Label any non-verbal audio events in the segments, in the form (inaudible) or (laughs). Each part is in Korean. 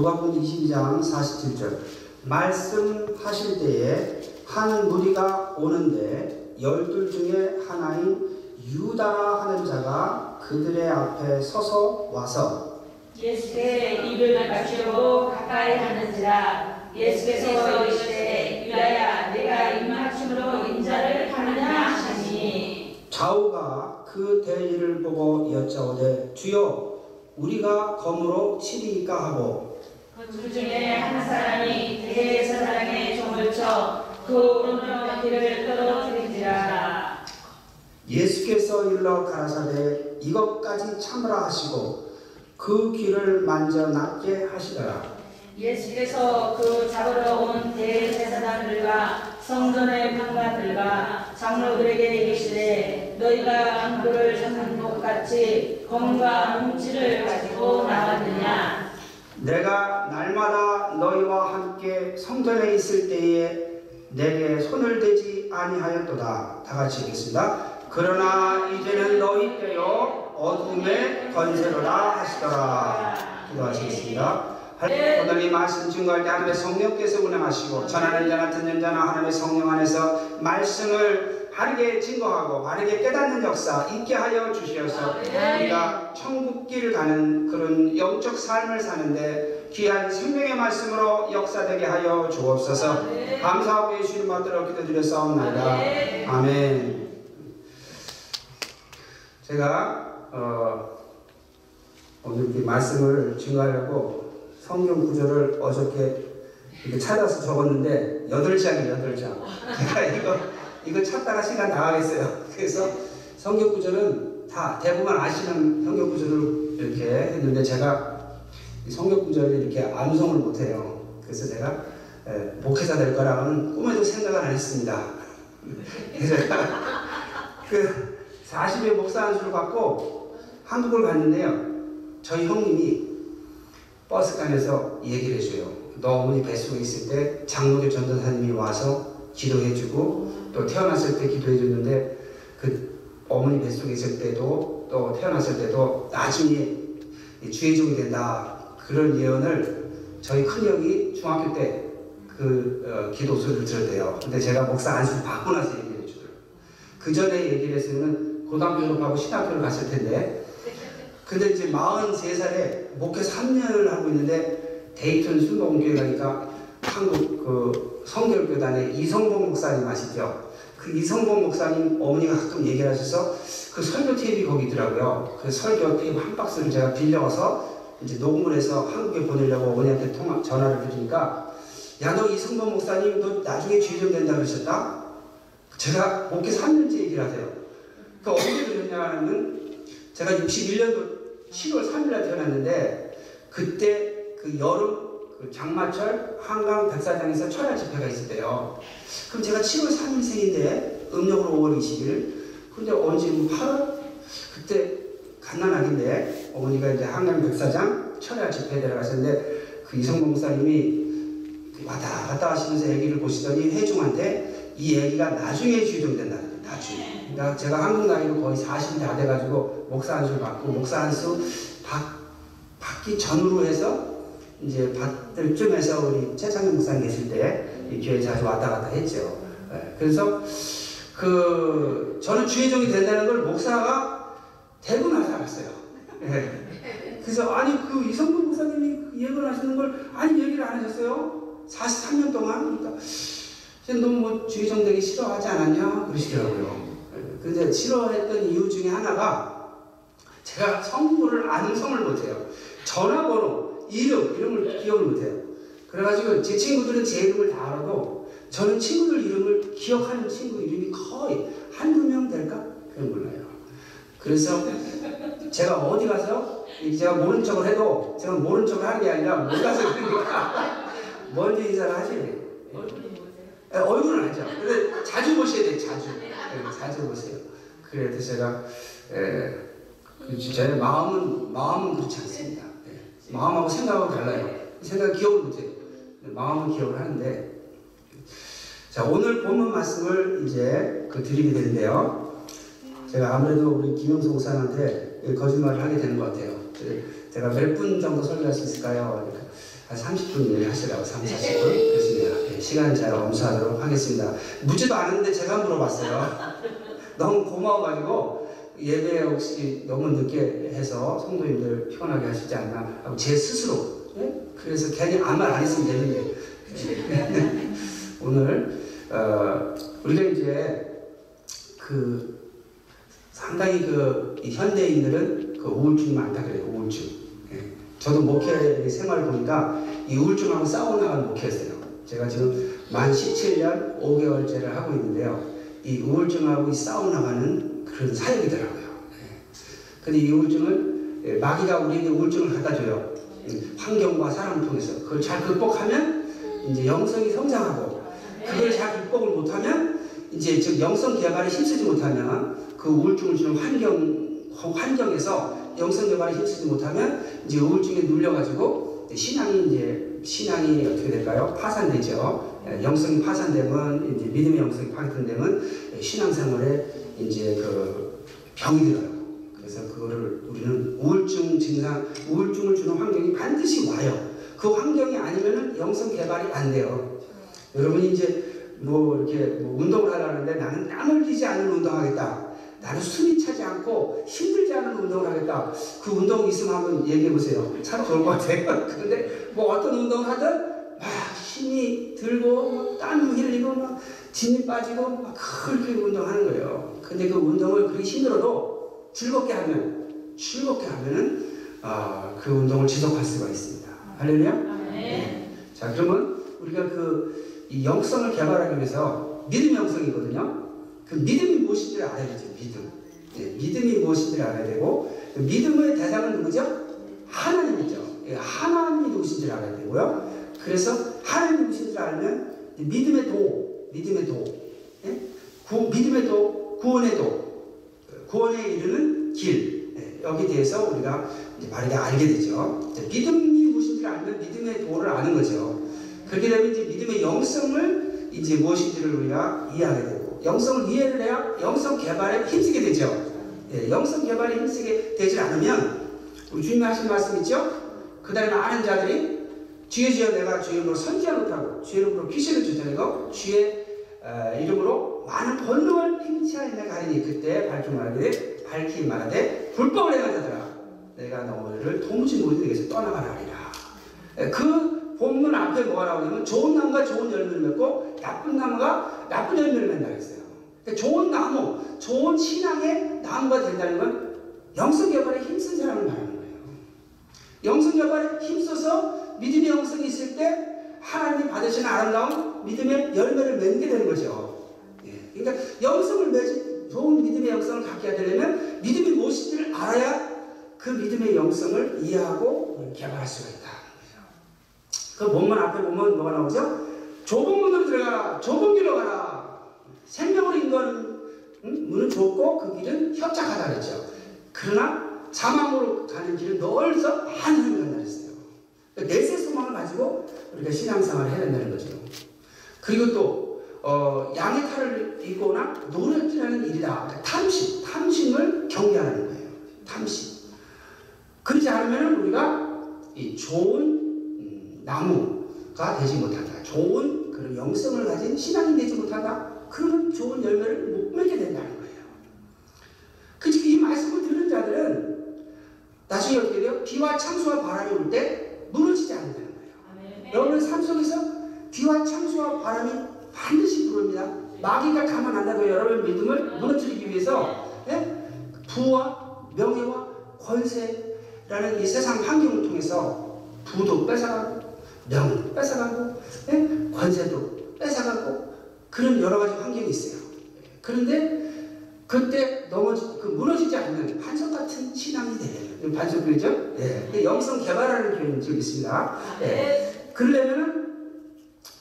누가복음 22장 47절. 말씀하실 때에 한 무리가 오는데 열둘 중에 하나인 유다라 하는 자가 그들의 앞에 서서 와서 예수께 입을 맞추고 가까이 하는지라 예수께서 이르시되 유다야 내가 입맞춤으로 인자를 하느냐 하시니. 좌우가 그 대리를 보고 여짜오되 주여 우리가 검으로 치리이까 하고 그 중에 한 사람이 대제사장의 종을 쳐그 오른쪽 귀를 떨어뜨린지라 예수께서 일러 가라사대 이것까지 참으라 하시고 그 귀를 만져 낫게 하시더라. 예수께서 그 잡으러 온 대제사장들과 성전의 판관들과 장로들에게 이르시되 너희가 안구를 잡는 것 같이 검과 뭉치를 가지고 나왔느냐 내가 날마다 너희와 함께 성전에 있을 때에 내게 손을 대지 아니하였도다. 다 같이 읽겠습니다. 그러나 이제는 너희 때요 어둠의 건세로라 하시더라. 기도하시겠습니다. 오늘 이 말씀 증거할 때 하나님의 성령께서 운행하시고 전하는 자나 듣는 자나 하나님의 성령 안에서 말씀을 바르게 증거하고 바르게 깨닫는 역사 있게 하여 주시어서 우리가 천국길 가는 그런 영적 삶을 사는데 귀한 생명의 말씀으로 역사되게 하여 주옵소서. 감사하고 예수님 받들어 기도드렸사옵나이다. 아멘. 제가 어, 오늘 이 말씀을 증거하려고 성경 구절을 어저께 이렇게 찾아서 적었는데 여덟 장이에요, 여덟 장. (laughs) 제가 이거 이거 찾다가 시간 다 가겠어요. 그래서 성경 구절은 다 대부분 아시는 성경 구절을 이렇게 했는데 제가 이 성경 구절을 이렇게 암송을 못해요. 그래서 제가 에, 목회자 될 거라고는 꿈에도 생각을 안 했습니다. 그래서 (laughs) 그 40의 목사 안수를 받고 한국을 갔는데요. 저희 형님이 버스간에서 얘기를 해줘요. 너 어머니 뱃속에 있을 때 장로교 전도사님이 와서 기도해주고 또 태어났을 때 기도해 줬는데 그 어머니 뱃속에 있을 때도 또 태어났을 때도 나중에 주의 종이 된다 그런 예언을 저희 큰 형이 중학교 때그 어, 기도 소리를 들었대요. 근데 제가 목사 안수를 받고 나서 얘기해 주더라고요. 그 전에 얘기를 했으면 고등학교 졸업하고 신학교를 갔을 텐데 근데 이제 43살에 목회 3년을 하고 있는데 데이튼 순복음교회 가니까 한국 그 성결교단의 이성봉 목사님 아시죠? 그 이성봉 목사님 어머니가 가끔 얘기를 하셔서 그 설교 테이프이 거기 있더라고요. 그 설교 테이프 한 박스를 제가 빌려와서 이제 녹음을 해서 한국에 보내려고 어머니한테 통화, 전화를 드리니까 야 너 이성봉 목사님 너 나중에 주의점 된다 그러셨다? 제가 목회 3년째 얘기를 하세요. 그 언제 그랬냐면 제가 61년도 7월 3일날 태어났는데 그때 그 여름 그 장마철 한강 백사장에서 철야 집회가 있을 때요. 그럼 제가 7월 3일 생인데 음력으로 5월 20일. 근데 언제 8월 그때 갓난아기인데 어머니가 이제 한강 백사장 철야 집회에 들어가셨는데 그 이성봉 목사님이 왔다 갔다 하시면서 아기를 보시더니 회중한테 이 아기가 나중에 주의종된다. 나중에. 그러니까 제가 한국 나이로 거의 40이 다 돼가지고 목사 안수를 받고 목사 받, 받기 전으로 해서 이제 받을 쯤에서 우리 최창현 목사님 계실 때 이 교회 자주 왔다 갔다 했죠. 예, 그래서 그 저는 주의종이 된다는 걸 목사가 되고 나서 알았어요. 예. 그래서 아니 그 이성분 목사님이 그 예언을 하시는 걸 아니 얘기를 안 하셨어요? 43년 동안 그러니까 너뭐 주의종 되기 싫어하지 않았냐 그러시더라고요. 예, 근데 싫어했던 이유 중에 하나가 제가 성부를 암송을 못해요. 전화번호, 이름, 이름을 기억을 못해요. 그래가지고 제 친구들은 제 이름을 다 알아도 저는 친구들 이름을 기억하는 친구 이름이 거의 한두 명 될까? 그건 몰라요. 그래서 제가 어디 가서 제가 모른 척을 해도 제가 모른 척을 하는 게 아니라 몰라서 그러니까 먼저 인사를 하셔야 돼요. 예, 얼굴은 알죠. 근데 자주 보셔야 돼요. 자주. 예, 자주 보세요. 그래도 제가 예, 그제 마음은 마음은 그렇지 않습니다. 예, 마음하고 생각하고 달라요. 생각 기억을 못해요. 마음은 기억을 하는데 자 오늘 본문 말씀을 이제 그 드리게 되는데요. 제가 아무래도 우리 김영수 목사님한테 거짓말을 하게 되는 것 같아요. 제가 몇 분 정도 설교할 수 있을까요? 그러니까 한 30분 얘기하시라고 3, 40분 그렇습니다. 예, 시간 잘 엄수하도록 하겠습니다. 묻지도 않았는데 제가 물어봤어요. 너무 고마워가지고 예배 혹시 너무 늦게 해서 성도님들 피곤하게 하시지 않나 하고 제 스스로 예? 그래서 괜히 아무 말 안 했으면 되는데 예. (laughs) 오늘 어, 우리가 이제 그 상당히 그이 현대인들은 그 우울증이 많다 그래요 우울증 예. 저도 목회 생활 보니까 이 우울증하고 싸워나가는 목회였어요 제가 지금 만 17년 5개월째를 하고 있는데요 이 우울증하고 이 싸워나가는 그런 사역이더라고요 예. 근데 이 우울증을 예, 마귀가 우리에게 우울증을 갖다 줘요 음, 환경과 사람을 통해서 그걸 잘 극복하면 이제 영성이 성장하고 그걸 잘 극복을 못하면 이제 즉 영성 개발에 힘쓰지 못하면 그 우울증을 주는 환경 환경에서 영성 개발에 힘쓰지 못하면 이제 우울증에 눌려가지고 신앙이 이제 신앙이 어떻게 될까요? 파산되죠. 예, 영성이 파산되면 이제 믿음의 영성이 파산되면 신앙생활에 이제 그 병이 들어요. 그래서 그거를 우리는 우울증 증상, 우울증을 주는 환경이 반드시 와요. 그 환경이 아니면은 영성 개발이 안 돼요. 여러분이 이제 뭐 이렇게 뭐 운동을 하려는데 나는 땀 흘리지 않는 운동하겠다. 나는 숨이 차지 않고 힘들지 않은 운동을 하겠다. 그 운동 있으면 한번 얘기해 보세요. 참 좋을 것 같아요. (laughs) 근데 뭐 어떤 운동을 하든 막 힘이 들고 막땀 흘리고 막 진이 빠지고 막 그렇게 운동하는 거예요. 근데 그 운동을 그렇게 힘들어도 즐겁게 하면 즐겁게 하면은 아, 그 운동을 지속할 수가 있습니다. 할렐루야. 아멘. 자 그러면 우리가 그이 영성을 개발하기 위해서 믿음의 영성이거든요. 그 믿음이 무엇인지를 알아야 되죠. 믿음. 예, 믿음이 무엇인지를 알아야 되고 그 믿음의 대상은 누구죠? 하나님이죠. 예, 하나님이 누구신지를 알아야 되고요. 그래서 하나님이 누구신지를 알면 이 믿음의 도, 믿음의 도, 예? 구, 믿음의 도, 구원의 도, 구원에 이르는 길 예, 여기 대해서 우리가 이제 바르게 알게 되죠. 믿음이 무엇인지를 알면 믿음의 도를 아는 거죠. 그렇게 되면 이제 믿음의 영성을 이제 무엇인지를 우리가 이해하게 되고 영성을 이해를 해야 영성 개발에 힘쓰게 되죠. 예, 영성 개발에 힘쓰게 되지 않으면 우리 주님이 하신 말씀 있죠? 그날에 많은 자들이 주의 주여 내가 주의 이름으로 선지하 못하고 주의 이름으로 귀신을 쫓아내고 주의 어, 이름으로 많은 권능을 행치하였네 가리니 그때 밝히 말하되 밝히 말하되 불법을 행한 자들아 내가 너희를 도무지 너희들에게서 떠나가라 하리라. 예, 그 본문 앞에 뭐가 나오냐면 좋은 나무가 좋은 열매를 맺고 나쁜 나무가 나쁜 열매를 맺는다 했어요. 그러니까 좋은 나무, 좋은 신앙의 나무가 된다는 건 영성 개발에 힘쓴 사람을 말하는 거예요. 영성 개발에 힘써서 믿음의 영성이 있을 때 하나님이 받으시는 아름다운 믿음의 열매를 맺게 되는 거죠. 예. 그러니까 영성을 맺은 좋은 믿음의 영성을 갖게 되려면 믿음이 무엇인지를 알아야 그 믿음의 영성을 이해하고 개발할 수가 있다. 그 본문 앞에 보면 뭐가 나오죠? 좁은 문으로 들어가라. 좁은 길로 가라. 생명을 인도하는 음? 문은 좁고 그 길은 협착하다 그랬죠. 그러나 사망으로 가는 길은 넓어서 많은 사람이 간다 그랬어요. 내세 소망을 가지고 우리가 신앙생활을 해야 된다는 거죠. 그리고 또 어, 양의 탈을 입거나 노력질하는 일이다. 그러니까 탐심, 탐심을 경계하는 거예요. 탐심. 그렇지 않으면 우리가 이 좋은 음, 나무가 되지 못한다. 좋은 그런 영성을 가진 신앙이 되지 못한다. 그러면 좋은 열매를 못 맺게 된다는 거예요. 그치, 이 말씀을 듣는 자들은 나중에 어떻게 돼요? 비와 창수와 바람이 올 때 무너지지 않는다는 거예요. 아멘. 여러분의 삶 속에서 비와 창수와 바람이 반드시 불어옵니다. 마귀가 가만 안 놔도 여러분의 믿음을 무너뜨리기 위해서 예? 부와 명예와 권세라는 이 세상 환경을 통해서 부도 뺏어가고 명도 뺏어가고 예? 권세도 뺏어가고 그런 여러 가지 환경이 있어요. 그런데 그때 넘어지 그 무너지지 않는 반석 같은 신앙이 돼요. 반석 그죠? 예. 그 영성 개발하는 교회는 좀 있습니다. 아멘. 그러려면은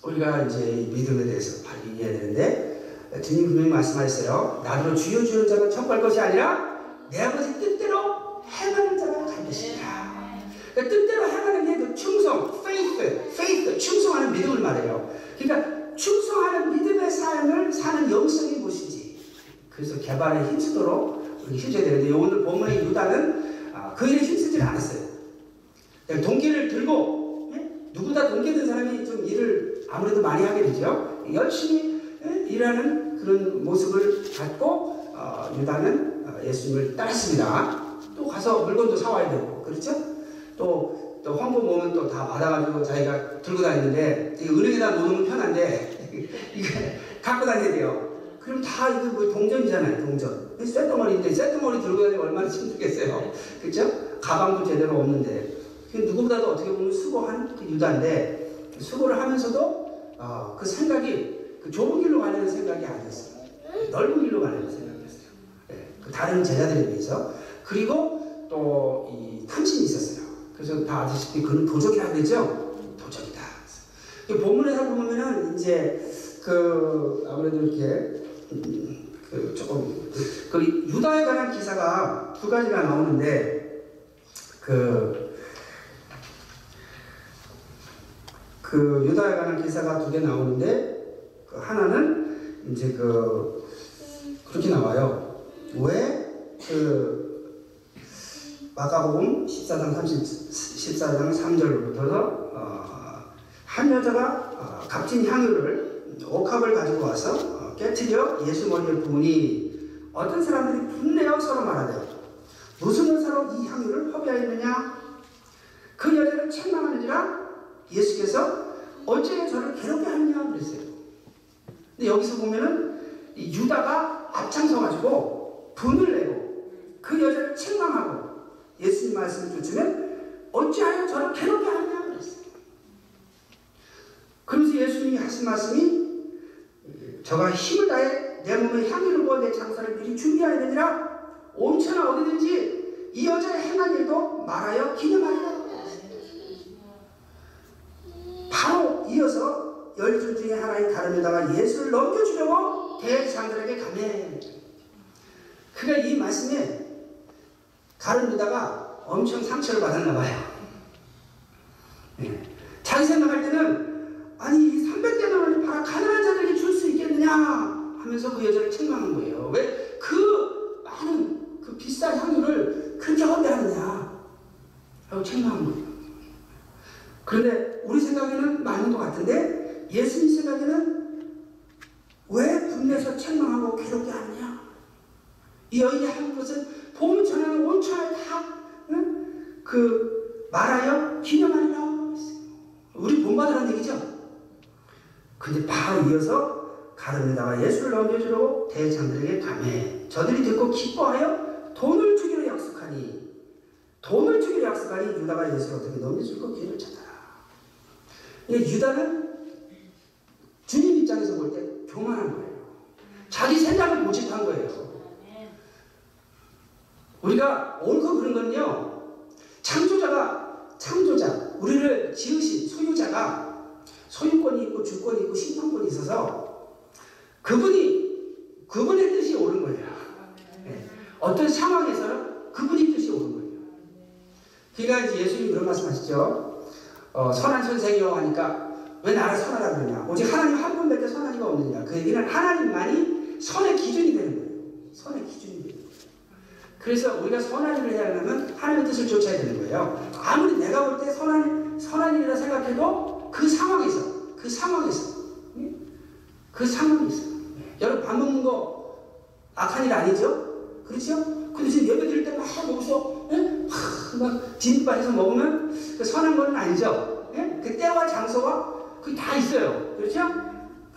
우리가 이제 이 믿음에 대해서 빨리 이해해야 되는데 주님 분명히 말씀하셨어요. 나로 주여 주는 자가 천갈 것이 아니라 내 아버지 뜻대로 행하는 자가 갈 것이다. 그러니까 뜻대로 행하는 게그 충성, faith, faith, 충성하는 믿음을 말해요. 그러니까 충성하는 믿음의 삶을 사는 영성이 무엇인지 그래서 개발에 힘쓰도록 힘써야 되는데 오늘 본문의 유다는 아, 그 일에 힘쓰지 않았어요. 동기를 들고 아무래도 많이 하게 되죠. 열심히 예, 일하는 그런 모습을 갖고 어, 유다는 어, 예수님을 따랐습니다. 또 가서 물건도 사와야 되고 그렇죠? 또, 또 헌금 오면 또 다 받아가지고 자기가 들고 다니는데 이 은행에다 놓으면 편한데 (laughs) 이게 갖고 다녀야 돼요. 그럼 다 이거 뭐 동전이잖아요, 동전. 쇳덩어리인데 쇳덩어리 들고 다니면 얼마나 힘들겠어요. 그렇죠? 가방도 제대로 없는데 그 누구보다도 어떻게 보면 수고한 그 유다인데 수고를 하면서도 어, 그 생각이 그 좁은 길로 가려는 생각이 아니었어요. 넓은 길로 가려는 생각이었어요. 예, 그 다른 제자들에 비해서 그리고 또 이 탐심이 있었어요. 그래서 다 아시다시피 그는 도적이라고 그랬죠. 도적이다. 이 본문에서 보면은 이제 그 아무래도 이렇게 음, 그 조금 그 유다에 관한 기사가 두 가지가 나오는데 그, 그 유다에 관한 기사가 두 개 나오는데 그 하나는 이제 그 그렇게 나와요. 왜그 마가복음 14장 30 14장 3절부터 어, 한 여자가 어, 값진 향유를 옥합을 가지고 와서 어, 깨뜨려 예수 머리에 부으니 어떤 사람들이 분내어 서로 말하되 무슨 의사로 이 향유를 허비하였느냐? 그 여자를 책망하느니라 예수께서 어째 저를 괴롭게 하느냐 그랬어요. 근데 여기서 보면은 이 유다가 앞장서 가지고 분을 내고 그 여자를 책망하고 예수님 말씀을 쫓으면 어찌하여 저를 괴롭게 하느냐 그랬어요. 그러면서 예수님이 하신 말씀이 저가 힘을 다해 내 몸에 향유를 부어 내 장사를 미리 준비하야 되니라 온천하 어디든지 이 여자의 행한 일도 말하여 기념하리라 바로 이어서 열둘 중에 하나인 다름에다가 예수를 넘겨주려고 대장들에게 가매 그가 이 말씀에 가르미다가 엄청 상처를 받았나 봐요. 예. 자기 생각할 때는 아니 300대나를 팔아 가난한 자들에게 줄 수 있겠느냐 하면서 그 여자를 책망한 거예요. 왜 그 많은 그 비싼 향유를 그렇게 헌대하느냐 하고 책망한 거예요. 그런데 우리 생각에는 많은 것 같은데 예수님 생각에는 왜 분내서 책망하고 괴롭게 하느냐 이 여인이 한 것은 복음 전하는 온천을 다그 말하여 기념하리라. 우리 본받으라는 얘기죠. 근데 바로 이어서 가름에다가 예수를 넘겨주려고 대장들에게 감해 저들이 듣고 기뻐하여 돈을 주기로 약속하니 돈을 주기로 약속하니 유다가 예수를 어떻게 넘겨줄까 기회를 찾아라. 이게 유다는 주님 입장에서 볼 때 교만한 거예요. 자기 생각을 모집한 거예요. 우리가 옳고 그른 건요, 창조자가, 창조자, 우리를 지으신 소유자가 소유권이 있고 주권이 있고 심판권이 있어서 그분이, 그분의 뜻이 옳은 거예요. 네. 어떤 상황에서는 그분의 뜻이 옳은 거예요. 그러니까 이제 예수님이 그런 말씀 하시죠. 어, 선한 선생이요 하니까 왜 나를 선하라 그러냐. 오직 하나님 한 분밖에 선한 이가 없느냐. 그 얘기는 하나님만이 선의 기준이 되는 거예요. 선의 기준이 되는 거예요. 그래서 우리가 선한 일을 해야 하려면 하나님의 뜻을 쫓아야 되는 거예요. 아무리 내가 볼 때 선한, 선한 일이라 생각해도 그 상황에서, 그 상황에서, 그 상황에서. 여러분, 밥 먹는 거 악한 일 아니죠? 그렇죠? 근데 지금 예배 드릴 때막 여기서, 막 진입해서 먹으면 그 선한 건 아니죠? 예? 그 때와 장소가 그게 다 있어요. 그렇죠?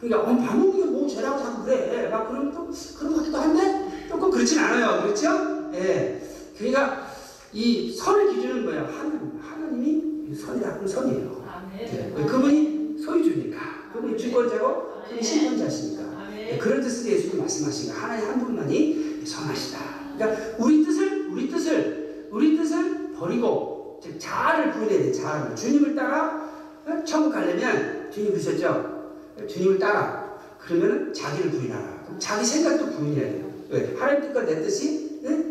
그러니까, 어, 게뭐 죄라고 자꾸 그래. 막 그러면 또, 그런 것 같기도 한데, 또꼭 그렇진 않아요. 그렇죠? 예. 그러니까 이 선의 기준은 뭐야? 하나님. 하나님이 선이다. 그럼 선이에요. 예. 그분이 소유주니까. 그분이 주권자고 그분이 심판자시니까. 예. 그런 뜻으로 예수님 말씀하신 거 하나님 한 분만이 선하시다. 그러니까 우리 뜻을 우리 뜻을 우리 뜻을 버리고 즉 자아를 부인해야 돼. 자아를 주님을 따라 어? 천국 가려면 주님 그러셨죠? 주님을 따라 그러면 자기를 부인하라. 그럼 자기 생각도 부인해야 돼요. 왜? 하나님 뜻과 내 뜻이 네?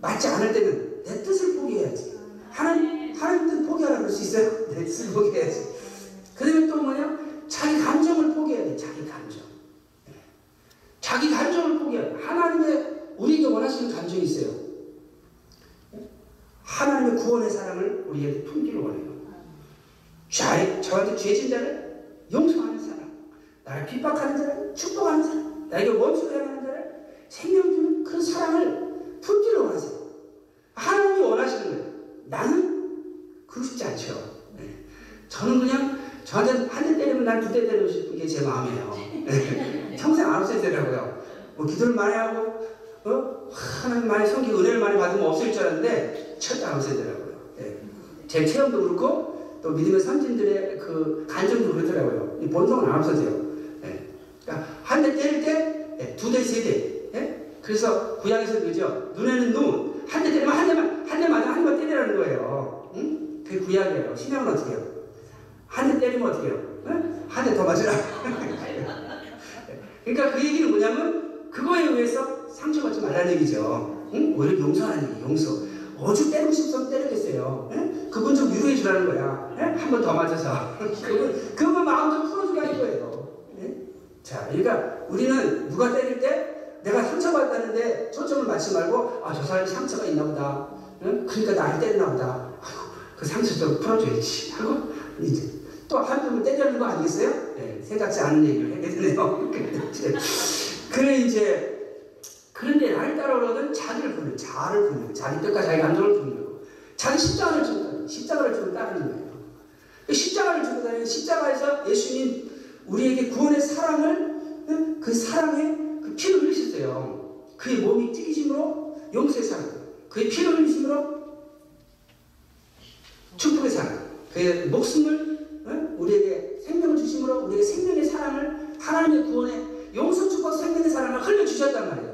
맞지 않을 때는 내 뜻을 포기해야지. 하나님, 하나님 뜻 포기하라 그럴 수 있어요? (laughs) 내 뜻을 포기해야지. 그 다음에 또 뭐냐? 자기 감정을 포기해야 돼. 자기 감정. 네. 자기 감정을 포기해야 돼. 하나님의 우리에게 원하시는 감정이 있어요. 네? 하나님의 구원의 사랑을 우리에게 품기를 원해요. 죄, 저한테 죄진 자를 용서하는 사람, 나를 핍박하는 자를 축복하는 사람, 나에게 원수를 행하는 자를 생명 주는 그 사랑을 품기를 원하세요. 하나님이 원하시는 거예요. 나는 그러고 싶지 않죠. 네. 저는 그냥 저한테 한 대 때리면 난두대 때리고 싶은 게 제 마음이에요. 네. 평생 안 되더라고요. 뭐 기도를 많이 하고 어? 하나님 많이 성기 은혜를 많이 받으면 없을 줄 알았는데 절대 안 없애야 되더라고요. 네. 제 체험도 그렇고 또 믿음의 선진들의 그 간증도 그렇더라고요. 이 본성은 안 없어져요. 네. 그러니까 한 대 때릴 때 네, 두 대, 세 대. 네? 그래서 구약에서 그러죠. 눈에는 눈. 한 대 때리면 한 대만, 한대 맞으면 한 대만 때리라는 거예요. 응? 그게 구약이에요. 신약은 어떻게 해요? 한 대 때리면 어떻게 해요? 응? 한대 더 맞으라. (laughs) 그러니까 그 얘기는 뭐냐면 그거에 의해서 상처받지 말라는 얘기죠. 응? 오히려 용서하는 얘기, 용서. 어죽 때리고 싶으면 때렸겠어요. 응? 그분 좀 위로해 주라는 거야. 한번 더 맞아서. 그분, 그분 마음 좀 풀어주게 하는 거예요. 응? 자, 그러니까 우리는 누가 때릴 때 내가 상처받았는데 초점을 맞지 말고 아, 저 사람이 상처가 있나 보다. 응? 그러니까 나를 때리나 보다. 아이고, 그 상처 좀 풀어줘야지. 하고 이제 또 한명을 때리는 거 아니겠어요? 네, 생각지 않은 얘기를 하게 되네요. (laughs) 그래 이제 그런데 나를 따라오거든 자기를 부르는 자를 부르는 자기 뜻과 자기 감정을 부르는 거 자기 십자가를 다니는 십자가를 지고 따르는 거예요. 그 십자가를 지고 다니는 십자가에서 예수님 우리에게 구원의 사랑을 응? 그 사랑의 그 피를 흘리셨어요. 그의 몸이 찢기심으로 용서의 사랑, 그의 피를 흘리심으로 축복의 사랑, 그의 목숨을 응? 우리에게 생명을 주심으로 우리에게 생명의 사랑을 하나님의 구원의 용서 축복 생명의 사랑을 흘려 주셨단 말이에요.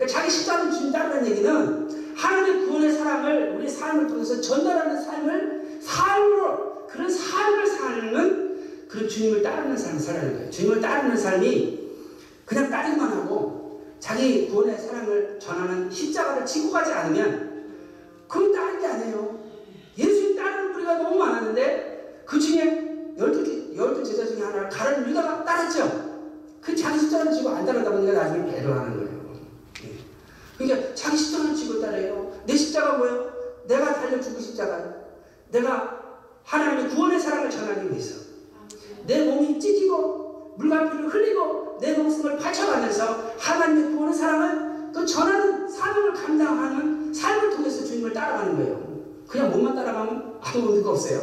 그러니까 자기 십자가를 따르는 얘기는 하나님의 구원의 사랑을 우리 삶을 통해서 전달하는 삶을 삶으로 그런 삶을 살는 그런 주님을 따르는 삶을 살아야 거예요. 주님을 따르는 삶이 그냥 따르기만 하고 자기 구원의 사랑을 전하는 십자가를 지고 가지 않으면 그건 따르는 게 아니에요. 예수님 따르는 우리가 너무 많았는데 그 중에 열두, 열두 제자 중에 하나를 가르는 유다가 따랐죠. 그 자기 십자가를 지고 안 따르다 보니까 나중에 배도하는 거예요. 예. 그러니까 자기 십자가를 지고 따라요. 내 십자가 뭐예요? 내가 달려 죽은 십자가. 내가 하나님의 구원의 사랑을 전하기 위해서 내 몸이 찢기고 물과 피를 흘리고 내 목숨을 바쳐가면서 하나님의 구원의 사랑을 또 전하는 사명을 감당하는 삶을 통해서 주님을 따라가는 거예요. 그냥 몸만 따라가면 아무 의미가 없어요.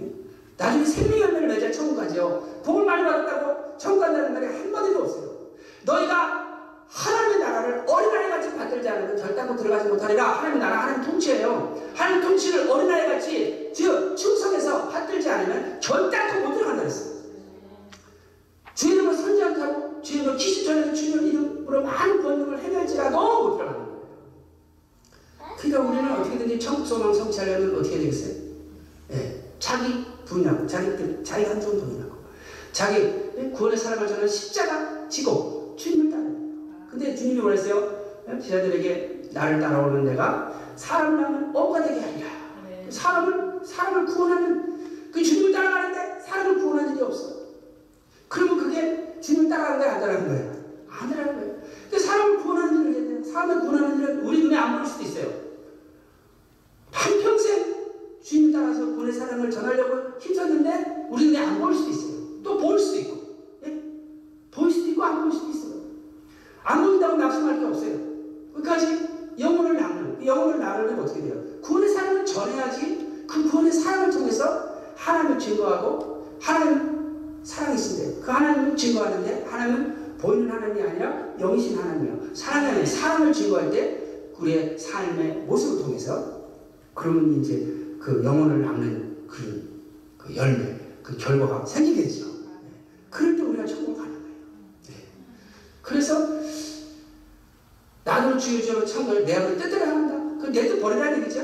예? 나중에 생명 열매를 맺어야 천국 가죠. 복을 많이 받았다고 천국 간다는 말이 한마디도 없어요. 너희가 하나님의 나라를 어린아이 같이 받들지 않으면 결단코 들어가지 못하리라. 하나님 나라 하나님 통치예요. 하나님 통치를 어린아이 같이 즉 충성해서 받들지 않으면 결단코 못 들어간다 그랬어요. 주 이름을 선지하지 하고 주 이름을 기시전에서 주님 이름으로 많은 권능을 행할지라도 못 거예요. 그러니까 우리는 어떻게든지 천국 소망 성취하려면 어떻게 되겠어요? 예, 자기 분량, 자기 뜻, 자기 한정 분이라고 자기 구원의 사랑을 전하는 십자가 지고 주님을 거예요. 근데 주님이 뭐랬어요? 제자들에게 나를 따라오는 내가 사람을 하면 업가 되게 하리라. 사람을 사람을 구원하는 그 주님을 따라가는데 사람을 구원하는 일이 없어. 그러면 그게 주님을 따라가는 거야, 안 따라가는 거야? 안 따라가는 거예요. 그 사람을 구원하는 돼요. 사람을 구원하는 일은 우리 눈에 안 보일 수도 있어요. 한평생 주님 따라서 구원의 사랑을 전하려고 힘썼는데 우리 눈에 안 보일 수도 있어요. 또 보일 수도 있고. 예? 보일 수도 있고 안 보일 수도 있어요. 안 보인다고 낙심할 게 없어요. 끝까지 영혼을 낳는, 그 영혼을 낳으려면 어떻게 돼요? 구원의 사랑을 전해야지 그 구원의 사랑을 통해서 하나님을 증거하고 하나님 사랑이신데 그 하나님을 증거하는데 하나님은 보이는 하나님이 아니라 영이신 하나님이요. 사랑이 아니라 사랑을 증거할 때 우리의 삶의 모습을 통해서 그러면 이제 그 영혼을 낳는 그, 그 열매, 그 결과가 생기겠죠. 그럴 때 우리가 천국 가는. 네. 그래서 나를 주유주로 천국을 내 앞을 뜻대로 한다. 그내뜻 버리라는 얘기죠.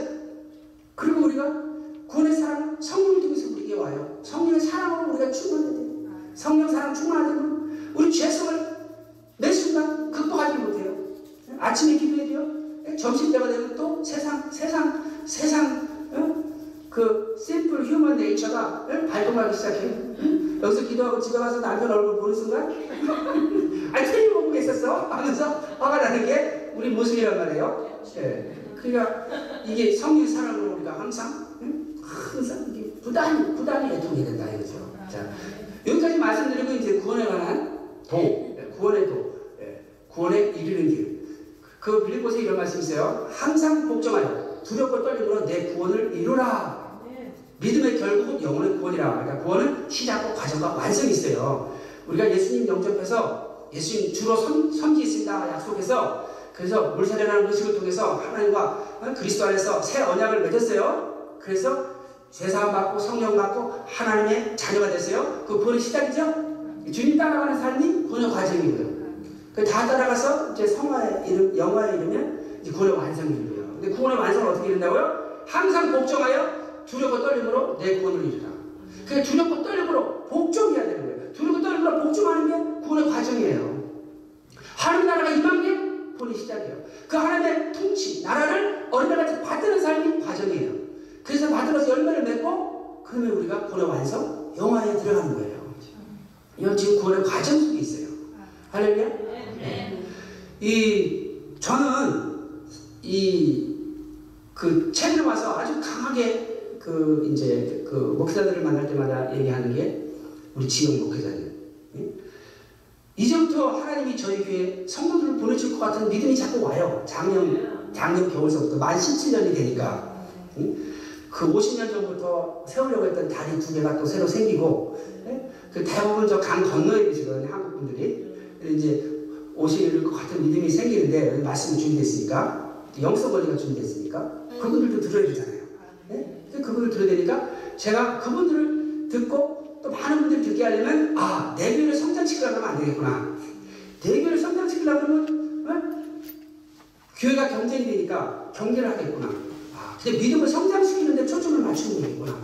그리고 우리가 구원의 사랑, 성령을 통해서 우리에게 와요. 성령의 사랑으로 우리가 충만해야 돼요. 성령 사랑 충만하면 우리 죄성을 매 순간 극복하지 못해요. 아침에 기도해야 돼요. 점심 때가 되면 또 세상, 세상, 세상, 어? 그 심플 휴먼 네이처가 어? 발동하기 시작해요. 응? 여기서 기도하고 집에 가서 남편 얼굴 보는 순간 (laughs) 아니 틀림 보고 있었어 하면서 화가 나는 게 우리 모습이란 말이에요. 예. 그러니까 이게 성령 사랑으로 우리가 항상 응? 항상 부단히 부단히 애통해야 된다 이거죠. 자 여기까지 말씀드리고 이제 구원에 관한 도, 예, 구원의 도, 예, 구원에 이르는 길. 그 빌립보서 이런 말씀 있어요. 항상 복종하여 두렵고 떨림으로 내 구원을 이루라. 믿음의 결국은 영혼의 구원이라. 그러니까 구원은 시작과 과정과 완성이 있어요. 우리가 예수님 영접해서 예수님 주로 섬, 섬기겠습니다 약속해서 그래서 물사려라는 의식을 통해서 하나님과 어, 그리스도 안에서 새 언약을 맺었어요. 그래서 죄사함 받고 성령 받고 하나님의 자녀가 됐어요. 그 구원의 시작이죠. 주님 따라가는 삶이 구원의 과정이고요. 그다 따라가서 이제 성화에 이름, 영화에 이르면 이제 구원의 완성이 이루어요. 근데 구원의 완성을 어떻게 이룬다고요? 항상 복종하여 두렵고 떨림으로 내 구원을 이루라. 그 두렵고 떨림으로 복종해야 되는 거예요. 두렵고 떨림으로 복종하는 게 구원의 과정이에요. 하나님 나라가 임한 게 구원의 시작이에요. 그 하나님의 통치, 나라를 얼마나 받드는 삶이 과정이에요. 그래서 받들어서 열매를 맺고 그러면 우리가 구원의 완성, 영화에 들어가는 거예요. 이건 지금 구원의 과정 속에 있어요. 할렐루야? 이 저는 이그 최근에 와서 아주 강하게 그 이제 그 목사들을 만날 때마다 얘기하는 게 우리 지역 목회자들. 예? 이제부터 하나님이 저희 교회 성도들을 보내줄 것 같은 믿음이 자꾸 와요. 작년 작년 겨울서부터 만 17년이 되니까 예? 그 50년 전부터 세우려고 했던 다리 두 개가 또 새로 생기고 예? 그 대부분 저 강 건너에 계시거든요 한국 분들이 이제 오실 것 같은 믿음이 생기는데 말씀이 준비됐으니까 영성 권리가 준비됐으니까 그분들도 들어야 되잖아요. 네? 그분들 들어야 되니까 제가 그분들을 듣고 또 많은 분들이 듣게 하려면 아, 내 교회를 성장시키려고 하면 안 되겠구나. 내 교회를 성장시키려고 하면 어? 교회가 경쟁이 되니까 경계를 하겠구나. 아, 근데 믿음을 성장시키는데 초점을 맞추는 거겠구나.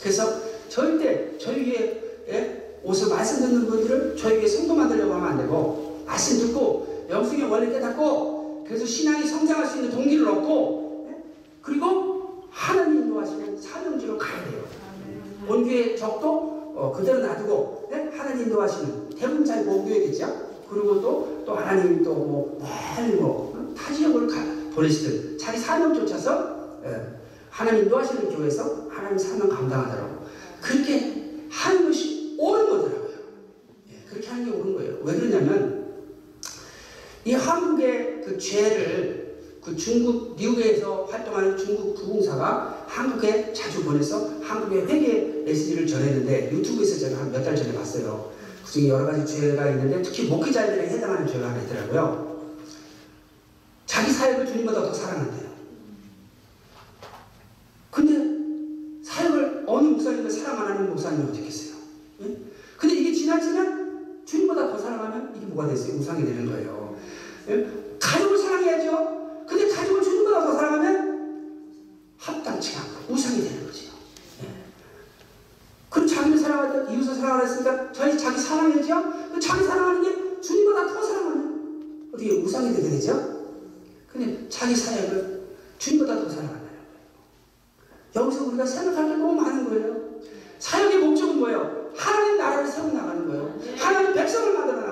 그래서 절대 저희 교회 예? 옷을 말씀 듣는 분들을 저희 교회 성도 만들려고 하면 안 되고 말씀 듣고 영성의 원리 깨닫고 그래서 신앙이 성장할 수 있는 동기를 얻고 예? 그리고 하나님 인도하시는 사명지로 가야 돼요. 본교의 적도 어, 그대로 놔두고 예? 하나님 인도하시는 대부분 잘 모교회겠죠. 그리고 또, 또 하나님 또뭐 멀리 뭐 어? 타 지역을 가, 보내시든 자기 사명 쫓아서 예, 하나님 인도하시는 교회에서 하나님 사명 감당하더라고. 그렇게 하는 것이 옳은 거더라고요. 예, 그렇게 하는 게 옳은 거예요. 왜 그러냐면 이 한국의 그 죄를 그 중국 미국에서 활동하는 중국 부흥사가 한국에 자주 보내서 한국의 회개 메시지를 전했는데 유튜브에서 제가 한 몇 달 전에 봤어요. 그중에 여러 가지 죄가 있는데 특히 목회자들에 해당하는 죄가 하나 있더라고요. 자기 사역을 주님보다 더 사랑한대요. 근데 사역을 어느 목사님을 사랑 안 하는 목사님이 어떻겠어요? 예? 근데 이게 지나치면 주님보다 더 사랑하면 이게 뭐가 됐어요? 우상이 되는 거예요. 예? 가족을 사랑해야죠. 않고 우상이 되는 거죠. 예. 그럼 자기를 사랑하든 이웃을 사랑하랬으니까 저희 자기 사랑해야죠. 그 자기 사랑하는 게 주님보다 더 사랑하는 어떻게 우상이 되게 되죠? 근데 자기 사역을 주님보다 더 사랑한다는 거예요. 여기서 우리가 생각할 게 너무 많은 거예요. 사역의 목적은 뭐예요? 하나님 나라를 세워 나가는 거예요. 하나님 백성을 만들어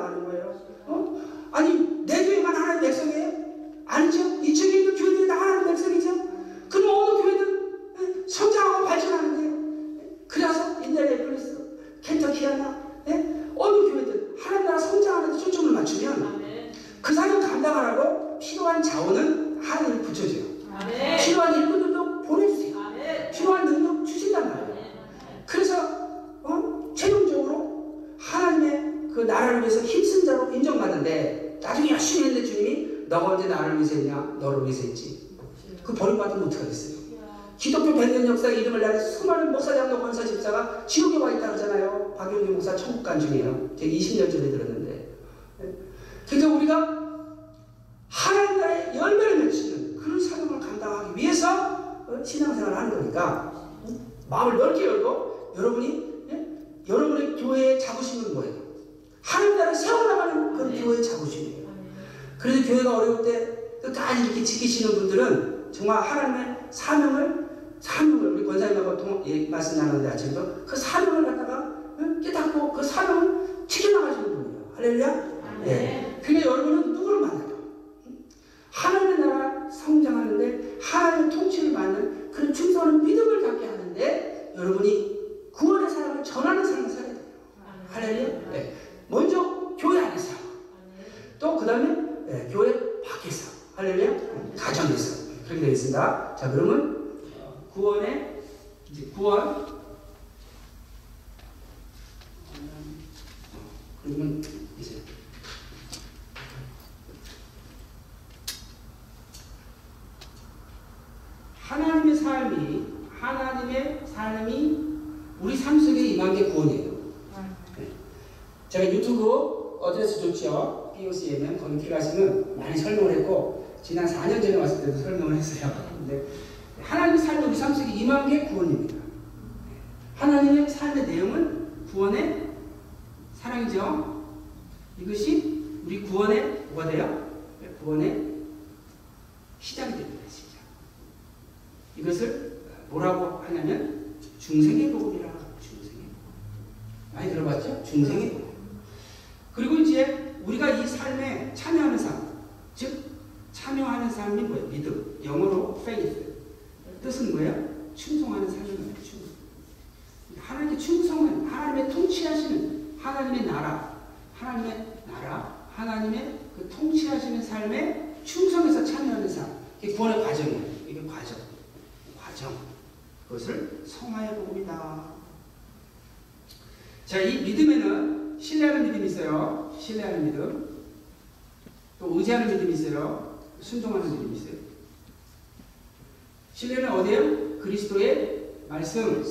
그리스도의 말씀.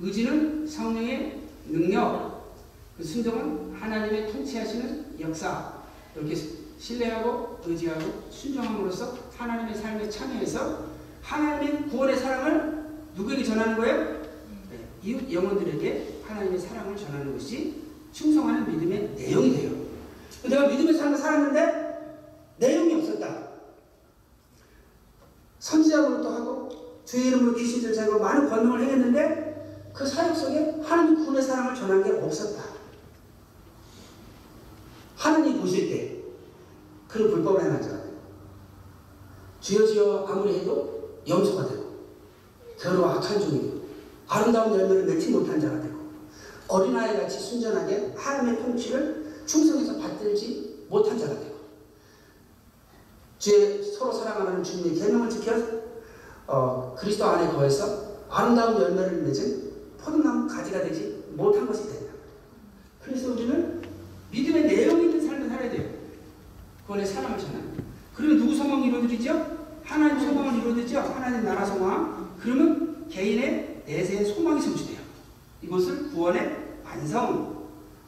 의지는 성령의 능력. 그 순종은 하나님의 통치하시는 역사. 이렇게 신뢰하고 의지하고 순종함으로써 하나님의 삶에 참여해서 하나님의 구원의 사랑을 누구에게 전하는 거예요? 네, 이웃 영혼들에게 하나님의 사랑을 전하는 것이 충성하는 믿음의 내용이 돼요. 내가 믿음의 삶을 살았는데 내용이 없었다. 선지자로도 하고 주의 이름으로 귀신들 제거 많은 권능을 행했는데 그 사역 속에 하나님 구원의 사랑을 전한 게 없었다. 하나님 보실 때 그런 불법을 행한 자가 돼요. 주여 주여 아무리 해도 염소가 되고 더러워 악한 종이 되고 아름다운 열매를 맺지 못한 자가 되고 어린아이 같이 순전하게 하나님의 통치를 충성해서 받들지 못한 자가 되고 주의 서로 사랑하는 주님의 계명을 지켜 어, 그리스도 안에 거해서 아름다운 열매를 맺은 포도나무 가지가 되지 못한 것이 된다. 그래서 우리는 믿음의 내용 있는 삶을 살아야 돼요. 구원의 사랑을 전하는. 그러면 누구 소망이 이루어지죠? 하나님 소망을 이루어지죠? 하나님 나라 소망. 그러면 개인의 내세의 소망이 성취돼요. 이것을 구원의 완성.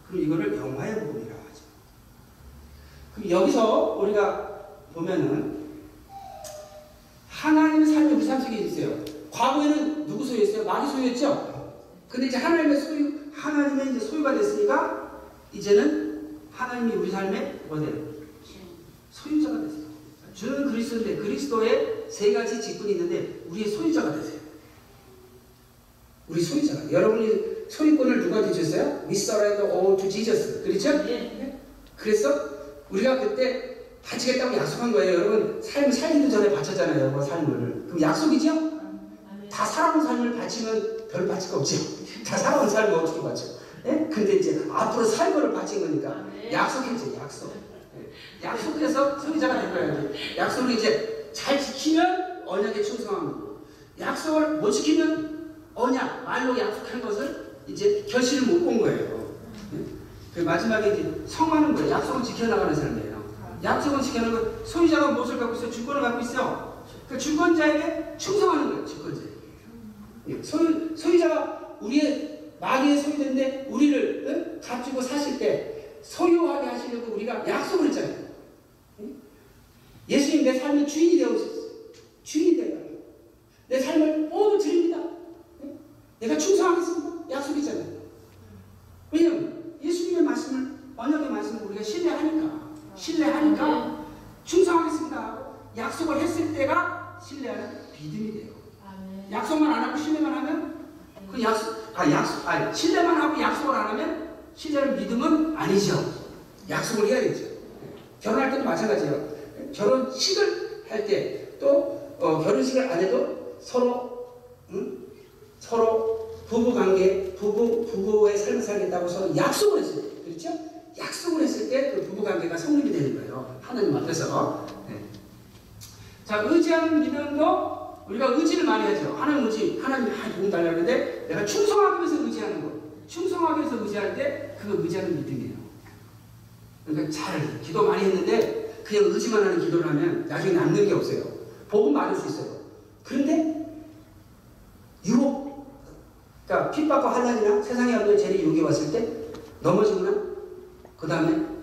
그리고 이거를 영화의 복음이라고 하죠. 그럼 여기서 우리가 보면은 하나님의 삶이 우리 삶 속에 있어요. 과거에는 누구 소유했어요? 마귀 소유했죠? 근데 이제 하나님의 소유, 하나님의 이제 소유가 됐으니까 이제는 하나님이 우리 삶에 뭐 돼요? 소유자가 됐어요. 주는 그리스도인데 그리스도의 세 가지 직분이 있는데 우리의 소유자가 되세요. 우리 소유자가. 여러분이 소유권을 누가 주셨어요? We surrender all to Jesus. 그렇죠? 예. 그래서 우리가 그때 바치겠다고 약속한 거예요. 여러분 삶 살기도 전에 바쳤잖아요. 여러분 삶을. 그럼 약속이죠? 다 살아온 삶을 바치면 별 바칠 거 없죠. 다 살아온 삶을 어떻게 바쳐? 예? 근데 이제 앞으로 살 거를 바친 거니까 약속이죠. 약속. 예. 약속해서 소유자가 된 거예요. 약속을 이제 잘 지키면 언약에 충성합니다. 약속을 못 지키면 언약 말로 약속한 것을 이제 결실을 못 본 거예요. 예? 그 마지막에 이제 성하는 거예요. 약속을 지켜나가는 삶이에요. 약속을 지켜나가는 거 소유자가 무엇을 갖고 있어? 주권을 갖고 있어. 그 주권자에게 충성하는 거예요. 주권자에게. 예, 소유, 소유자가 우리의 마귀의 소유인데 우리를 응? 값주고 사실 때 소유하게 하시려고 우리가 약속을 했잖아요. 응? 예수님 내 삶의 주인이 되어주셨어요. 주인이 되어요. 내 삶을 모두 드립니다. 응? 내가 충성하겠습니다. 약속이잖아요. 왜냐면 예수님의 말씀을 언약의 말씀을 우리가 신뢰하니까 신뢰하니까 충성하겠습니다 약속을 했을 때가 신뢰하는 믿음이 돼요. 약속만 안 하고 신뢰만 하면 그 약속 아 약속 아니 신뢰만 하고 약속을 안 하면 신뢰는 믿음은 아니죠. 약속을 해야 되죠. 결혼할 때도 마찬가지예요. 결혼식을 할 때또 어, 결혼식을 안 해도 서로 응? 서로 부부 관계 부부 부부의 삶을 살겠다고 서로 약속을 했어요. 그렇죠? 그 부부 관계가 성립이 되는 거예요. 하나님 앞에서. 네. 자, 의지하는 믿음도 우리가 의지를 많이 하죠. 하나님 의지, 하나님 많이 도움 달라는데 내가 충성하기 위해서 의지하는 거. 충성하기 위해서 의지할 때 그거 의지하는 믿음이에요. 그러니까 잘 기도 많이 했는데 그냥 의지만 하는 기도를 하면 나중에 남는 게 없어요. 복은 많을 수 있어요. 그런데 유혹, 그러니까 핍박과 환난이나 세상에 없는 죄를 유혹해 왔을 때 넘어지거나 그 다음에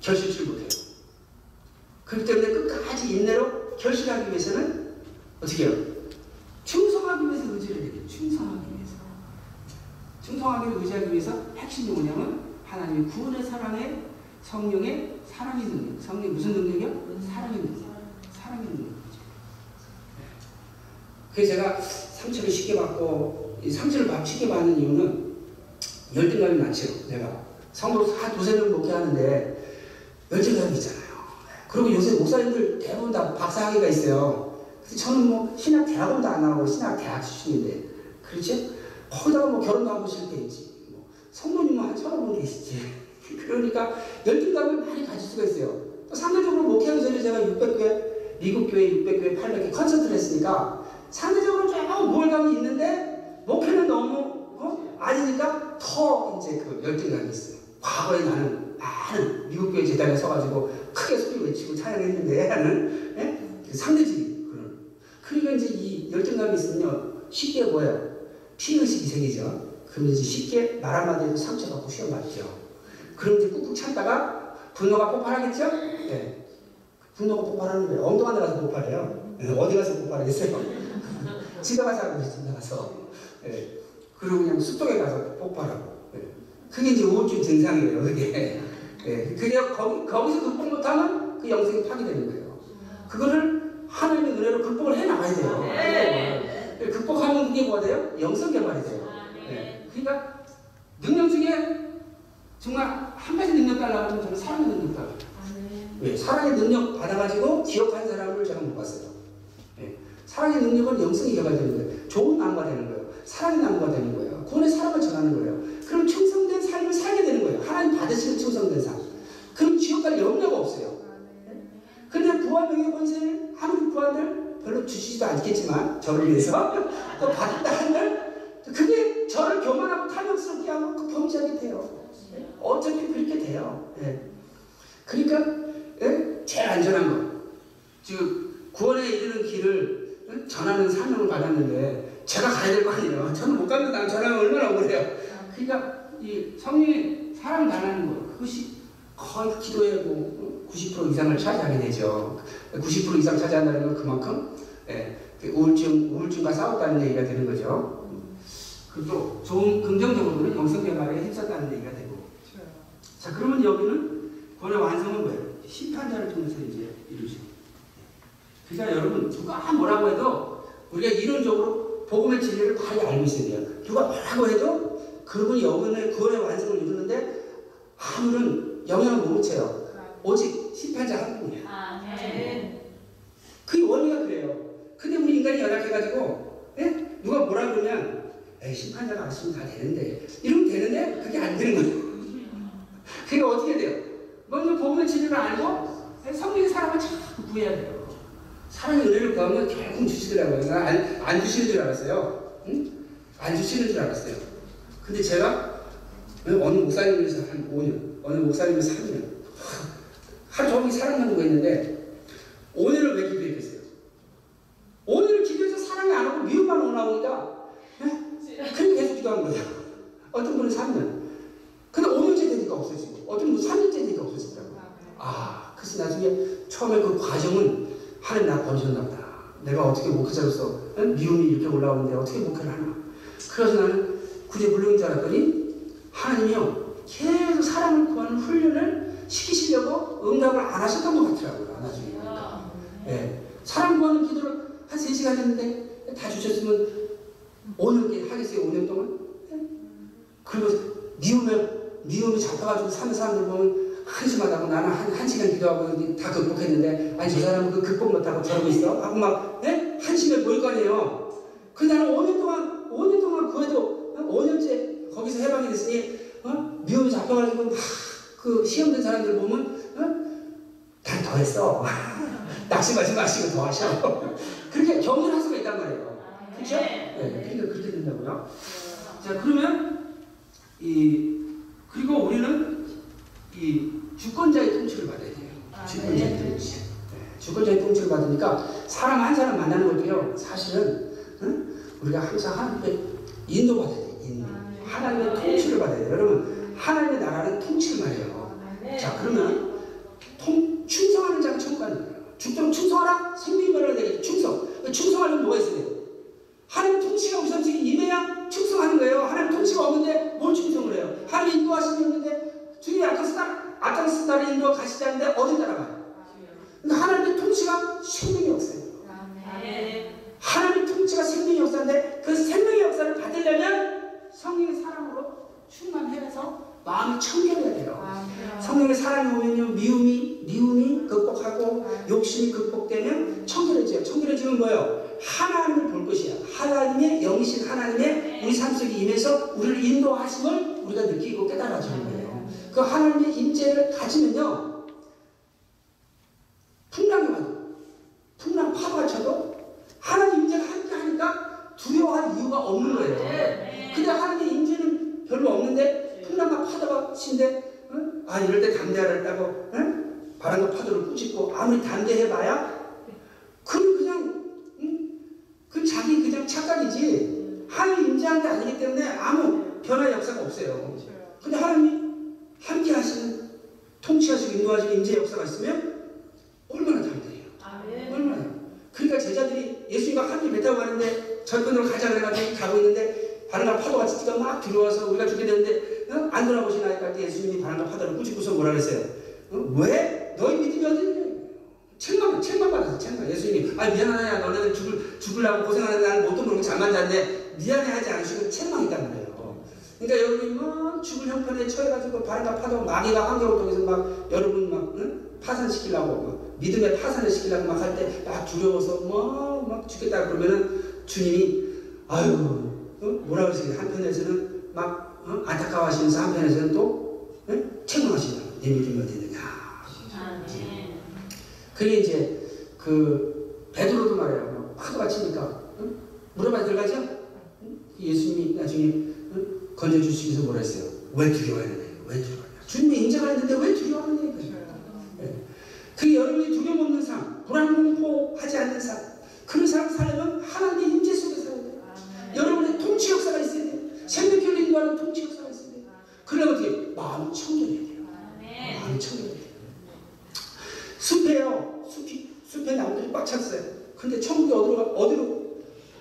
결실치 못해요. 그렇기 때문에 끝까지 인내로 결실하기 위해서는 어떻게 해요? 충성하기 위해서 의지를 해야 돼요. 충성하기 위해서. 충성하기 의지하기 위해서 핵심이 뭐냐면 하나님의 구원의 사랑의 성령의 사랑의 능력. 성령 무슨 능력이요? 사랑의 능력. 사랑의 능력이죠. 그래서 제가 상처를 쉽게 받고 이 상처를 받- 쉽게 받는 이유는 열등감이 많죠. 내가 성도 한 두세 명 목회하는데 열등감이 있잖아요. 그리고 요새 목사님들 대부분 다 박사학위가 있어요. 근데 저는 뭐 신학 대학원도 안 나오고 신학 대학 출신인데 그렇죠? 거기다가 뭐 결혼도 하고 싶을 때 있지. 뭐 성도님은 한 서너 분 계시지. (laughs) 그러니까 열등감을 많이 가질 수가 있어요. 또 상대적으로 목회하기 전에 제가 600교회, 미국 교회 600교회, 800교회 컨설트를 했으니까 상대적으로 조금 우월감이 있는데 목회는 너무 어? 아니니까 더 이제 그 열등감이 있어요. 과거에 나는 많은 미국 교회 재단에 서가지고 크게 소리 외치고 찬양했는데 하는 예? 그 상대적인 그런. 그러니까 이제 이 열등감이 있으면요 쉽게 뭐예요? 피의식이 생기죠. 그러면 이제 쉽게 말 한마디에도 상처받고 받죠. 그럼 이제 꾹꾹 참다가 분노가 폭발하겠죠? 예. 분노가 폭발하는 거예요. 엉뚱한 데 가서 폭발해요. 예, 어디 가서 폭발하겠어요? (laughs) 집에 가서 하고 있어요. 집에 가서. 예. 그리고 그냥 숲속에 가서 폭발하고. 예. 그게 이제 우울증 증상이에요. 그게. 예. 그게 거기, 거기서 극복 못하면 그 영성이 파괴되는 거예요. 그거를 하나님의 은혜로 극복을 해 나가야 돼요. 극복을. 극복하면 그게 뭐가 돼요? 영성 개발이 돼요. 예. 그러니까 능력 중에 정말 한 가지 능력 달라고 하면 저는 사랑의 능력 달라고. 왜? 사랑의 능력 받아가지고 기억한 사람을 제가 못 봤어요. 예. 사랑의 능력은 영성이 개발되는 거예요. 좋은 나무가 되는 거예요. 사랑의 나무가 되는 거예요. 구원의 사랑을 전하는 거예요. 그럼 충성된 삶을 살게 되는 거예요. 하나님 받으시는 충성된 삶. 그럼 지옥 갈 염려가 없어요. 근데 부활 명예 권세를 아무리 부활들 별로 주시지도 않겠지만 저를 위해서 (laughs) 또 받았다 한들 그게 저를 교만하고 탐욕스럽게 하면 그 범죄하게 돼요. 어차피 그렇게 돼요. 예. 그러니까 예? 제일 안전한 거. 지금 구원에 이르는 길을 예? 전하는 사명을 받았는데 제가 가야 될 거 아니에요. 저는 못난 전하면 얼마나 억울해요. 그러니까 이 성령의 사랑 나라는 거 그것이 거의 기도의 뭐 90% 이상을 차지하게 되죠. 90% 이상 차지한다는 건 그만큼 예, 그 우울증 우울증과 싸웠다는 얘기가 되는 거죠. 그리고 좋은 긍정적으로는 영성 개발에 힘썼다는 얘기가 되고. 자 그러면 여기는 구원의 완성은 뭐예요? 심판자를 통해서 이제 이루죠. 그러니까 여러분 누가 뭐라고 해도 우리가 이론적으로 복음의 진리를 바로 알고 있어야 돼요. 누가 뭐라고 해도 그분이 영혼의 구원의 완성을 이루는데 아무런 영향을 못 미쳐요. 오직 심판자 한 분이에요. 그 원리가 그래요. 근데 우리 인간이 연약해가지고 예? 누가 뭐라 그러면 에이 심판자가 알았으면 다 되는데 이러면 되는데 그게 안 되는 거예요. 그게 어떻게 돼요? 먼저 복음의 진리를 알고 성령의 사랑을 자꾸 구해야 돼요. 사랑의 은혜를 구하면 결국 주시더라고요. 안, 안 주시는 줄 알았어요. 응? 안 주시는 줄 알았어요. 근데 제가 어느 목사님에서 한 5년, 어느 목사님에서 3년, 하루 종일 사랑하는 거 있는데, 5년을 왜 기도했겠어요? 5년을 기도해서 사랑이 안 오고 미움만 올라오니까, 예? 그렇게 계속 기도한 거예요. 어떤 분은 3년. 근데 5년째 되니까 없어지고, 어떤 분은 3년째 되니까 없어지더라고요. 아, 그래서 나중에 처음에 그 과정은 하나님 나 버리셨나 보다. 내가 어떻게 목회자로서 응? 미움이 이렇게 올라오는데 어떻게 목회를 하나. 그래서 나는 구제불능인 줄 알았더니 하나님이요 계속 사랑을 구하는 훈련을 시키시려고 응답을 안 하셨던 것 같더라고요. 나중에 보니까. 예. 사랑 구하는 기도를 한 3시간 했는데 다 주셨으면 5년 하겠어요. 5년 동안. 예? 그리고 미움에 미움에 잡혀가지고 사는 사람들 보면 한심하다고 나는 한, 한 시간 기도하고 다 극복했는데 아니 저 사람은 그 극복 못하고 저러고 있어 하고 막 예? 한심해 보일 거 아니에요 그 나는 5년 동안 5년 동안 그래도 5년째 거기서 해방이 됐으니 어? 미움에 잡혀가지고 막 그 시험된 사람들 보면 어? 난더 했어 낙심하지 마시고 더 하셔. (laughs) 그렇게 경륜 할 수가 있단 말이에요. 그렇죠? 네. 네, 그러니까 그렇게 된다고요. 자, 그러면 이 그리고 우리는 이 주권자의 통치를 받아야 돼요. 아, 주권자의 네. 통치. 네, 주권자의 통치를 받으니까 사람 한 사람 만나는 것도요. 사실은 응? 우리가 항상 하나님께 인도받아야 돼요. 인도. 하나님의 통치를 받아야 돼요. 여러분 하나님의 나라는 통치를 말해요. 자 그러면 통, 충성하는 자가 천국 가는 거예요. 죽도록 충성하라 생명이 벌어야 되겠죠. 충성. 그 충성하려면 뭐가 있어야 돼요? 하나님 통치가 우선적인 임해야 충성하는 거예요. 하나님 통치가 없는데 뭘 충성을 해요? 하나님 인도하심이 없는데 주님이 아까스 딸, 아까스 딸을 인도가 가시지 않는데 어디 따라가요? 그러니까 하나님의 통치가 생명의 역사예요. 하나님 통치가 생명의 역사인데 그 생명의 역사를 받으려면 성령의 사랑으로 충만해서 마음이 청결해야 돼요. 성령의 사랑이 오면요 미움이 미움이 극복하고 욕심이 극복되면 청결해져요. 청결해지면 뭐예요? 하나님을 볼 것이야. 하나님의 영이신 하나님의 우리 삶 속에 임해서 우리를 인도하심을 우리가 느끼고 깨달아지는 거예요. 그 하나님의 임재를 가지면요 풍랑이 와도 풍랑 파도가 쳐도 하나님 임재가 함께 하니까 두려워할 이유가 없는 거예요. 근데 하나님의 임재는 별로 없는데 풍랑과 파도가 친데 응? 아 이럴 때 담대하라고 응? 바람과 파도를 꾸짖고 아무리 담대해봐야 그건 그냥 응? 그 자기 그냥 착각이지 하나님 임재한 게 아니기 때문에 아무 변화의 역사가 없어요. 근데 하나님이 함께 하시는 통치하시고 인도하시는 임재 역사가 있으면 얼마나 담대해요. 얼마나 그러니까 제자들이 예수님과 함께 배 타고 가는데 절편으로 가자 그래가지고 가고 있는데 바람과 파도가 찌가 막 들어와서 우리가 죽게 되는데 어? 안 돌아보시나 하니까 예수님이 바람과 파도를 꾸짖고서 뭐라 그랬어요? 어? 왜? 너희 믿음이 어디 있냐? 책망, 책망받았어, 책망. 예수님이, 아, 미안하냐, 너네들 죽을, 죽으려고 고생하는 나는 못도 모르고 잠만 잤는데, 미안해 하지 않으시고 책망이단 말이에요. 그러니까 여러분이 막 죽을 형편에 처해가지고 바람과 파도, 마귀가 환경을 통해서 막 여러분 막, 응? 파산시키려고, 막 믿음의 파산을 시키려고 막 할 때 막 두려워서 막, 막 죽겠다 그러면은 주님이, 아유, 어? 뭐라 그러세요? 한편에서는 막, 어? 안타까워하시면서 한편에서는 또, 응? 책망하시냐. 내 믿음이 어디 있느냐. 그게 이제 그 베드로도 말해요. 뭐 파도가 치니까 응? 물어봐 들어가죠? 응? 예수님이 나중에 응? 건져주시면서 뭐라 했어요? 왜 두려워하느냐? 왜 두려워하냐? 주님이 인정을 했는데 왜 두려워하느냐? 이거죠. 예. 그 여러분이 두려움 없는 삶, 불안 공포하지 않는 삶, 그런 삶 살려면 하나님의 임재 속에 살아야 돼요. 여러분의 통치 역사가 있어야 돼요. 생명교를 인도하는 통치 역사가 있어야 돼요. 그러면 어떻게? 마음이 청결해야 돼요. 마음이 청결해야 돼요. 숲에요. 숲이 숲에 나무들이 꽉 찼어요. 근데 천국에 어디로 가, 어디로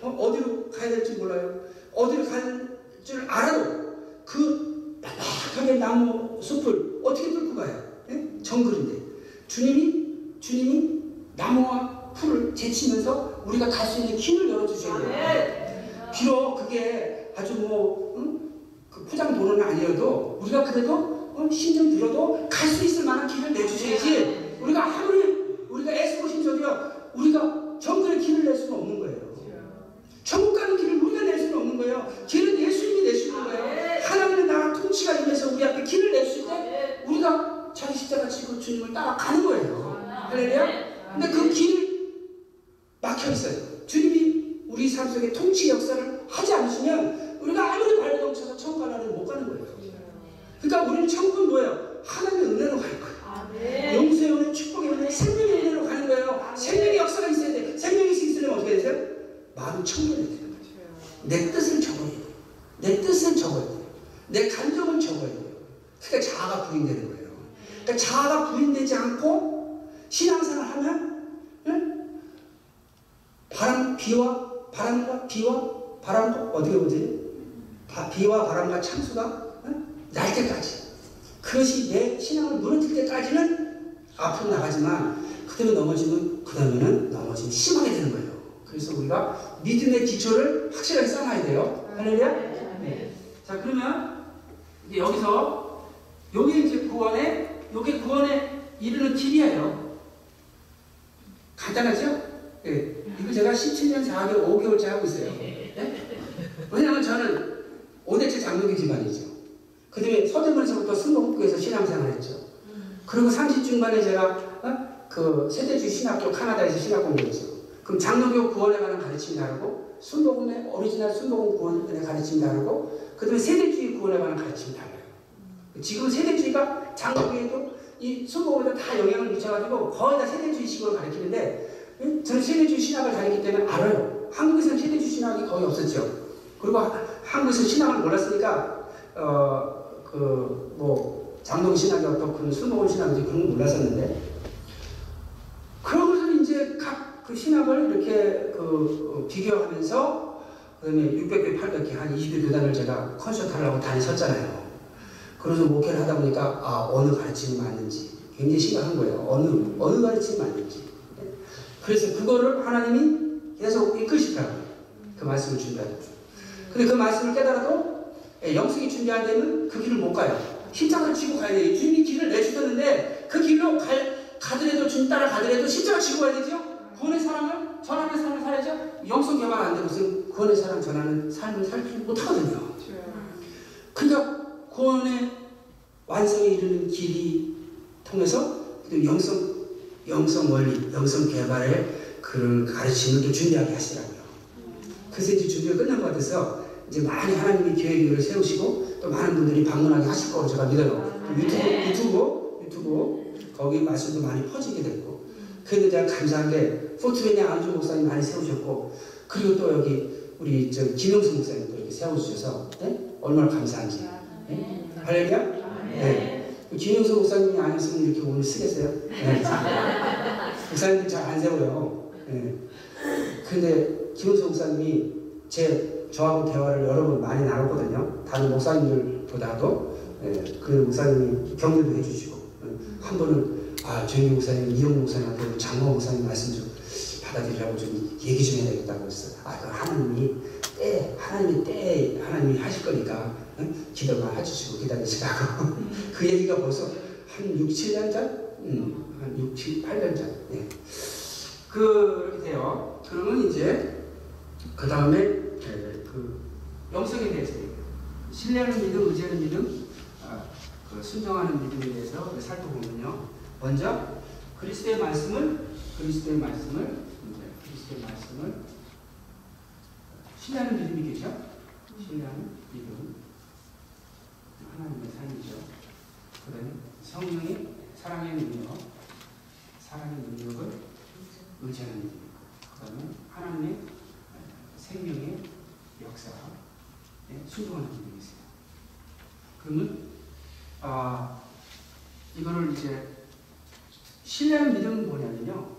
어, 어디로 가야 될지 몰라요. 어디로 가는 줄 알아도 그 빡빡하게 나무 숲을 어떻게 뚫고 가요? 예? 정글인데 주님이 주님이 나무와 풀을 제치면서 우리가 갈 수 있는 길을 열어주셔야 돼요. 비록 그게 아주 뭐 응? 그 포장 도로는 아니어도 우리가 그래도 어, 힘좀 들어도 갈 수 있을 만한 길을 내주셔야지 우리가 아무리 우리가 애쓰고 힘써도요 우리가 정글의 길을 낼 수는 없는 거예요. 천국 가는 길을 우리가 낼 수는 없는 거예요. 길은 예수님이 내주는 거예요. 하나님의 나라 통치가 임해서 우리 앞에 길을 낼 수 있때 우리가 자기 십자가 지고 주님을 따라가는 거예요. 할렐루야. 근데 그 길 막혀 있어요. 주님이 우리 삶 속에 통치 역사를 하지 않으시면 우리가 아무리 발버둥쳐서 천국 가나를 못 가는 거예요. 그러니까 우리는 천국은 뭐예요? 하나님의 은혜로 갈 거예요. 용서의 은혜, 축복의 은혜, 생명의 은혜로 가는 거예요. 생명의 역사가 있어야 돼. 생명이 있으려면 어떻게 되세요? 마음이 청결해야 돼요. 내 뜻을 적어야 돼요. 내 뜻을 적어야 돼요. 내 감정을 적어야 돼요. 그러니까 자아가 부인되는 거예요. 그러니까 자아가 부인되지 않고 신앙생활 하면 응? 바람, 비와 바람과 비와 바람과 어떻게 보지? 바- 비와 바람과 창수가 응? 날 때까지 그것이 내 신앙을 무너질 때까지는 앞으로 나가지만 그 다음에 넘어지면 그 다음에는 넘어지면 심하게 되는 거예요. 그래서 우리가 믿음의 기초를 확실하게 쌓아야 돼요. 할렐루야? 네. 자 그러면 이제 여기서 요게 이제 구원의 요게 구원에 이르는 길이에요. 간단하죠? 예. 이거 제가 17년 4개월 5개월째 하고 있어요. 예? 왜냐하면 저는 5대째 장로교 집안이죠. 그 다음에 서대문에서부터 순복음에서 신앙생활 했죠. 그리고 30 중반에 제가 어? 그 세대주의 신학교 카나다에서 신학 공부했죠. 그럼 장로교 구원에 관한 가르침이 다르고 순복음의 오리지널 순복음 구원에 가르침이 다르고 그 다음에 세대주의 구원에 관한 가르침이 달라요. 지금 세대주의가 장로교에도 이 순복음에도 다 영향을 미쳐가지고 거의 다 세대주의식으로 가르치는데 음, 저는 세대주의 신학을 다녔기 때문에 알아요. 한국에서는 세대주의 신학이 거의 없었죠. 그리고 하- 한국에서 신학을 몰랐으니까 어 그 뭐 장로교 신학이 어떻고 순복음 신학인지 그런 거 몰랐었는데 그러고서 이제 각 그 신학을 이렇게 그 어, 비교하면서 그다음에 600개, 800개 한 20개 교단을 제가 컨설트 하려고 다녔었잖아요. 그래서 목회를 하다 보니까 아 어느 가르침이 맞는지 굉장히 심각한 거예요. 어느 어느 가르침이 맞는지. 그래서 그거를 하나님이 계속 이끄시더라고요. 그 말씀을 준비하고. 근데 그 말씀을 깨달아도 예, 영성이 준비 안 되면 그 길을 못 가요. 십자가를 지고 가야 돼요. 주님이 길을 내주셨는데 그 길로 갈, 가더라도 주님 따라 가더라도 십자가 지고 가야 되죠. 구원의 사랑을 전하는 삶을 살아야죠. 영성 개발 안 되고서는 구원의 사랑 전하는 삶을 살지 못하거든요. 그러니까 구원의 완성에 이르는 길이 통해서 또 영성 영성 원리, 영성 개발의 그런 가르침을 또 준비하게 하시더라고요. 그래서 이제 준비가 끝난 것 같아서 이제 많이 하나님이 계획을 세우시고 또 많은 분들이 방문하게 하실 거로 제가 믿어요. 또 유튜브, 유튜브, 유튜브 거기 말씀도 많이 퍼지게 됐고 그런데 제가 감사한 게 포트맨의 안주 목사님 많이 세우셨고 그리고 또 여기 우리 저 김영수 목사님도 이렇게 세워주셔서 네? 얼마나 감사한지 네? 할렐루야? 네. 김영수 목사님이 아니었으면 이렇게 오늘 쓰겠어요? 네. 목사님들 잘 안 세워요. 네. 근데 김영수 목사님이 제 저하고 대화를 여러 번 많이 나눴거든요. 다른 목사님들보다도 예, 그 목사님이 격려도 해주시고 예, 한 번은 아 정희 목사님, 이영 목사님한테 장모 목사님 말씀 좀 받아들이라고 좀 얘기 좀 해야 되겠다고 했어요. 아, 그 하나님이 때, 하나님이 때, 하나님이 하실 거니까 예? 기도만 해주시고 기다리시라고 (laughs) 그 얘기가 벌써 한 6, 7년 전? 음, 한 6, 7, 8년 전. 예. 그렇게 돼요. 그러면 이제 그 다음에 그 영성에 대해서. 신뢰하는 믿음, 의지하는 믿음, 아, 그 순종하는 믿음에 대해서 살펴보면요. 먼저 그리스도의 말씀을 그리스도의 말씀을 이제 그리스도의 말씀을 신뢰하는 믿음이겠죠. 신뢰하는 하나님의 삶이죠. 그다음에 성령의 사랑의 능력, 사랑의 능력을 의지하는 믿음. 그다음에 하나님의 생명의 역사에 순종하는 믿음이 있어요. 그러면 아 이거를 이제 신뢰하는 믿음은 뭐냐면요.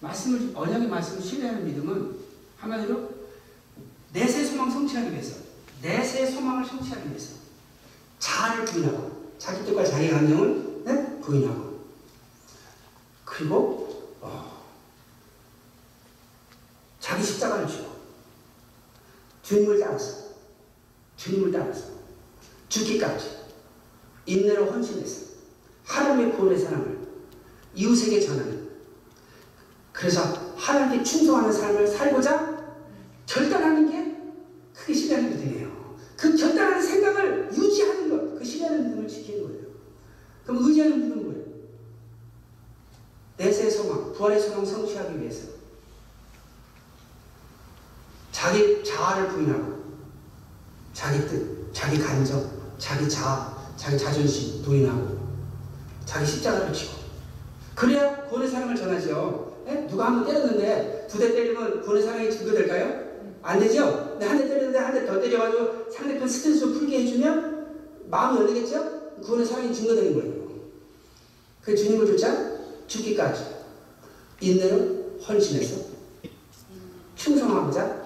말씀을 언약의 말씀을 신뢰하는 믿음은 한마디로 내세 소망 성취하기 위해서 내세 소망을 성취하기 위해서 자아를 부인하고 자기 뜻과 자기 감정을 네? 부인하고. 그리고 어, 자기 십자가를 지고 주님을 따라서 주님을 따라서 죽기까지 인내로 헌신해서 하나님의 구원의 사랑을 이웃에게 전하는 그래서 하나님께 충성하는 삶을 살고자 결단하는 게 신뢰하는 믿음이에요. 그 결단하는 생각을 유지하는 것, 그 지키는 거예요. 그럼 의지하는 믿음은 뭐예요? 내세의 소망, 부활의 소망 성취하기 위해서 자기 자아를 부인하고 자기 뜻, 자기 감정, 자기 자아, 자기 자존심 부인하고 자기 십자가를 지고 그래야 구원의 사랑을 전하죠. 예? 누가 한 번 때렸는데 두 대 때리면 구원의 사랑이 증거될까요? 안 되죠? 근데 한 대 때렸는데 한 대 더 때려가지고 상대편 스트레스 풀게 해주면 마음이 열리겠죠? 구원의 사랑이 증거되는 거예요. 그 주님을 쫓아 죽기까지 인내로 헌신해서 충성하고자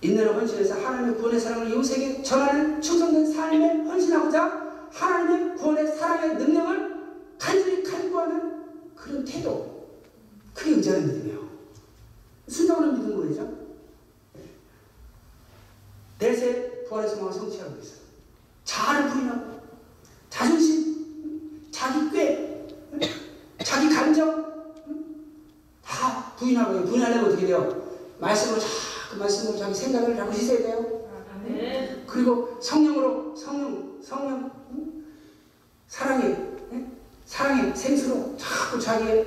인내로 헌신해서 하나님의 구원의 사랑을 이웃에게 전하는 충성된 삶에 헌신하고자 하나님의 구원의 사랑의 능력을 간절히 간구하는 그런 태도 그게 의지하는 믿음이에요 순종하는 믿음은 뭐죠? 내세 부활의 소망을 성취하기 위해서 자아를 부인하고. 자존심, 자기 꾀, 자기 감정. 다 부인하고 부인하려면 어떻게 돼요? 말씀으로 자그 말씀으로 자기 생각을 자꾸 씻어야 돼요. 네. 그리고 성령으로 성령 성령 사랑의 사랑의 생수로 자꾸 자기의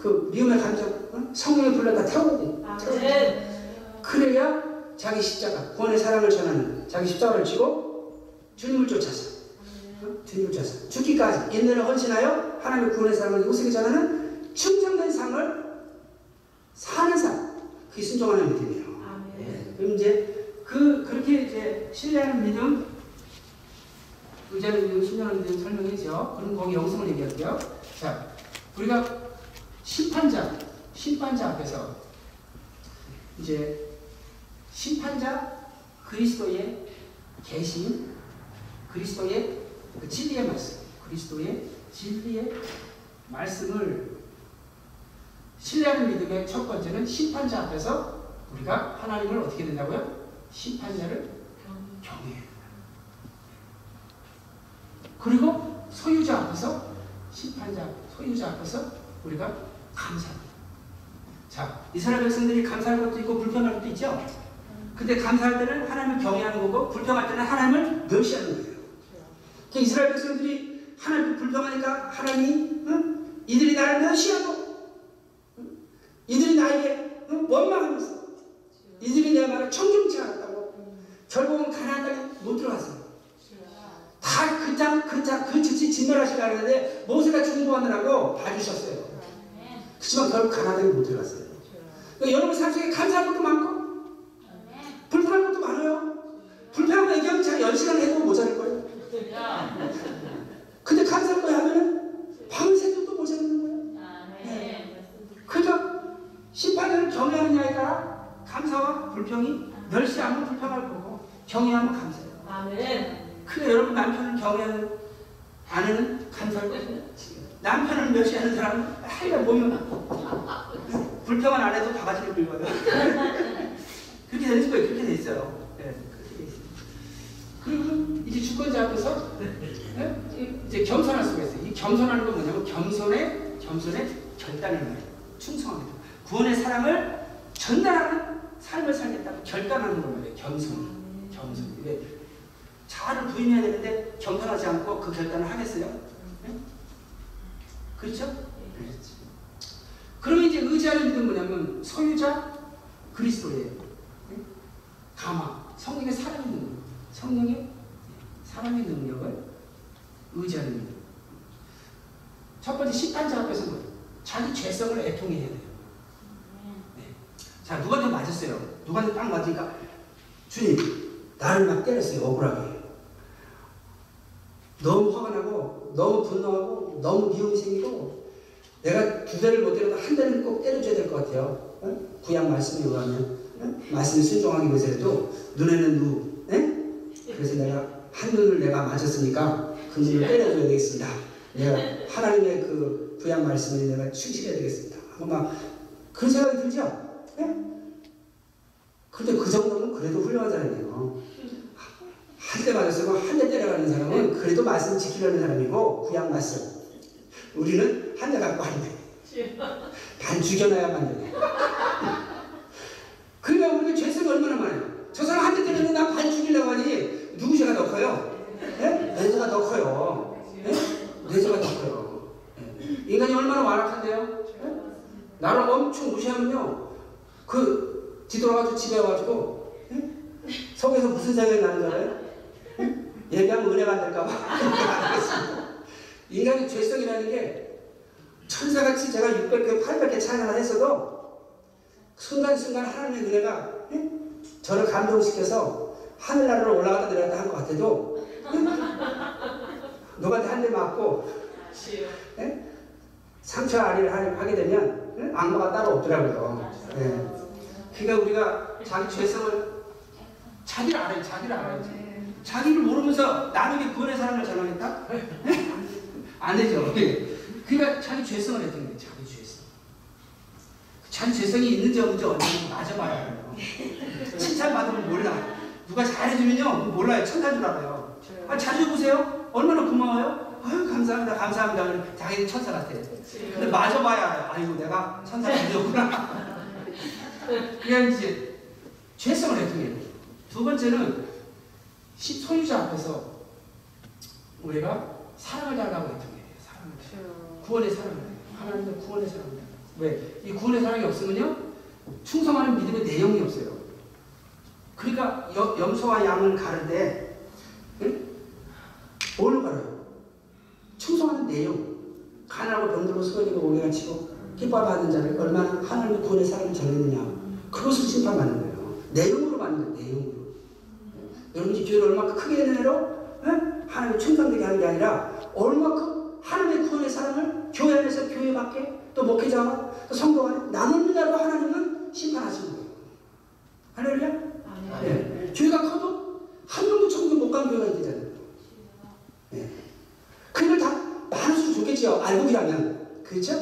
그 미움의 감정 성령의 불로 다 태워야 돼. 아, 네. 그래야 자기 십자가 구원의 사랑을 전하는 자기 십자가를 지고 주님을 쫓아서 주님을 쫓아서 죽기까지 인내를 헌신하여 하나님의 구원의 사랑을 요새에 전하는 충성된 삶을 사는 삶 그게 순종하는 믿음이에요. 아, 네. 그럼 이제 그 그렇게 이제 신뢰하는 믿음 의자는 믿음 신뢰하는 믿음 설명이죠. 그럼 거기 영성을 얘기할게요. 자 우리가 심판자 심판자 앞에서 이제 심판자 그리스도의 계신 그리스도의 그 진리의 말씀, 그리스도의 진리의 말씀을 신뢰하는 믿음의 첫 번째는 심판자 앞에서 우리가 하나님을 어떻게 된다고요? 심판자를 경외해. 그리고 소유자 앞에서 심판자 소유자 앞에서 우리가 감사합니다. 자, 이스라엘 백성들이 감사할 것도 있고 불평할 것도 있죠. 근데 감사할 때는 하나님을 경외하는 거고 불평할 때는 하나님을 멸시하는 거예요. 그 이스라엘 백성들이 하나님 불평하니까 하나님 응? 이들이 나를 멸시하고 응? 이들이 나에게 응? 원망하면서 이들이 내 말을 청중치 않았다고 결국은 가나안 땅에 못 들어갔어요. 다 그장 그장 그 즉시 진멸하시라 하는데 모세가 중보하느라고 봐주셨어요. 그렇지만 결국 가나안 땅에 못 들어갔어요. 그러니까 여러분 삶 속에 감사한 것도 많고 불편한 것도 많아요. 구원의 사랑을 하나님의 구원의 사랑을 왜? 이 구원의 사랑이 없으면요 충성하는 믿음의 내용이 없어요. 그러니까 여, 염소와 양은 가는데 응? 가나요? 충성하는 내용. 가난하고 병들고 수건이고 오해가 치고 핍박받는 자를 얼마나 하나님의 구원의 사랑을 전했느냐. 그것을 심판받는 거예요. 내용으로 받는 거예요 내용으로. 여러분이 교회를 얼마큼 크게 내내로 하나님 충성되게 하는 게 아니라 얼마큼 하나님의 구원의 사랑을 교회 안에서 교회 밖에 또 목회자와 또 성도 안에 나누느냐로 하나님은 심판하시는 거예요. 할렐루야? 네. 교회가 커도 한 명도 천국 못간 교회가 되잖아요. 네. 그걸 다 많을수록 좋겠지요. 알곡이라면. 그렇죠?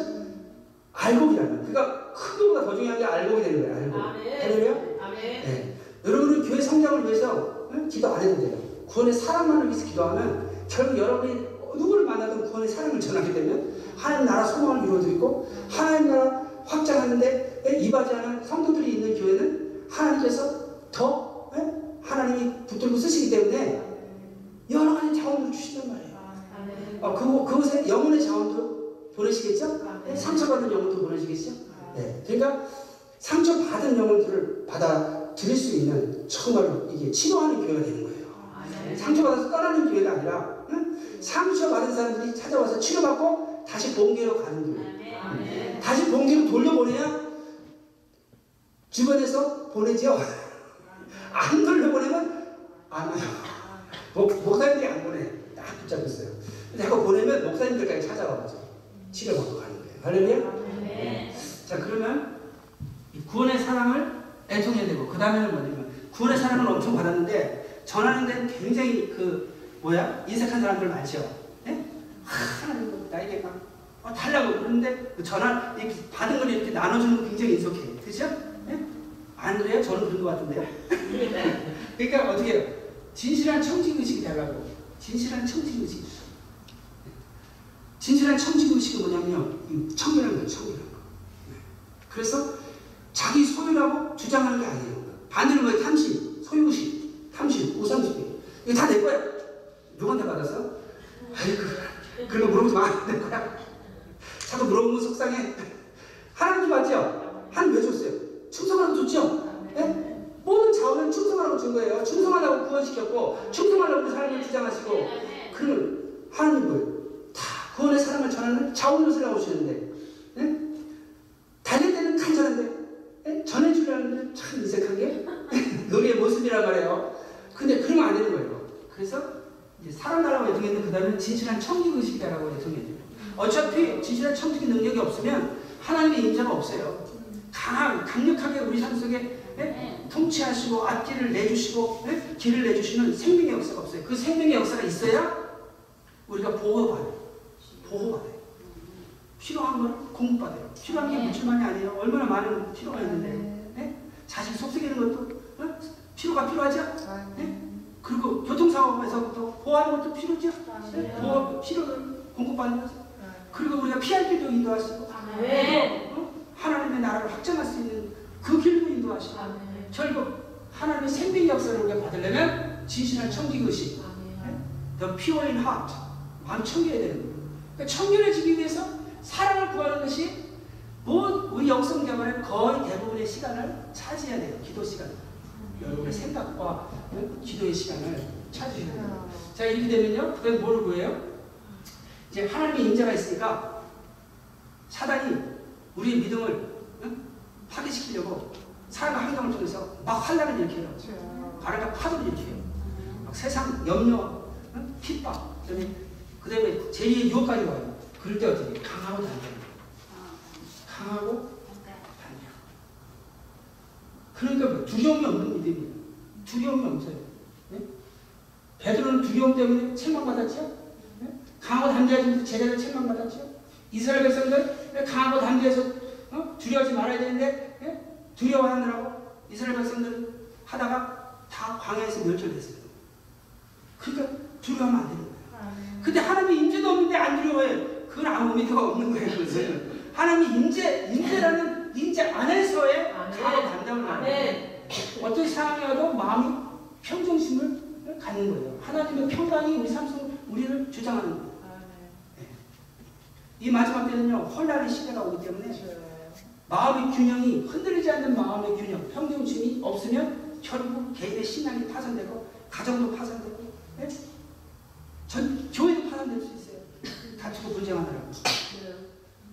알곡이라면. 그러니까 큰 것보다 더 중요한 게 알곡이 되는 거예요. 알곡. 할렐루야? 네. 여러분은 교회 성장을 위해서 응? 기도 안 해도 돼요. 구원의 사랑만을 위해서 기도하면 결국 여러분이 누구를 만나든 구원의 사랑을 전하게 되면 하나님 나라 소망을 이루어드리고 하나님 나라 확장하는데 이바지하는 성도들이 있는 교회는 하나님께서 더 응? 하나님이 붙들고 쓰시기 때문에 여러 가지 자원을 주신단 말이에요. 아멘. 어, 그, 그곳에 영혼의 자원도 보내시겠죠? 아멘. 상처받은 영혼도 보내시겠죠? 네. 그러니까 상처받은 영혼들을 받아들일 수 있는 정말로 이게 치료하는 교회가 되는 거예요. 아멘. 상처받아서 떠나는 교회가 아니라 응? 상처받은 사람들이 찾아와서 치료받고 다시 본교로 가는 교회. 아멘. 다시 본교로 돌려보내야 주변에서 보내죠. 안 돌려보내면 안 와요. 목, 목사님들이 안 보내. 딱 붙잡고 있어요. 내가 보내면 목사님들까지 찾아와가지고 치료받고 가는 거예요. 할렐루야? 아멘. 자 그러면 이 구원의 사랑을 애통해야 되고 그 다음에는 뭐냐면 구원의 사랑을 엄청 받았는데 전하는 데는 굉장히 그 뭐야 인색한 사람들 많죠. 예? 하나님 뭐 나에게 막 어, 달라고 그러는데 그 전화 받은 걸 이렇게 나눠주는 거 굉장히 인색해. 그죠? 예? 안 그래요? 저는 그런 것 같은데요. (laughs) 그러니까 어떻게 해요? 진실한 청직 의식이 달라고. 진실한 청직 의식. 진실한 청직 의식은 뭐냐면요. 이 청이라는 거예요. 청이라는 거. 네. 그래서 자기 소유라고 주장하는 게 아니에요. 반대로 뭐예요? 탐심, 소유의식, 탐심, 우상주의. 이거 다내 거야. 누구한테 받았어? 아이고, 그런 거 물어보지 마. 내 거야. 자꾸 물어보면 속상해. 하나님 맞죠? 하나님 왜 줬어요? 충성하라고 줬죠? 네? 모든 자원은 충성하라고 준 거예요. 충성하라고 구원시켰고, 충성하라고 삶을 주장하시고, 그러면 하나님 뭐예요? 다 구원의 사랑을 전하는 자원을 쓰라고 주시는데, 네? 달릴 때는 간절한데, 네? 전해주려는 참 인색한 게 우리의 모습이란 말이에요. 근데 그러면 안 되는 거예요. 그래서 사랑하라고 애통했는데, 그 다음에 진실한 청기의식이다라고 애통해요. 어차피 진실한 청지기 능력이 없으면 하나님의 임자가 없어요. 강한, 강력하게 우리 삶 속에 예? 통치하시고 앞길을 내주시고 예? 길을 내주시는 생명의 역사가 없어요. 그 생명의 역사가 있어야 우리가 보호받아요. 보호받아요. 필요한 걸 공급받아요. 필요한 게 물질만이 아니에요. 얼마나 많은 필요가 있는데 예? 자식 속삭이는 것도 어? 필요가 필요하죠? 예? 그리고 교통사고에서부터 보호하는 것도 필요죠? 예? 보호 필요를 공급받는 거죠. 그리고 우리가 피할 길도 인도하시고 아멘. 어? 하나님의 나라를 확장할 수 있는 그 길도 인도하시고 아멘. 결국 하나님의 생명 역사를 우리가 받으려면 진실한 The pure in heart 마음 청결해야 되는 거예요 그러니까 청결해지기 위해서 사랑을 구하는 것이 뭐 우리 영성자만의 거의 대부분의 시간을 차지해야 돼요 기도 시간 여러분의 생각과 어? 기도의 시간을 찾으셔야 돼요 자 이렇게 되면요 그 다음에 뭘 구해요? 이제 하나님의 임재가 있으니까 사단이 우리의 믿음을 응? 파괴시키려고 사람의 환경을 통해서 막 환란을 일으켜요. 바람과 파도를 일으켜요. 막 세상 염려, 응? 핍박, 그다음에 그다음에 제2의 유혹까지 와요. 그럴 때 어떻게? 해요? 강하고 단단. 강하고 단단. 그러니까 뭐 두려움이 없는 믿음이에요. 두려움이 없어요. 네? 베드로는 두려움 때문에 책망받았죠? 네? 강하고 담대하지 제자들 책망받았죠? 이스라엘 백성들 강하고 담대해서 어? 두려워하지 말아야 되는데 예? 두려워하느라고 이스라엘 백성들 하다가 다 광야에서 멸절됐어요. 그러니까 두려워하면 안 되는 거예요. 근데 하나님의 임재도 없는데 안 두려워해. 그건 아무 의미가 없는 거예요. 그것은. 하나님의 임재, 임재라는 임재 안에서의 담대함을 말해요. 아멘. 어떤 상황이 와도 마음이 평정심을 갖는 거예요. 하나님의 평강이 우리 삶 속 우리를 주장하는 거예요. 이 마지막 때는요 혼란의 시대가 오기 때문에 마음의 균형이 흔들리지 않는 마음의 균형, 평등심이 없으면 결국 개인의 신앙이 파산되고 가정도 파산되고 예? 전 교회도 파산될 수 있어요. 다투고 분쟁하느라고.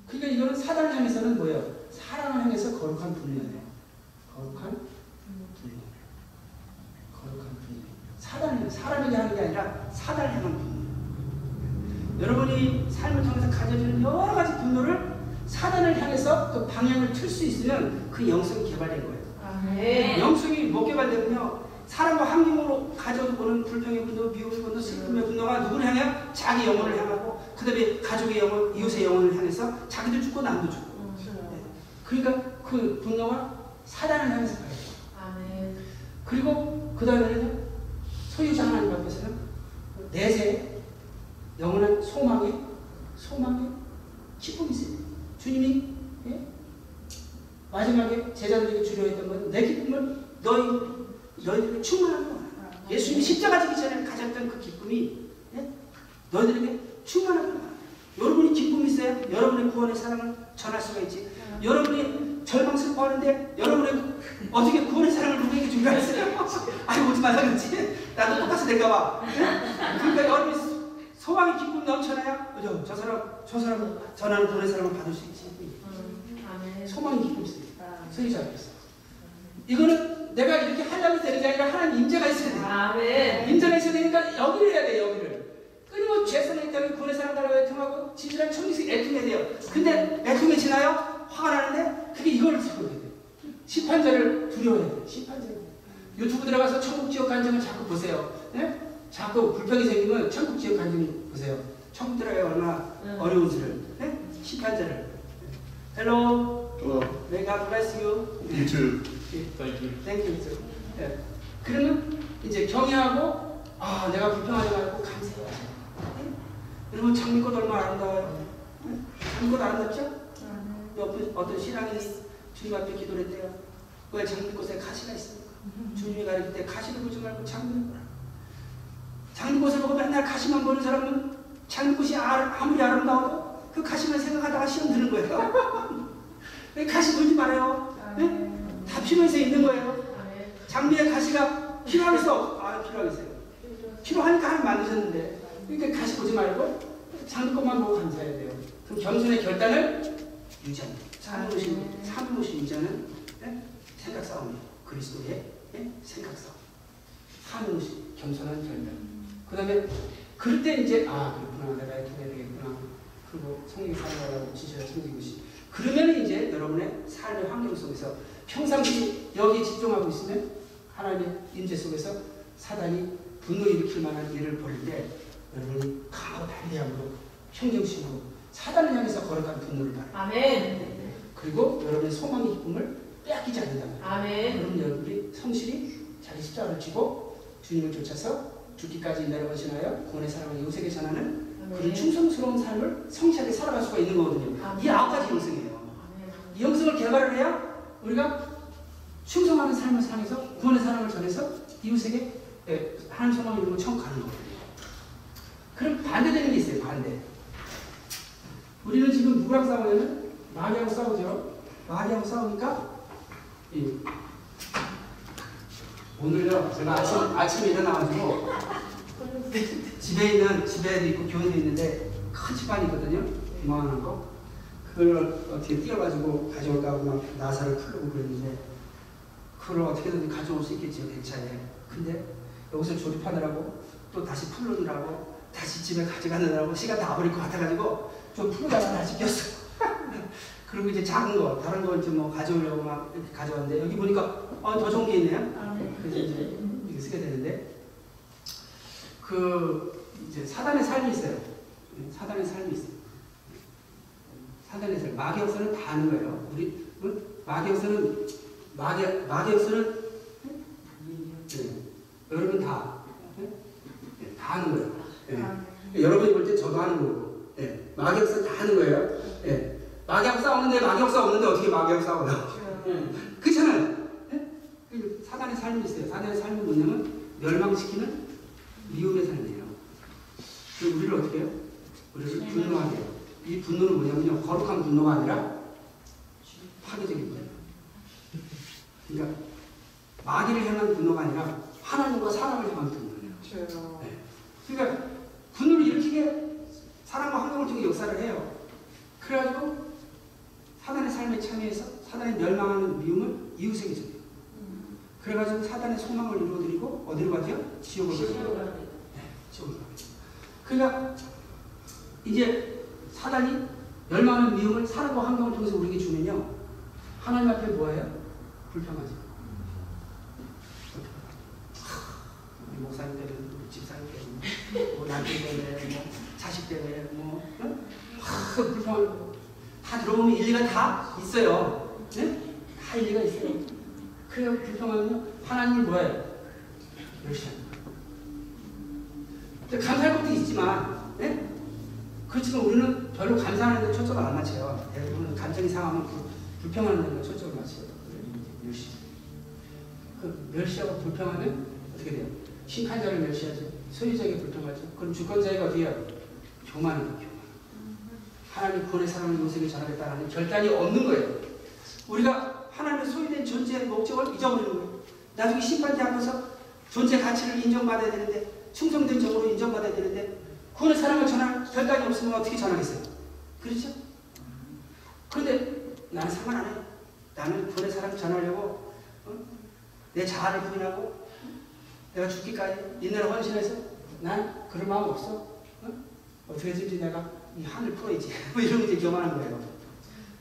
그러니까 이거는 사단을 향해서는 뭐예요? 사랑을 향해서 거룩한 분리예요. 거룩한 분리. 거룩한 분리. 사단을 사람에게 하는 게 아니라 사단을 향한 분리. 여러분이 삶을 통해서 가져지는 여러 가지 분노를 사단을 향해서 또 방향을 틀 수 있으면 그 영성이 개발된 거예요. 아멘. 영성이 못 개발되면요. 사람과 환경으로 가져오는 불평의 분노, 미움의 분노, 슬픔의 분노가 누구를 향해? 자기 영혼을 향하고 그 다음에 가족의 영혼, 이웃의 영혼을 향해서 자기도 죽고 남도 죽고 그러니까 그 분노가 사단을 향해서 가요. 아멘. 그리고 그 다음에는 소유자 하나님 앞에서는 내세 영원한 소망에 소망에 기쁨이 있어요. 주님이 예? 마지막에 제자들에게 주려 했던 건내 기쁨을 너희 너희들에게 충만하게 원한다. 예수님이 십자가 지기 전에 가졌던 그 기쁨이 예? 너희들에게 충만하게 원한다. 여러분이 기쁨이 있어야 여러분의 구원의 사랑을 전할 수가 있지. 여러분이 절망스러워하는데 여러분의 어떻게 구원의 사랑을 누구에게 준비하어요 (laughs) 아니 오지 말라 그랬지. 나도 똑같이 될까 봐. 그러니까 여러분이 소망의 기쁨 넘쳐나야 그죠? 저 사람 저 사람 전하는 구원의 사랑을 받을 수 있지. 소망의 기쁨이 있어요. 소유자 앞에서. 이거는 내가 이렇게 하려고 되는 게 아니라 하나님 임재가 있어야 돼. 아멘. 임재가 있어야 되니까 여기를 해야 돼 여기를. 끊임없이 죄선에 있다면 사랑 달라고 애통하고 진실한 청리식 애통해야 돼요. 근데 애통해지나요? 화가 나는데 그게 이거를 생각해야 돼. 심판자를 두려워해야 돼. 심판자를. 유튜브 들어가서 천국 지역 간증을 자꾸 보세요. 네? 자꾸 불평이 생기면 천국 지역 간증 보세요. 천국 들어가야 얼마나 응. 어려운지를. 네? 심판자를. Hello, Hello. may God bless you. You too. Thank you. sir. 예. 그러면 이제 경외하고 아 내가 불평하지 말고 감사해야지. 예? 여러분 장미꽃 얼마나 아름다워요. 예? 장미꽃 아름답죠? 옆에 어떤 신앙인이 주님 앞에 기도를 했대요. 왜 장미꽃에 가시가 있습니까? 주님이 가르칠 때 가시를 보지 말고 장미를 보라. 장미꽃을 보고 맨날 가시만 보는 사람은 장미꽃이 아- 아무리 아름다워도 그 가시만 생각하다가 시험 드는 거예요. (laughs) 왜 가시 보지 말아요. 예? 다 필요해서 있는 거예요. 장미의 가시가 필요하겠어? 아 필요하겠어요. 필요하니까 하나 만드셨는데 그러니까 가시 보지 말고 장미꽃만 보고 감사해야 돼요. 그럼 겸손의 결단을 유지합니다. 사무신 사무신 유지하는 예? 생각 싸움이에요. 그리스도의 예? 생각 싸움. 사무신 겸손한 결단. 그 다음에 그럴 때 이제 아 그렇구나 내가 이렇게 해야 되겠구나. 그리고 성령 사랑하라고 지셔야 섬기는 것이. 그러면 이제 여러분의 삶의 환경 속에서 평상시 여기에 집중하고 있으면 하나님의 임재 속에서 사단이 분노 일으킬 만한 일을 벌일 때 여러분이 강하고 담대함으로 평정심으로 사단을 향해서 거룩한 분노를 발휘 아멘. 그리고 여러분의 소망의 기쁨을 빼앗기지 않는다면 아멘. 그럼 여러분이 성실히 자기 십자가를 지고 주님을 쫓아서 죽기까지 내려가시나요? 구원의 사랑을 이웃에게 전하는 그런 아멘. 충성스러운 삶을 성실하게 살아갈 수가 있는 거거든요. 아멘. 이 아홉 가지 영성이에요. 이 영성을 개발을 해야 우리가 충성하는 삶을 살면서 구원의 사랑을 전해서 이웃에게 예, 하나님 소망을 이루고 천국 가는 거거든요. 그럼 반대되는 게 있어요. 반대. 우리는 지금 누구랑 싸우냐면 마귀하고 싸우죠. 마귀하고 싸우니까 이 오늘요 제가 아침 아침에 일어나가지고 집에 있는 집에도 있고 교회도 있는데 큰 집안이 있거든요. 이만한 거. 그걸 어떻게 띄어가지고 가져올까 하고 막 나사를 풀고 그랬는데 그걸 어떻게든 가져올 수 있겠죠 대차에. 근데 여기서 조립하느라고 또 다시 풀느라고 다시 집에 가져가느라고 시간 다 버릴 것 같아가지고 좀 풀다가 다시 꼈어. 그리고 이제 작은 거 다른 거 이제 뭐 가져오려고 막 이렇게 가져왔는데 여기 보니까 어, 더 좋은 게 있네요. 아멘. 그래서 이제 이렇게 쓰게 되는데 그 이제 사단의 삶이 있어요. 사단의 삶이 있어요. 사단의 삶. 마귀역사는 다 아는 거예요. 우리 응? 마귀역사는 마귀 마귀역사는 네. 여러분 다 네? 네, 다 아는 거예요. 네. 여러분이 볼 때 저도 하는 거고. 네. 마귀역사 다 하는 거예요. 네. 마귀하고 싸우는데 마귀역사 없는데 어떻게 마귀하고 싸워요? 그렇잖아요. 네? 그 사단의 삶이 있어요. 사단의 삶은 뭐냐면 멸망시키는 미움의 삶이에요. 그 우리를 어떻게 해요? 우리를 분노하게 해요. 이 분노는 뭐냐면요. 거룩한 분노가 아니라 파괴적인 거예요. 그러니까 마귀를 향한 분노가 아니라 하나님과 사람을 향한 분노예요. 그러니까 일으키게 사람과 환경을 통해 역사를 해요. 그래가지고 사단의 삶에 참여해서 사단의 멸망하는 미움을 이웃에게 줘요. 그래가지고 사단의 소망을 이루어드리고 어디로 가죠? 지옥을 가죠. 지옥을 가죠. 그러니까 이제 사단이 멸망하는 미움을 사람과 환경을 통해서 우리에게 주면요. 하나님 앞에 뭐예요? 불평하지. 우리 목사님 때문에, 우리 집사님 때문에, 뭐 남편 때문에, 뭐 자식 때문에, 뭐 응? 하, 불평하고 다 들어보면 일리가 다 있어요. 네? 다 일리가 있어요. 그래요 불평하면요. 하나님을 뭐예요? 멸시합니다. 감사할 것도 있지만, 네? 그렇지만 우리는 별로 감사하는 데 초점을 안 맞춰요. 대부분 감정이 상하면 그 불평하는 데 초점을 맞춰요. 멸시. 그 멸시하고 불평하면 어떻게 돼요? 심판자를 멸시하죠. 소유자에게 불평하죠. 그럼 주권자에게 어디에요? 교만이다, 교만. 하나님 구원의 사랑을 요셉에 전하겠다는 결단이 없는 거예요. 우리가 하나님의 소유된 존재의 목적을 잊어버리는 거예요. 나중에 심판대 앞에서 존재 가치를 인정받아야 되는데 충성된 적으로 인정받아야 되는데 구원의 사랑을 전할 결단이 없으면 어떻게 전하겠어요? 그렇죠? 그런데 나는 상관 안 해요. 나는 구원의 사랑 전하려고 어? 내 자아를 부인하고 내가 죽기까지 인내로 헌신해서 난 그럴 마음 없어. 어? 어떻게든지 내가 이 한을 풀어야지. (laughs) 뭐 이런 이제 교만한 거예요.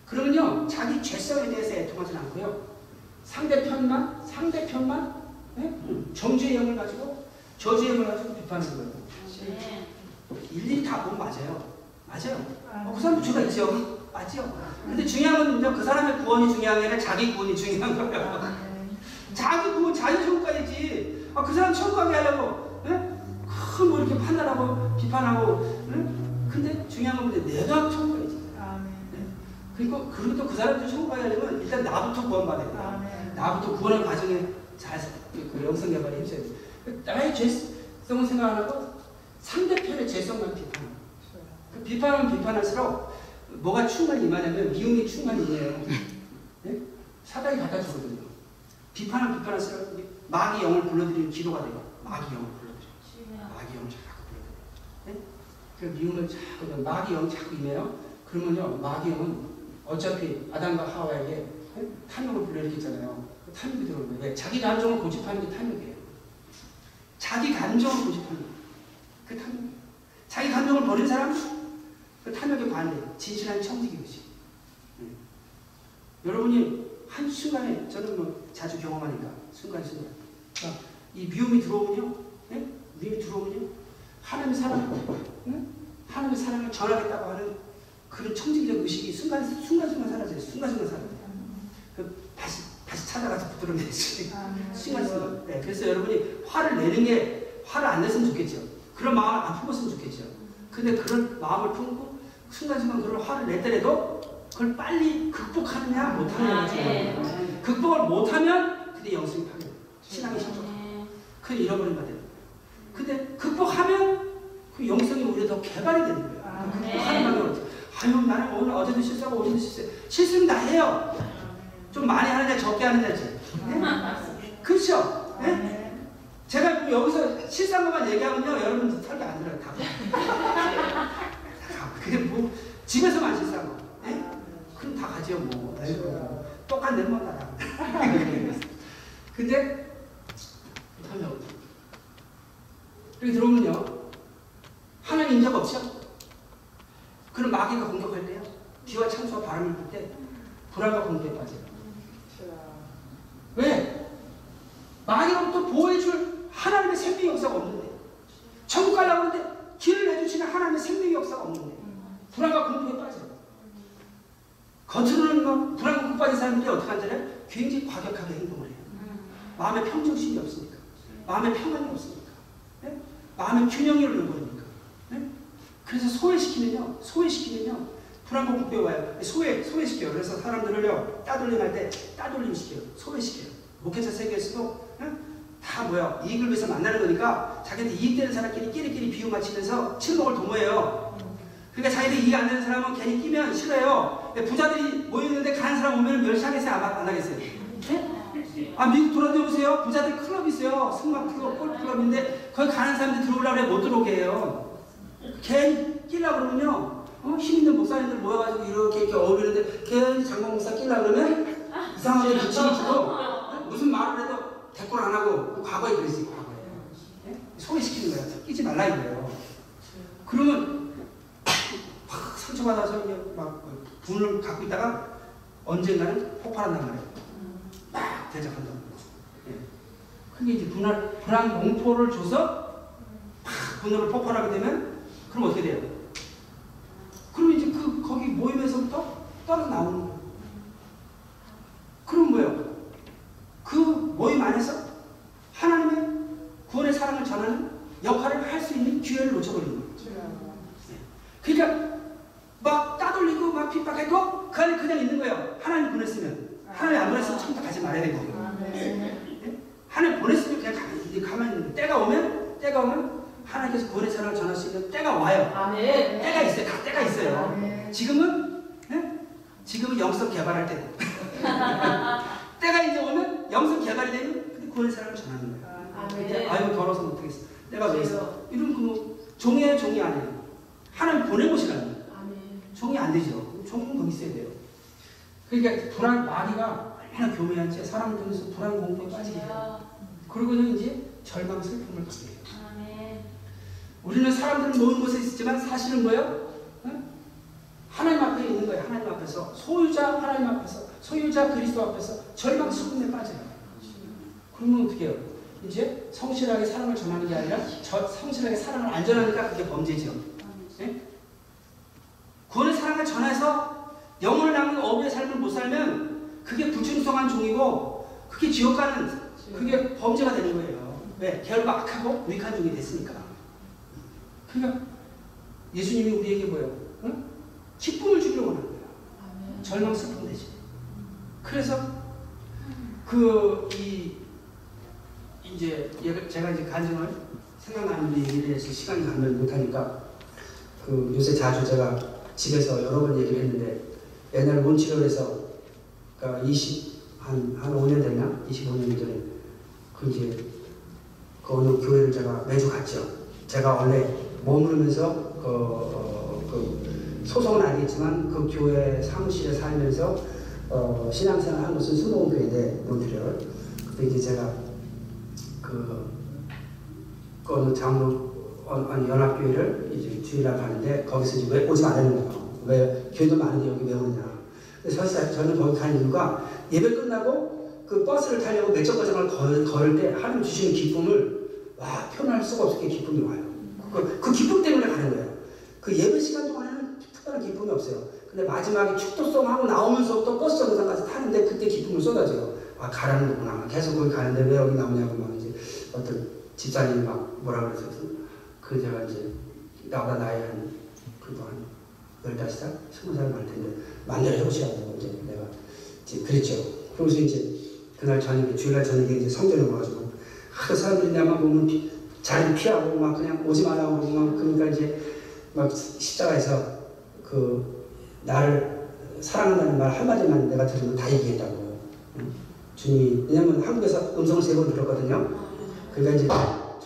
그러면요 자기 죄성에 대해서 애통하지 않고요 상대편만 상대편만 예? 정죄의 영을 가지고 저주의 영을 가지고 비판하는 거예요. 일일이 다 보면 맞아요. 맞아요. 어, 그 사람도 죄가 있죠. 맞죠. 근데 중요한 건요 그 사람의 구원이 중요한 게 아니라 자기 구원이 중요한 거예요. 자기 구원 자기 가야지. 아, 그 사람 천국 가게 하려고 예? 큰뭐 이렇게 판단하고 비판하고 예? 근데 중요한 건 내가 천국 가야지. 그리고 그리고 또 그 사람들 천국 가게 하려면 일단 나부터 구원받아야 돼. 나부터 구원의 과정에 잘, 그 영성 개발에 힘써야 돼. 나의 죄성을 생각 안 하고 상대편의 죄성만 비판해. 그 비판하면 비판할수록 뭐가 충만히 임하냐면 미움이 충만히 임해요. 네? 사단이 갖다 주거든요. 비판하면 비판할수록 마귀 영을 불러들이는 기도가 돼요. 마귀 영을 불러들여. 마귀 영을 자꾸 불러들여. 네? 그 미움을 자꾸, 마귀 영 자꾸 임해요. 그러면요, 마귀 영은 어차피 아담과 하와에게 네? 탐욕을 불러일으켰잖아요. 그 탐욕이 들어오는 거예요. 왜? 자기 감정을 고집하는 게 탐욕이에요. 자기 감정을 고집하는. 그 탐욕. 자기 감정을 버린 사람, 그 탐욕의 반대, 진실한 청지기 의식. 음. 여러분이 한순간에, 저는 뭐 자주 경험하니까, 순간순간. 자, 이 미움이 들어오면요, 예? 미움이 들어오면요, 하나님의 사랑, 응? 하나님의 사랑을 전하겠다고 하는 그런 청지기적 의식이 순간, 순간순간 사라져요. 순간순간 사라져요. 그 다시, 다시 찾아가서 붙들어내지. 순간순간. 네, 그래서 여러분이 화를 내는 게 화를 안 냈으면 좋겠죠. 그런 마음을 안 품었으면 좋겠죠. 근데 그런 마음을 품고 순간순간 그런 화를 냈더라도 그걸 빨리 극복하느냐 못하느냐가 중요해요. 극복을 못하면 그때 영성이 파괴. 신앙이 실족. 그 잃어버린 바 돼요. 근데 극복하면 그 영성이 오히려 더 개발이 되는 거예요. 아, 극복하는 방법으로. 아유 나는 오늘 어제도 실수하고 어제도 실수해. 실수는 다 해요. 좀 많이 하느냐 적게 하느냐지. 네? 그렇죠? 네? 제가 뭐 여기서 실수한 것만 얘기하면요 여러분 설계 안 들어요. 다. (laughs) 다. 그게 뭐 집에서만 실수한 거. 네? 그럼 다 가지요 뭐. 아이고, 똑같네 뭐 다. 근데 하면 여기 들어오면요. 하나님 인자가 없죠? 그럼 마귀가 공격할 때요? 비와 창수와 바람을 불 때 불안과 공포에 빠져요. 왜? 마귀로부터 보호해줄 하나님의 생명의 역사가 없는데. 천국 가려고 하는데 길을 내주시는 하나님의 생명의 역사가 없는데 불안과 공포에 빠져요. 겉으로는 뭐 불안과 공포에 빠진 사람들이 어떻게 하잖아요? 굉장히 과격하게 행동을 해요. 마음의 평정심이 없으니까 마음의 평안이 없으니까 네? 마음의 균형을 잃어버리니까 네? 그래서 소외시키면요 소외시키면요 불안과 공포에 와요 소외, 소외시켜요 그래서 사람들을요 따돌림할 때 따돌림 시켜요 소외시켜요 목회자 세계에서도 네? 다 뭐야 이익을 위해서 만나는 거니까 자기한테 이익되는 사람끼리 끼리끼리 비유 맞추면서 친목을 도모해요 그러니까 자기들 이해 안 되는 사람은 괜히 끼면 싫어요. 부자들이 모이는데 가는 사람 오면 멸시하겠어요? 안, 안 하겠어요? 네? 아 미국 돌아다녀보세요. 부자들 클럽 있어요. 승마 클럽, 골프 클럽인데 거기 가는 사람들 들어오려고 그래 못 들어오게 해요. 괜히 끼려고 그러면요. 어, 힘 있는 목사님들 모여가지고 이렇게 이렇게 어울리는데 괜히 장관 목사 끼려고 그러면 이상하게 붙이기 주고 무슨 말을 해도 대꾸를 안 하고 과거에 그랬어요. 과거에. 예? 소외시키는 거야. 끼지 말라 이거예요. 그러면 막 상처받아서 막 분을 갖고 있다가 언젠가는 폭발한단 말이에요. 막 대적한단 말이에요. 예. 그게 이제 분할, 불안 공포를 줘서 막 분노를 폭발하게 되면 그럼 어떻게 돼요? 그럼 이제 그 거기 모임에서부터 떨어 나오는 거예요. 그럼 뭐예요? 그 모임 안에서 하나님의 구원의 사랑을 전하는 역할을 할 수 있는 기회를 놓쳐버리는 거예요. 그러니까 막 따돌리고 막 핍박해도 그 안에 그냥 있는 거예요. 하나님 보냈으면. 하나님 안 보냈으면 처음부터 가지 말아야 되는 거예요. 아멘. 하나님 보냈으면 그냥 있는 거예요. 때가 오면, 때가 오면 하나님께서 구원의 사랑을 전할 수 있는 때가 와요. 아멘. 때가 있어요. 다 때가 있어요. 아멘. 지금은, 예? 지금은 영성 개발할 때고. (laughs) 때가 이제 오면 영성 개발이 되면 근데 구원의 사랑을 전하는 거예요. 근데 아멘. 아이고 더러워서 못하겠어. 내가 왜 있어? 이런 그 종이에요, 종이 아니에요. 하나님 보내보시라는 거예요. 아멘. 종이 안 되죠. 종은 거기 있어야 돼요. 그러니까 불안 마귀가 얼마나 교묘한지 사람 중에서 불안 공포에 빠지게 해요. 그러고는 이제 절망 슬픔을 갖게 해요. 아멘. 우리는 사람들은 모든 곳에 있지만 사실은 뭐예요? 응? 하나님 앞에 있는 거예요. 하나님 앞에서 소유자 하나님 앞에서 소유자 그리스도 앞에서 절망 슬픔에 빠져요. 그러면 어떻게 해요? 이제 성실하게 사랑을 전하는 게 아니라 저 성실하게 사랑을 안 전하니까 그게 범죄죠. 구원의 사랑을 전해서 영혼을 남는 어부의 삶을 못 살면 그게 불충성한 종이고 그게 지옥 가는 그게 범죄가 되는 거예요. 왜? 결과 악하고 무익한 종이 됐으니까. 그러니까 예수님이 우리에게 뭐예요? 응? 기쁨을 주기를 원하는 거예요. 절망 슬픔 되지. 그래서 그 이 이제 제가 이제 간증을 생각나는 얘기를 해서 시간이 가면 못하니까 그 요새 자주 제가 집에서 여러 번 얘기를 했는데 옛날 문치료에서 그러니까 20 한 한 5년 됐나? 25년 전에 그 이제 그 어느 교회를 제가 매주 갔죠. 제가 원래 머무르면서 그, 어, 그 소속은 아니겠지만 그 교회 사무실에 살면서 어, 신앙생활 한 곳은 수동교회인데 몬트리올 그때 이제 제가 그, 그 어느 장로 어, 연합교회를 이제 주일날 가는데 거기서 이제 왜 오지 거예요. 왜 교회도 많은데 여기 왜 오냐. 그래서 사실 저는 거기 간 이유가 예배 끝나고 그 버스를 타려고 몇정 과정을 걸, 걸을 때 하나님 주시는 기쁨을 와 표현할 수가 없게 기쁨이 와요. 그, 그 기쁨 때문에 가는 거예요. 그 예배 시간 동안에는 특별한 기쁨이 없어요. 근데 마지막에 축도송 하고 나오면서부터 버스 정상까지 타는데 그때 기쁨을 쏟아져요. 아 가라는 거구나. 계속 거기 가는데 왜 여기 나오냐고 막 이제 어떤 집사님이 막 뭐라 그래서 그 제가 이제 나보다 나이 한 그도 한 열다섯 살, 스무 살 많을 텐데 만나러 해보시라고 이제 내가 이제 그랬죠. 그러면서 이제 그날 저녁에 주일날 저녁에 이제 성전에 와가지고 하도 사람들이 나만 보면 피, 자리 피하고 막 그냥 오지 말라고 그러고 막 그러니까 이제 막 십자가에서 그 나를 사랑한다는 말 한마디만 내가 들으면 다 얘기했다고 응? 주님이 왜냐면 한국에서 음성을 세 번 들었거든요 그러니까 이제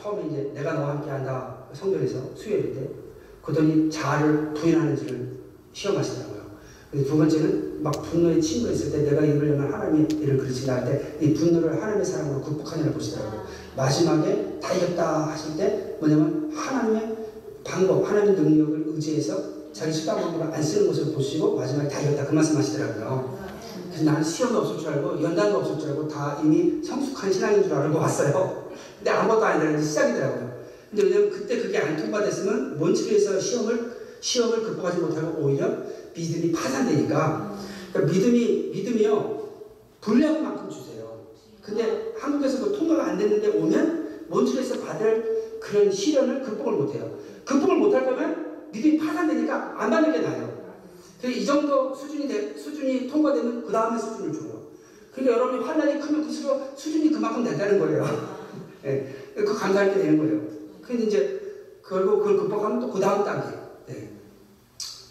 처음에 이제 내가 너와 함께 한다 성전에서 수요일 때 그러더니 자아를 부인하는지를 시험하시더라고요 두 번째는 막 분노에 친구 있을 때 내가 열면 하나님의 일을 그르친다 할 때 이 분노를 하나님의 사랑으로 극복하느라 보시더라고요 마지막에 다 이겼다 하실 때 뭐냐면 하나님의 방법, 하나님의 능력을 의지해서 자기 수단 방법을 안 쓰는 것을 보시고 마지막에 다 이겼다 그 말씀 하시더라고요. 그래서 나는 시험도 없을 줄 알고 연단도 없을 줄 알고 다 이미 성숙한 신앙인 줄 알고 왔어요. 근데 아무것도 아니더라고요. 시작이더라고요. 근데 왜냐면 그때 그게 안 통과됐으면 몬치리에서 시험을 시험을 극복하지 못하고 오히려 믿음이 파산되니까 그러니까 믿음이 믿음이요 분량을 만큼 주세요. 근데 한국에서 그 통과가 안 됐는데 오면 몬치리에서 받을 그런 시련을 극복을 못해요. 극복을 못할 거면 믿음이 파산되니까 안 받는 게 나아요. 그래서 이 정도 수준이 돼- 수준이 통과되면 그 다음에 수준을 줘요. 그러니까 여러분이 환란이 크면 그 수준이 그만큼 된다는 거예요. (laughs) 예, 그 감사할 때 되는 거예요. 근데 이제 그리고 그걸 극복하면 또 그 다음 단계. 예.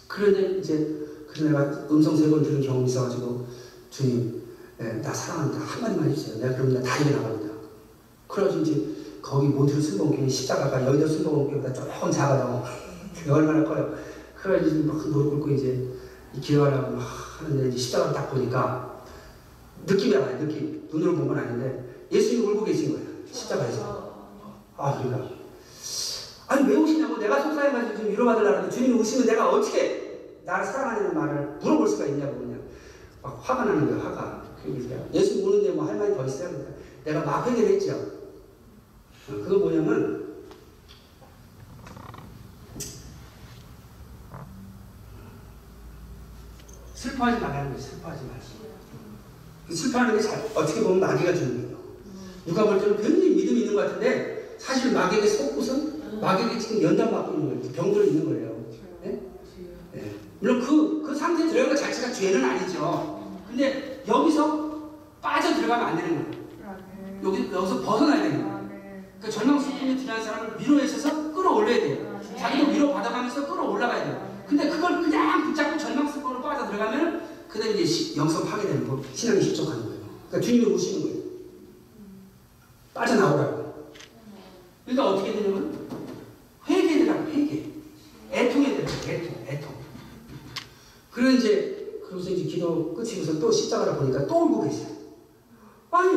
그런데 이제 그 내가 음성 세 번 들은 경험이 있어가지고 주님 예, 나 사랑한다 한마디만 해주세요. 내가 그럼 나다 일어나갑니다. 그래가지고 이제 거기 모듈 순복음교회 십자가가 여의도 순복음교회보다 조금 작아요. (laughs) 그게 얼마나 커요. 그래가지고 막 무릎 꿇고 이제 이 기도하려고 막 하는데 이제 십자가를 딱 보니까 느낌이 와요. 느낌. 눈으로 본 건 아닌데 예수님이 울고 계신 거예요. 십자가에서. 아 그러니까 아니 왜 우시냐고. 내가 속상해 가지고 좀 위로받으려고 주님이 우시면 내가 어떻게 나를 사랑하는 말을 물어볼 수가 있냐고 그냥. 막 화가 나는 거야 화가. 그러니까. 예수 우는데 뭐 할 말이 더 있어요 그러니까. 내가 막 회개를 했죠 어, 그거 뭐냐면 슬퍼하지 말라는 거예요 슬퍼하지 말고 슬퍼하는 게 잘, 어떻게 보면 마귀가 주는 거예요. 누가 볼 때는 굉장히 믿음이 있는 것 같은데 사실 마귀에게 속고선 마귀에게 지금 연단 받고 있는 거예요 병들어 있는 거예요 예. 물론 그, 그 상태에 들어간 것 자체가 죄는 아니죠. 근데 여기서 빠져 들어가면 안 되는 거예요. 여기, 여기서 벗어나야 되는 거예요. 그러니까 절망스럽게 들어간 사람을 위로에 있어서 끌어올려야 돼요. 자기도 위로 받아가면서 끌어올라가야 돼요. 근데 그걸 그냥 붙잡고 절망스럽게 빠져 들어가면 그다음에 이제 시- 영성 파괴되는 거, 신앙이 실족하는 거예요. 그러니까 주님이 오시는 거예요. 빠져나오라고. 그러니까 어떻게 되냐면 회개되라고 회개. 애통해야 돼요. 애통, 애통. 그리고 이제 그러고서 이제 기도 끝이고서 또 십자가를 보니까 또 울고 계세요. 아니,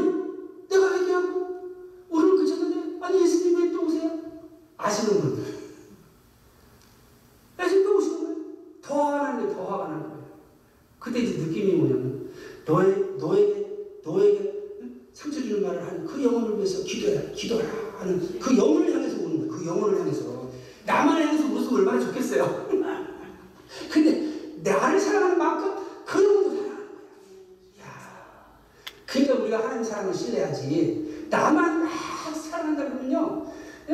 내가 회개하고 오늘 그쳤는데 아니 예수님 왜 또 오세요? 아시는 분들. 예수님 또 오시는 거예요. 더 화가 나는 거예요. 더 화가 나는 거예요. 그때 이제 느낌이 뭐냐면 너의 너에게 너에게 응? 상처 주는 말을 하는 그 영혼을 위해서 기도해라, 기도하라 하는 그 영혼을 향해서 우는 거예요. 그 영혼을 향해서 나만 향해서 웃으면 얼마나 좋겠어요. (laughs) 근데 나를 사랑하는 만큼 그 영혼도 사랑하는 거야. 야, 그러니까 우리가 하나님 사랑을 신뢰하지. 나만 막 사랑한다 그러면요. 예?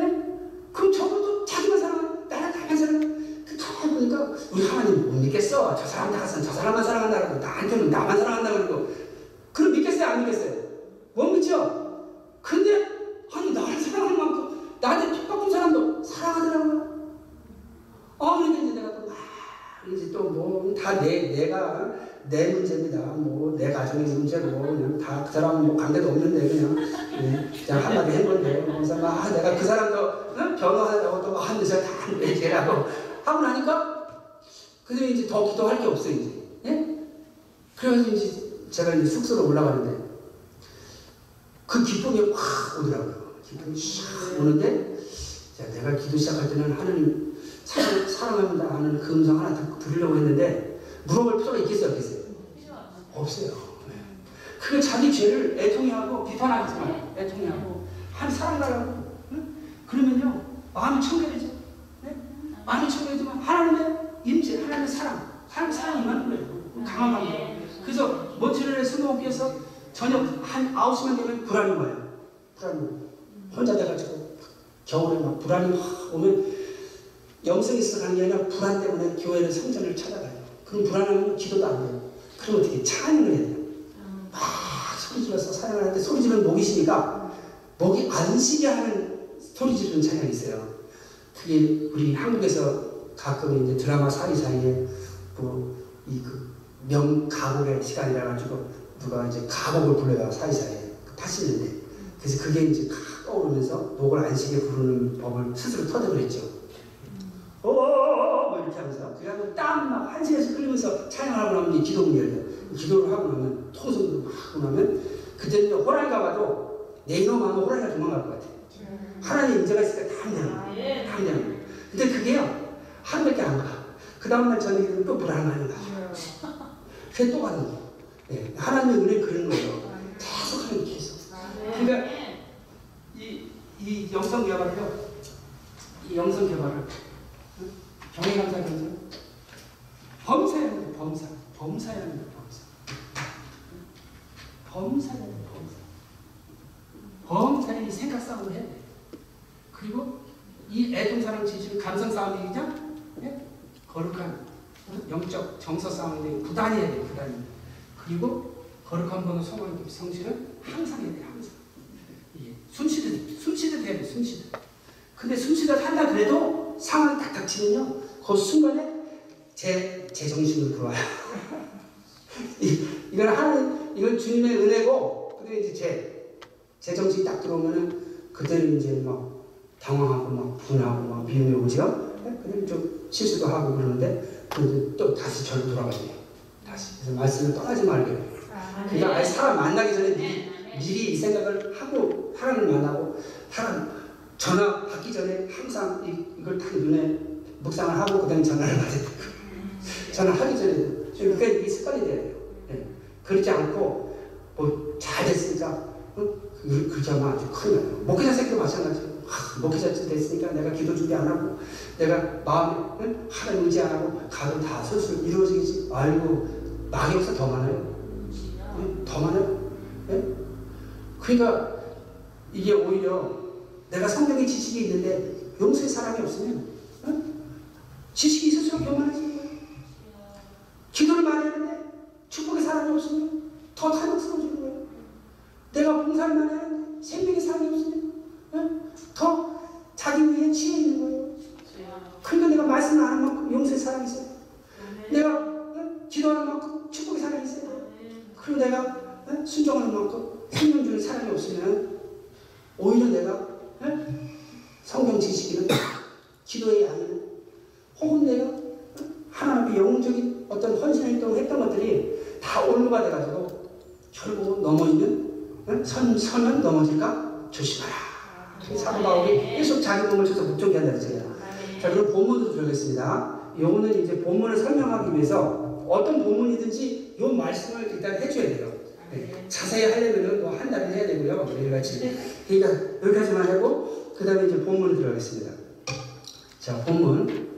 그럼 저것도 자기만 사랑하 나를 나만 사랑해. 그 가만히 보니까 우리 하나님 못 믿겠어. 저 사람 나가서 저 사람만 사랑한다 그러고 나한테는 나만 사랑한다 그러고 그럼 믿겠어요 안 믿겠어요? 못 믿죠? 근데 아니 나를 사랑하는 만큼 나한테 똑같은 사람도 사랑하더라고요. 아 그러니까 이제 내가 또 막 이제 또 뭐 다 내 내가 내 문제입니다. 뭐 내 가정의 문제고 그냥 다 그 사람은 뭐 관계도 없는데 그냥 예, 그냥 한마디 한 건데 그래서 막 아, 내가 그 사람도 응? 변호하려고 또 하면서 다 얘기하고 하고 나니까 그다음에 이제 더 기도할 게 없어요 이제. 예? 그래가지고 이제 제가 이제 숙소로 올라가는데 그 기쁨이 확 오더라고요. 기쁨이 샥 오는데 자, 내가 기도 시작할 때는 하나님 사랑, 사랑합니다 하는 그 음성 하나 듣, 들으려고 했는데 물어볼 필요가 있겠어요, 없겠어요? 없어요. 네. 그게 자기 죄를 애통해하고 비판하지만 애통해하고 한 사랑하라고 응? 그러면요 마음이 청결해져. 네? 마음이 청결해지면 하나님의 임재, 하나님의 사랑, 하나님의 사랑이 임하는 거예요. 강한 감정. 그래서 모티를 스모키에서 저녁 한 9시만 되면 불안이 와요. 불안이 와요. 혼자 돼가지고 겨울에 막 불안이 확 오면 영성이 있어 가는 게 아니라 불안 때문에 교회는 성전을 찾아가요. 그럼 불안하면 기도도 안 돼요. 그럼 어떻게 찬양을 해야 돼요. 막 소리 질러서 찬양을 하는데 소리 지르는 목이 쉬니까 목이 안 쉬게 하는 소리 지르는 찬양이 있어요. 그게 우리 한국에서 가끔 이제 드라마 사이 사이에 뭐이그 명가곡의 시간이라 가지고 누가 이제 가곡을 불러요 사이 사이에 80년대. 그래서 그게 이제 막 떠오르면서 목을 안 쉬게 부르는 법을 스스로 터득을 했죠. 오, 뭐 이렇게 하면서 그래가지고 땀막 한 시간씩 흘리면서 찬양하고 나면 이제 기도문이 열려요. 기도를 하고 나면 토성도 막 하고 나면 그때는 호랑이 가 봐도 내 이놈 하면 호랑이가 도망갈 것 같아. 하나님 인재가 있으니까 다 한다는 거야. 다 한다는 거야. 근데 그게요 하루밖에 안 가. 그 다음날 저녁에 되면 또 불안하는 거야. 그게 또 가는 거야. 네. 하나님의 은혜 그런 거예요. 계속 하는 게 계속. 그러니까 이, 이 영성 개발을요, 이 영성 개발을 응? 경외 감사 겸손 범사해야 돼, 범사. 범사해야 돼, 범사. 범사해야 돼, 범사. 범사의 이 생각 싸움을 해야 돼. 그리고 이 애동사랑 지지는 감성 싸움이죠? 예? 거룩한 어? 영적 정서 싸움인데 부단해야 돼, 부단히. 그리고 거룩한 번호 성원 성실은 항상 해야 돼, 순치듯, 순치듯 해야 돼, 순치듯. 근데 순치듯 한다 그래도 상황이 딱 닥치면요, 그 순간에 제, 제 정신으로 들어와요. (laughs) 이, 이건 하는, 이건 주님의 은혜고, 그다음에 이제 제, 제 정신이 딱 들어오면은, 그때는 이제 막 당황하고 막 분하고 막 미움이 오죠? 그다음에 좀 실수도 하고 그러는데, 근데 또 다시 절로 돌아가요. 다시. 그래서 말씀을 떠나지 말게. 그러니까 아예 사람 만나기 전에 미리, 미리 이 생각을 하고, 사람을 만나고, 사람 전화 받기 전에 항상 이, 이걸 딱 눈에 묵상을 하고, 그 다음에 전화를 받아야 돼요. 전화 하기 전에. 그러니까 이게 습관이 돼야 돼요. 예. 그렇지 않고, 뭐, 잘 됐으니까, 어? 그, 그렇게 하면 아주 큰일 나요. 목회자 새끼도 마찬가지예요. 하, 목회자 됐으니까 내가 기도 준비 안 하고, 내가 마음에, 응? 하나님 의지 안 하고, 가도 다 슬슬 이루어지겠지. 아이고, 낙엽사 더 많아요. 응? 더 많아요. 예? 그러니까, 이게 오히려 내가 성경의 지식이 있는데, 용서의 사람이 없으면, 응? 지식이 있을수록 거예요. 기도를 많이 했는데, 축복의 사람이 없으면, 더 탄핵스러워지는 거예요. 내가 봉사를 많이 하는데 생명의 사람이 없으면 응? 더 자기 위에 취해 있는 거예요. 그러니까 내가 말씀을 하는 만큼 용서의 사람이 있어요. 내가 응? 기도하는 만큼 축복의 사람이 있어요. 그리고 내가 응? 순종하는 만큼 생명 주는 사람이 없으면 오히려 내가 응? 성경 지식이는 기도의 양은 혹은 내가 응? 하나님 앞에 영웅적인 어떤 헌신 행동을 했던 것들이 다 올무가 돼가지고 결국은 넘어지는 응? 선, 선은 넘어질까 조심하라. 사도 바울이 계속 자기 몸을 쳐서 묵종기한다 그랬잖아요. 자, 그럼 본문으로 들어가겠습니다. 요거는 이제 본문을 설명하기 위해서 어떤 본문이든지 요 말씀을 일단 해줘야 돼요. 네. 자세히 하려면은 뭐 한 달을 해야 되고요. 뭐 여러 가지. 그러니까 여기까지만 하고 그 다음에 이제 본문을 들어가겠습니다. 자, 본문.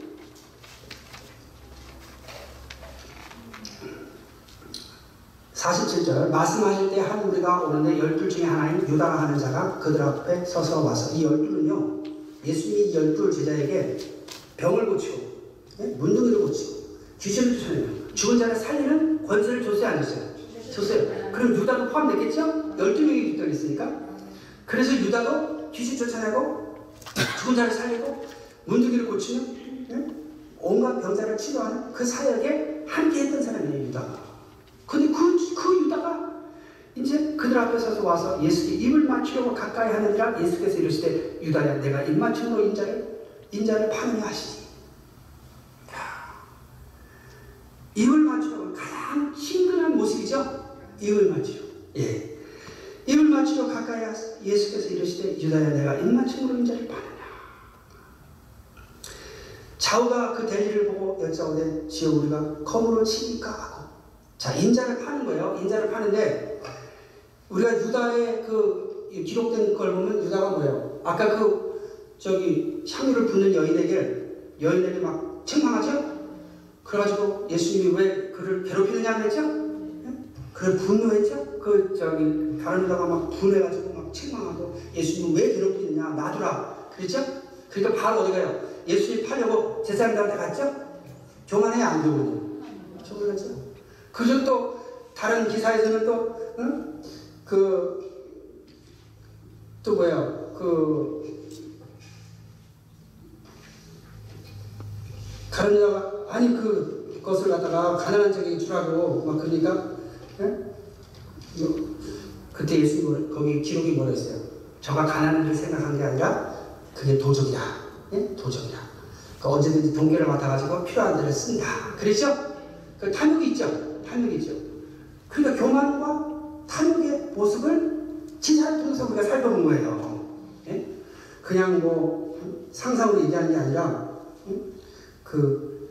사십칠 절 말씀하실 때한 우리가 오는데 열둘 중에 하나인 유다라 하는 자가 그들 앞에 서서 와서 이 열둘은요 예수님이 이 열둘 제자에게 병을 고치고 예? 문둥이를 고치고 귀신을 쫓아내요 죽은 자를 살리는 권세를 줬어요 안 줬어요? 줬어요 그럼 유다도 포함됐겠죠? 열두 명이 붙어 있으니까 그래서 유다도 귀신 쫓아내고 죽은 자를 살리고 문둥이를 고치는 예? 온갖 병자를 치료하는 그 사역에 함께 했던 사람이에요 유다가 근데 그, 그 유다가 이제 그들 앞에 서서 와서 예수께 입을 맞추려고 가까이 하느니라 예수께서 이르시되 유다야 내가 입 맞춤으로 인자를 인자를 파느냐 하시니 야, 입을 맞추려고 가장 힘든 모습이죠 입을 맞추려 예 입을 맞추려 가까이 예수께서 이르시되 유다야 내가 입 맞춤으로 인자를 파느냐 좌우가 그 대리를 보고 여짜오되 지어 우리가 검으로 치니까 하고 자, 인자를 파는 거예요. 인자를 파는데 우리가 유다의 그 기록된 걸 보면 유다가 뭐예요? 아까 그 저기 향유를 붓는 여인에게 여인에게 막 책망하죠? 그래가지고 예수님이 왜 그를 괴롭히느냐 했죠? 그를 분노했죠? 그 저기 다른 유다가 막 분해가지고 막 책망하고 예수님은 왜 괴롭히느냐 놔두라 그랬죠? 그러니까 바로 어디 가요? 예수님 파려고 제사장들한테 갔죠? 교만해 안 교만해? 교만하죠? 그중 또 다른 기사에서는 또, 응? 그, 또 뭐야, 그, 다른 여자가, 아니, 그, 것을 갖다가 가난한 자에게 주라고, 막 그러니까, 응? 뭐, 그때 예수님, 거기 기록이 뭐라 했어요? 저가 가난을 생각한 게 아니라, 그게 도적이다. 예? 도적이다. 그러니까 언제든지 동계를 맡아가지고 필요한 데를 쓴다. 그랬죠? 그 탐욕이 있죠? 탐욕이죠. 그러니까 교만과 탐욕의 모습을 진사를 통해서 우리가 살펴본 거예요. 예? 그냥 뭐 상상으로 얘기하는 게 아니라 응? 그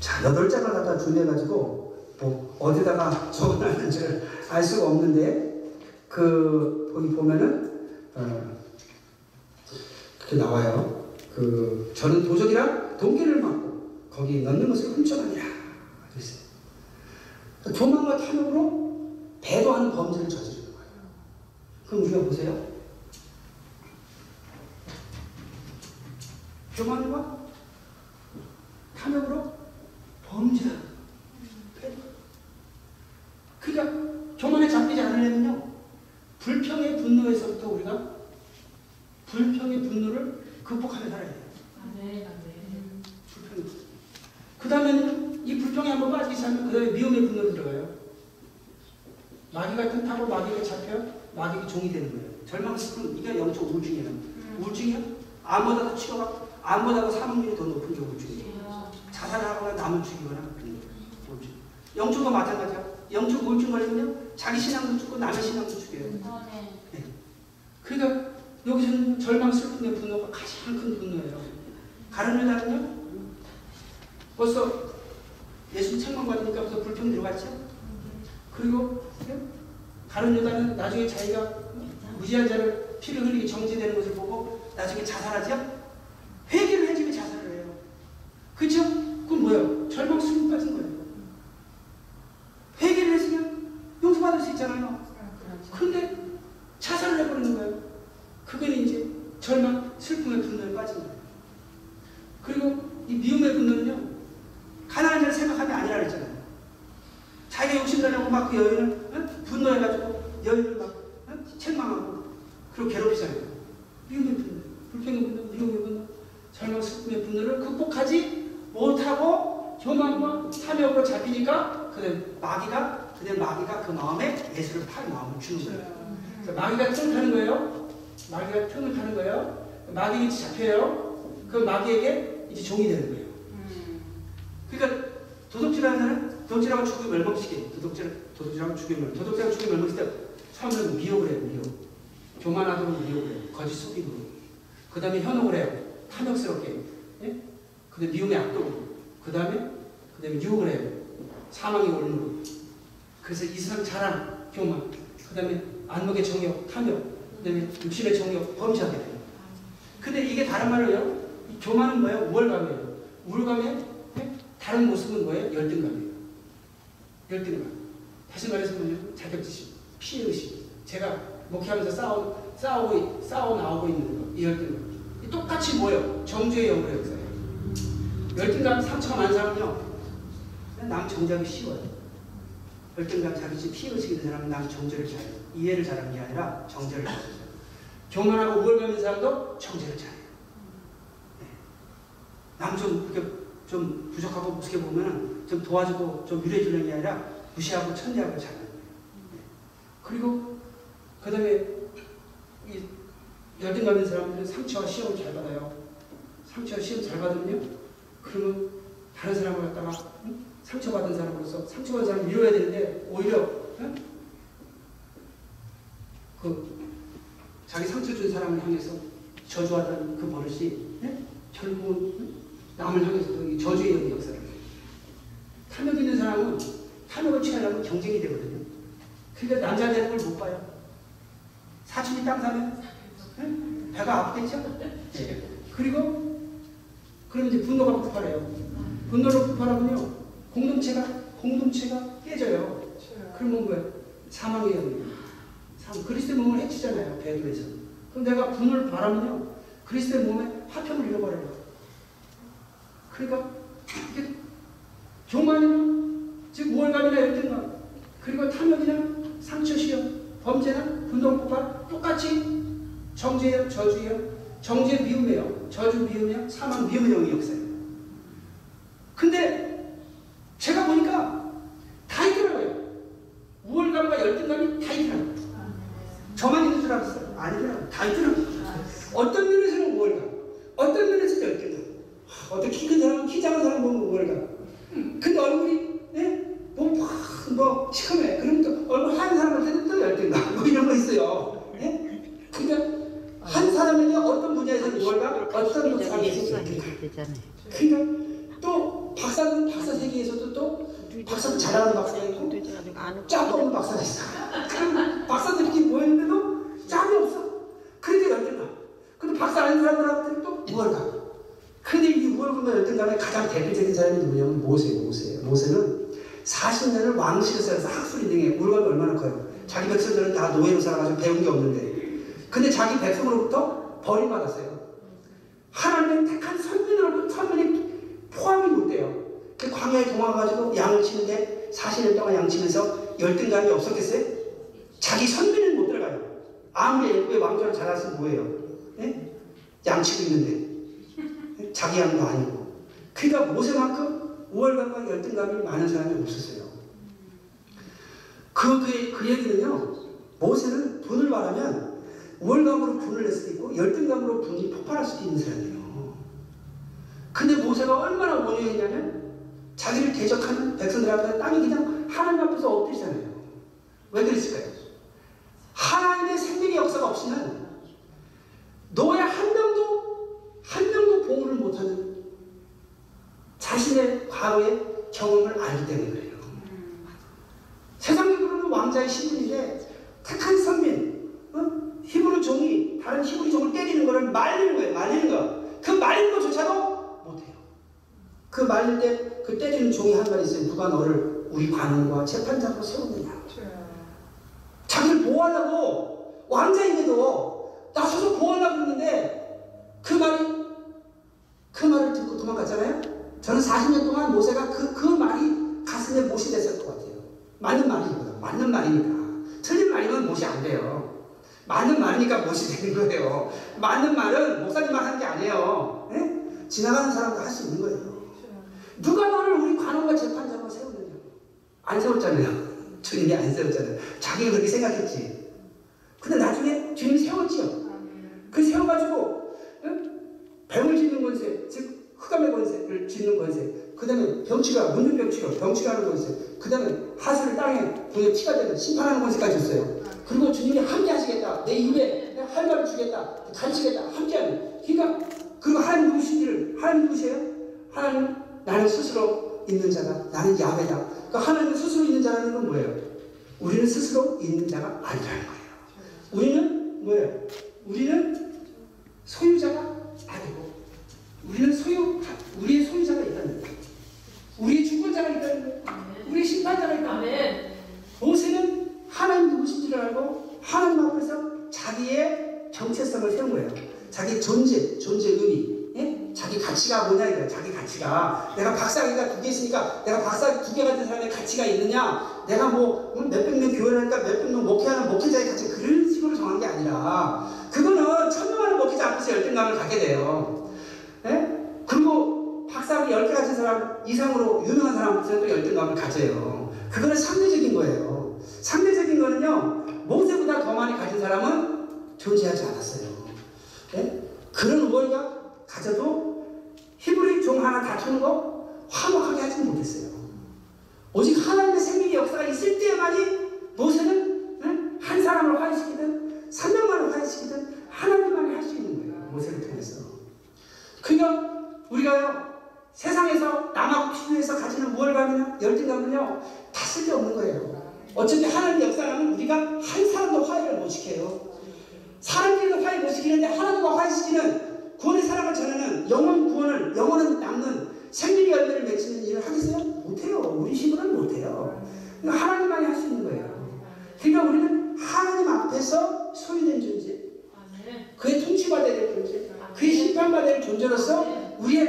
자, 여덟 장을 갖다 준비해가지고 뭐 어디다가 적어놨는지를 알 수가 없는데 그 거기 보면은 어, 그렇게 나와요. 그 저는 도적이라 동기를 맞고 거기 넣는 것을 훔쳐가니라. 그랬어요. 교만과 탐욕으로 배도하는 범죄를 저지르는 거예요. 그럼 우리가 보세요. 교만과 탐욕으로 범죄하는 배도. 그러니까 교만에 잡히지 않으려면요. 불평의 분노에서부터 우리가 불평의 분노를 극복하며 살아야 돼요. 아멘, 아멘. 불평의 분노. 그 다음에 이 불평이 한번 빠지기 시작하면 그 다음에 미움의 분노로 들어가요. 마귀가 틈타고 마귀가 잡혀 마귀가 종이 되는 거예요. 절망 슬픔 이게 영적 우울증이에요. 우울증이야? 암보다도 치료가 암보다도 사망률이 더 높은 게 우울증이에요. 자살하거나 남을 죽이거나 그런 게 우울증. 영적도 마찬가지야. 영적 우울증 걸리면요 자기 신앙도 죽고 남의 신앙도 죽여요. 그러니까 여기서는 절망 슬픔의 분노가 가장 큰 분노예요. 가른 여자는요 벌써 예수 책망 받으니까 벌써 불평 들어갔죠. 그리고 다른 여자는 나중에 자기가 무지한 자를 피를 흘리게 정지되는 것을 보고 나중에 자살하죠? 회개를 해주면 자살을 해요. 그죠? 그건 뭐예요? 절망 수준 빠진 거예요. 회개를 했으면 용서받을 수 있잖아요. 근데 자살을 해버리는 거예요. 그건 이제 절망, 슬픔의 분노에 빠진 거예요. 그리고 이 미움의 분노는요, 가난한 자를 생각하면 아니라 그랬잖아요. 자기가 욕심 내려고 막 그 여인을 어? 분노해가지고 여인을 막 어? 책망하고 그리고 괴롭히잖아요. 미움의 분노, 불평의 분노, 미움의 분노, 절망, 슬픔의 분노를 극복하지 못하고 교만과 탐욕으로 잡히니까 그는 마귀가 그는 마귀가 그 마음에 예수를 팔 마음을 주는 거예요. 그래서 마귀가 틈을 타는 거예요. 마귀가 틈을 타는 거예요. 마귀가 잡혀요. 그 마귀에게 이제 종이 되는 거예요. 그러니까 도둑질하는 사람 도둑질하고 죽이면 멸망시켜. 도둑질 도둑질하고 죽이면 도둑질하고 죽이면 멸망시켜. 처음에는 미혹을 해요. 미혹. 교만하도록 미혹을 해요. 거짓 속이고. 그 다음에 현혹을 해요. 탐욕스럽게. 예? 그 다음에 미움의 악독으로. 그 다음에 그 다음에 유혹을 해요. 사망의 올무로. 그래서 이상 자랑, 교만. 그 다음에 안목의 정욕, 탐욕. 그 다음에 육신의 정욕, 범죄하게 돼요. 근데 이게 다른 말로요. 이 교만은 뭐예요? 우월감이에요. 우월감의 예? 다른 모습은 뭐예요? 열등감이에요. 열등감. 다시 말해서 뭐냐면 자격지심, 피해의식. 제가 목회하면서 싸우, 싸우고, 싸워 나오고 있는 거. 이 열등감. 이 똑같이 뭐예요? 정죄의 영으로 역사예요. 열등감 사람은요. 그냥 남 정죄하기 쉬워요. 열등감, 자격지심, 피해의식 있는 사람은 남 정죄를 잘해요. 이해를 잘하는 게 아니라 정죄를 잘해요. 교만하고 우월감 있는 사람도 정죄를 잘해요. 남좀 그렇게 좀 부족하고 무섭게 보면은 좀 도와주고 좀 위로해 주는 게 아니라 무시하고 천대하고 자는 거예요. 그리고 그 다음에 이 열등감 있는 사람들은 상처와 시험을 잘 받아요. 상처와 시험 잘 받으면요. 그러면 다른 사람을 갖다가 응? 상처받은 사람으로서 상처받은 사람을 위로해야 되는데 오히려 응? 그 자기 상처 준 사람을 향해서 저주하던 그 버릇이 예? 결국은 응? 남을 향해서도 이 저주의 역사를 해요. 탐욕 있는 사람은 탐욕을 취하려면 경쟁이 되거든요. 그러니까 남자 되는 걸 못 봐요. 사춘이 땅 사면 응? 배가 아프겠죠? 예. 그리고 그럼 이제 분노가 폭발해요. 분노로 폭발하면요 공동체가 공동체가 깨져요. 그러면 뭐예요? 사망의 영이에요. 상 그리스도의 몸을 해치잖아요. 배도에서. 그럼 내가 분을 바라면요 그리스도의 몸에 화평을 잃어버려요. 그러니까 이게 교만이나 즉 우월감이나 열등감 그리고 탐욕이나 상처 시험 범죄나 분노 폭발 똑같이 정죄요 저주요 정죄 미움이에요 저주 미움이요 사망 미움의 영의 역사예요. 근데 하나님 누구세요? 하나님 나는 스스로 있는 자다. 나는 야훼다. 그러니까 하나님 스스로 있는 자라는 건 뭐예요? 우리는 스스로 있는 자가 아니라는 거예요. 우리는 뭐예요? 우리는 소유자가 아니고 우리는 소유 우리의 소유자가 있다는 거예요. 우리의 주권자가 있다는 거예요. 우리의 심판자가 있다는 거예요. 모세는 하나님 누구신지를 알고 하나님 앞에서 자기의 정체성을 세운 거예요. 자기 존재, 존재 의미, 예? 자기 가치가 뭐냐 이거예요. 자기 가치가 내가 박사기가 두 개 있으니까 내가 박사 두개 가진 사람의 가치가 있느냐? 내가 뭐 몇백 명 교회를 하니까 몇백 명 목회하는 목회자의 가치 그런 식으로 정한 게 아니라 그거는 천명하는 목회자 앞에서 열등감을 갖게 돼요. 예? 그리고 박사학위 10개 가진 사람 이상으로 유명한 사람 앞에서 또 열등감을 가져요. 그거는 상대적인 거예요. 상대적인 거는요, 모세보다 더 많이 가진 사람은 존재하지 않았어요. 예? 그런 우월감 가져도 히브리 종 하나 다투는 거 화목하게 하지 못했어요. 오직 하나님의 생명의 역사가 있을 때만이 모세는 예? 한 사람을 화해시키든 300만을 화해시키든 하나님만이 할 수 있는 거예요. 모세를 통해서. 그러니까 우리가요 세상에서 남하고 비교해서 가지는 우월감이나 열등감은요 다 쓸데없는 거예요. 어차피 하나님 의 역사라면 우리가 한 사람도 화해를 못 시켜요. 사람들도 화해 못 시키는데 하나님과 화해시키는 구원의 사랑을 전하는 영원 구원을 영원은 남는 생명의 열매를 맺히는 일을 하겠어요? 못해요. 우리 힘으로는 못해요. 이거 하나님만이 할 수 있는 거예요. 그러니까 우리는 하나님 앞에서 소유된 존재, 그의 통치받아야 될 존재, 그의 심판받아야 될 존재로서 우리의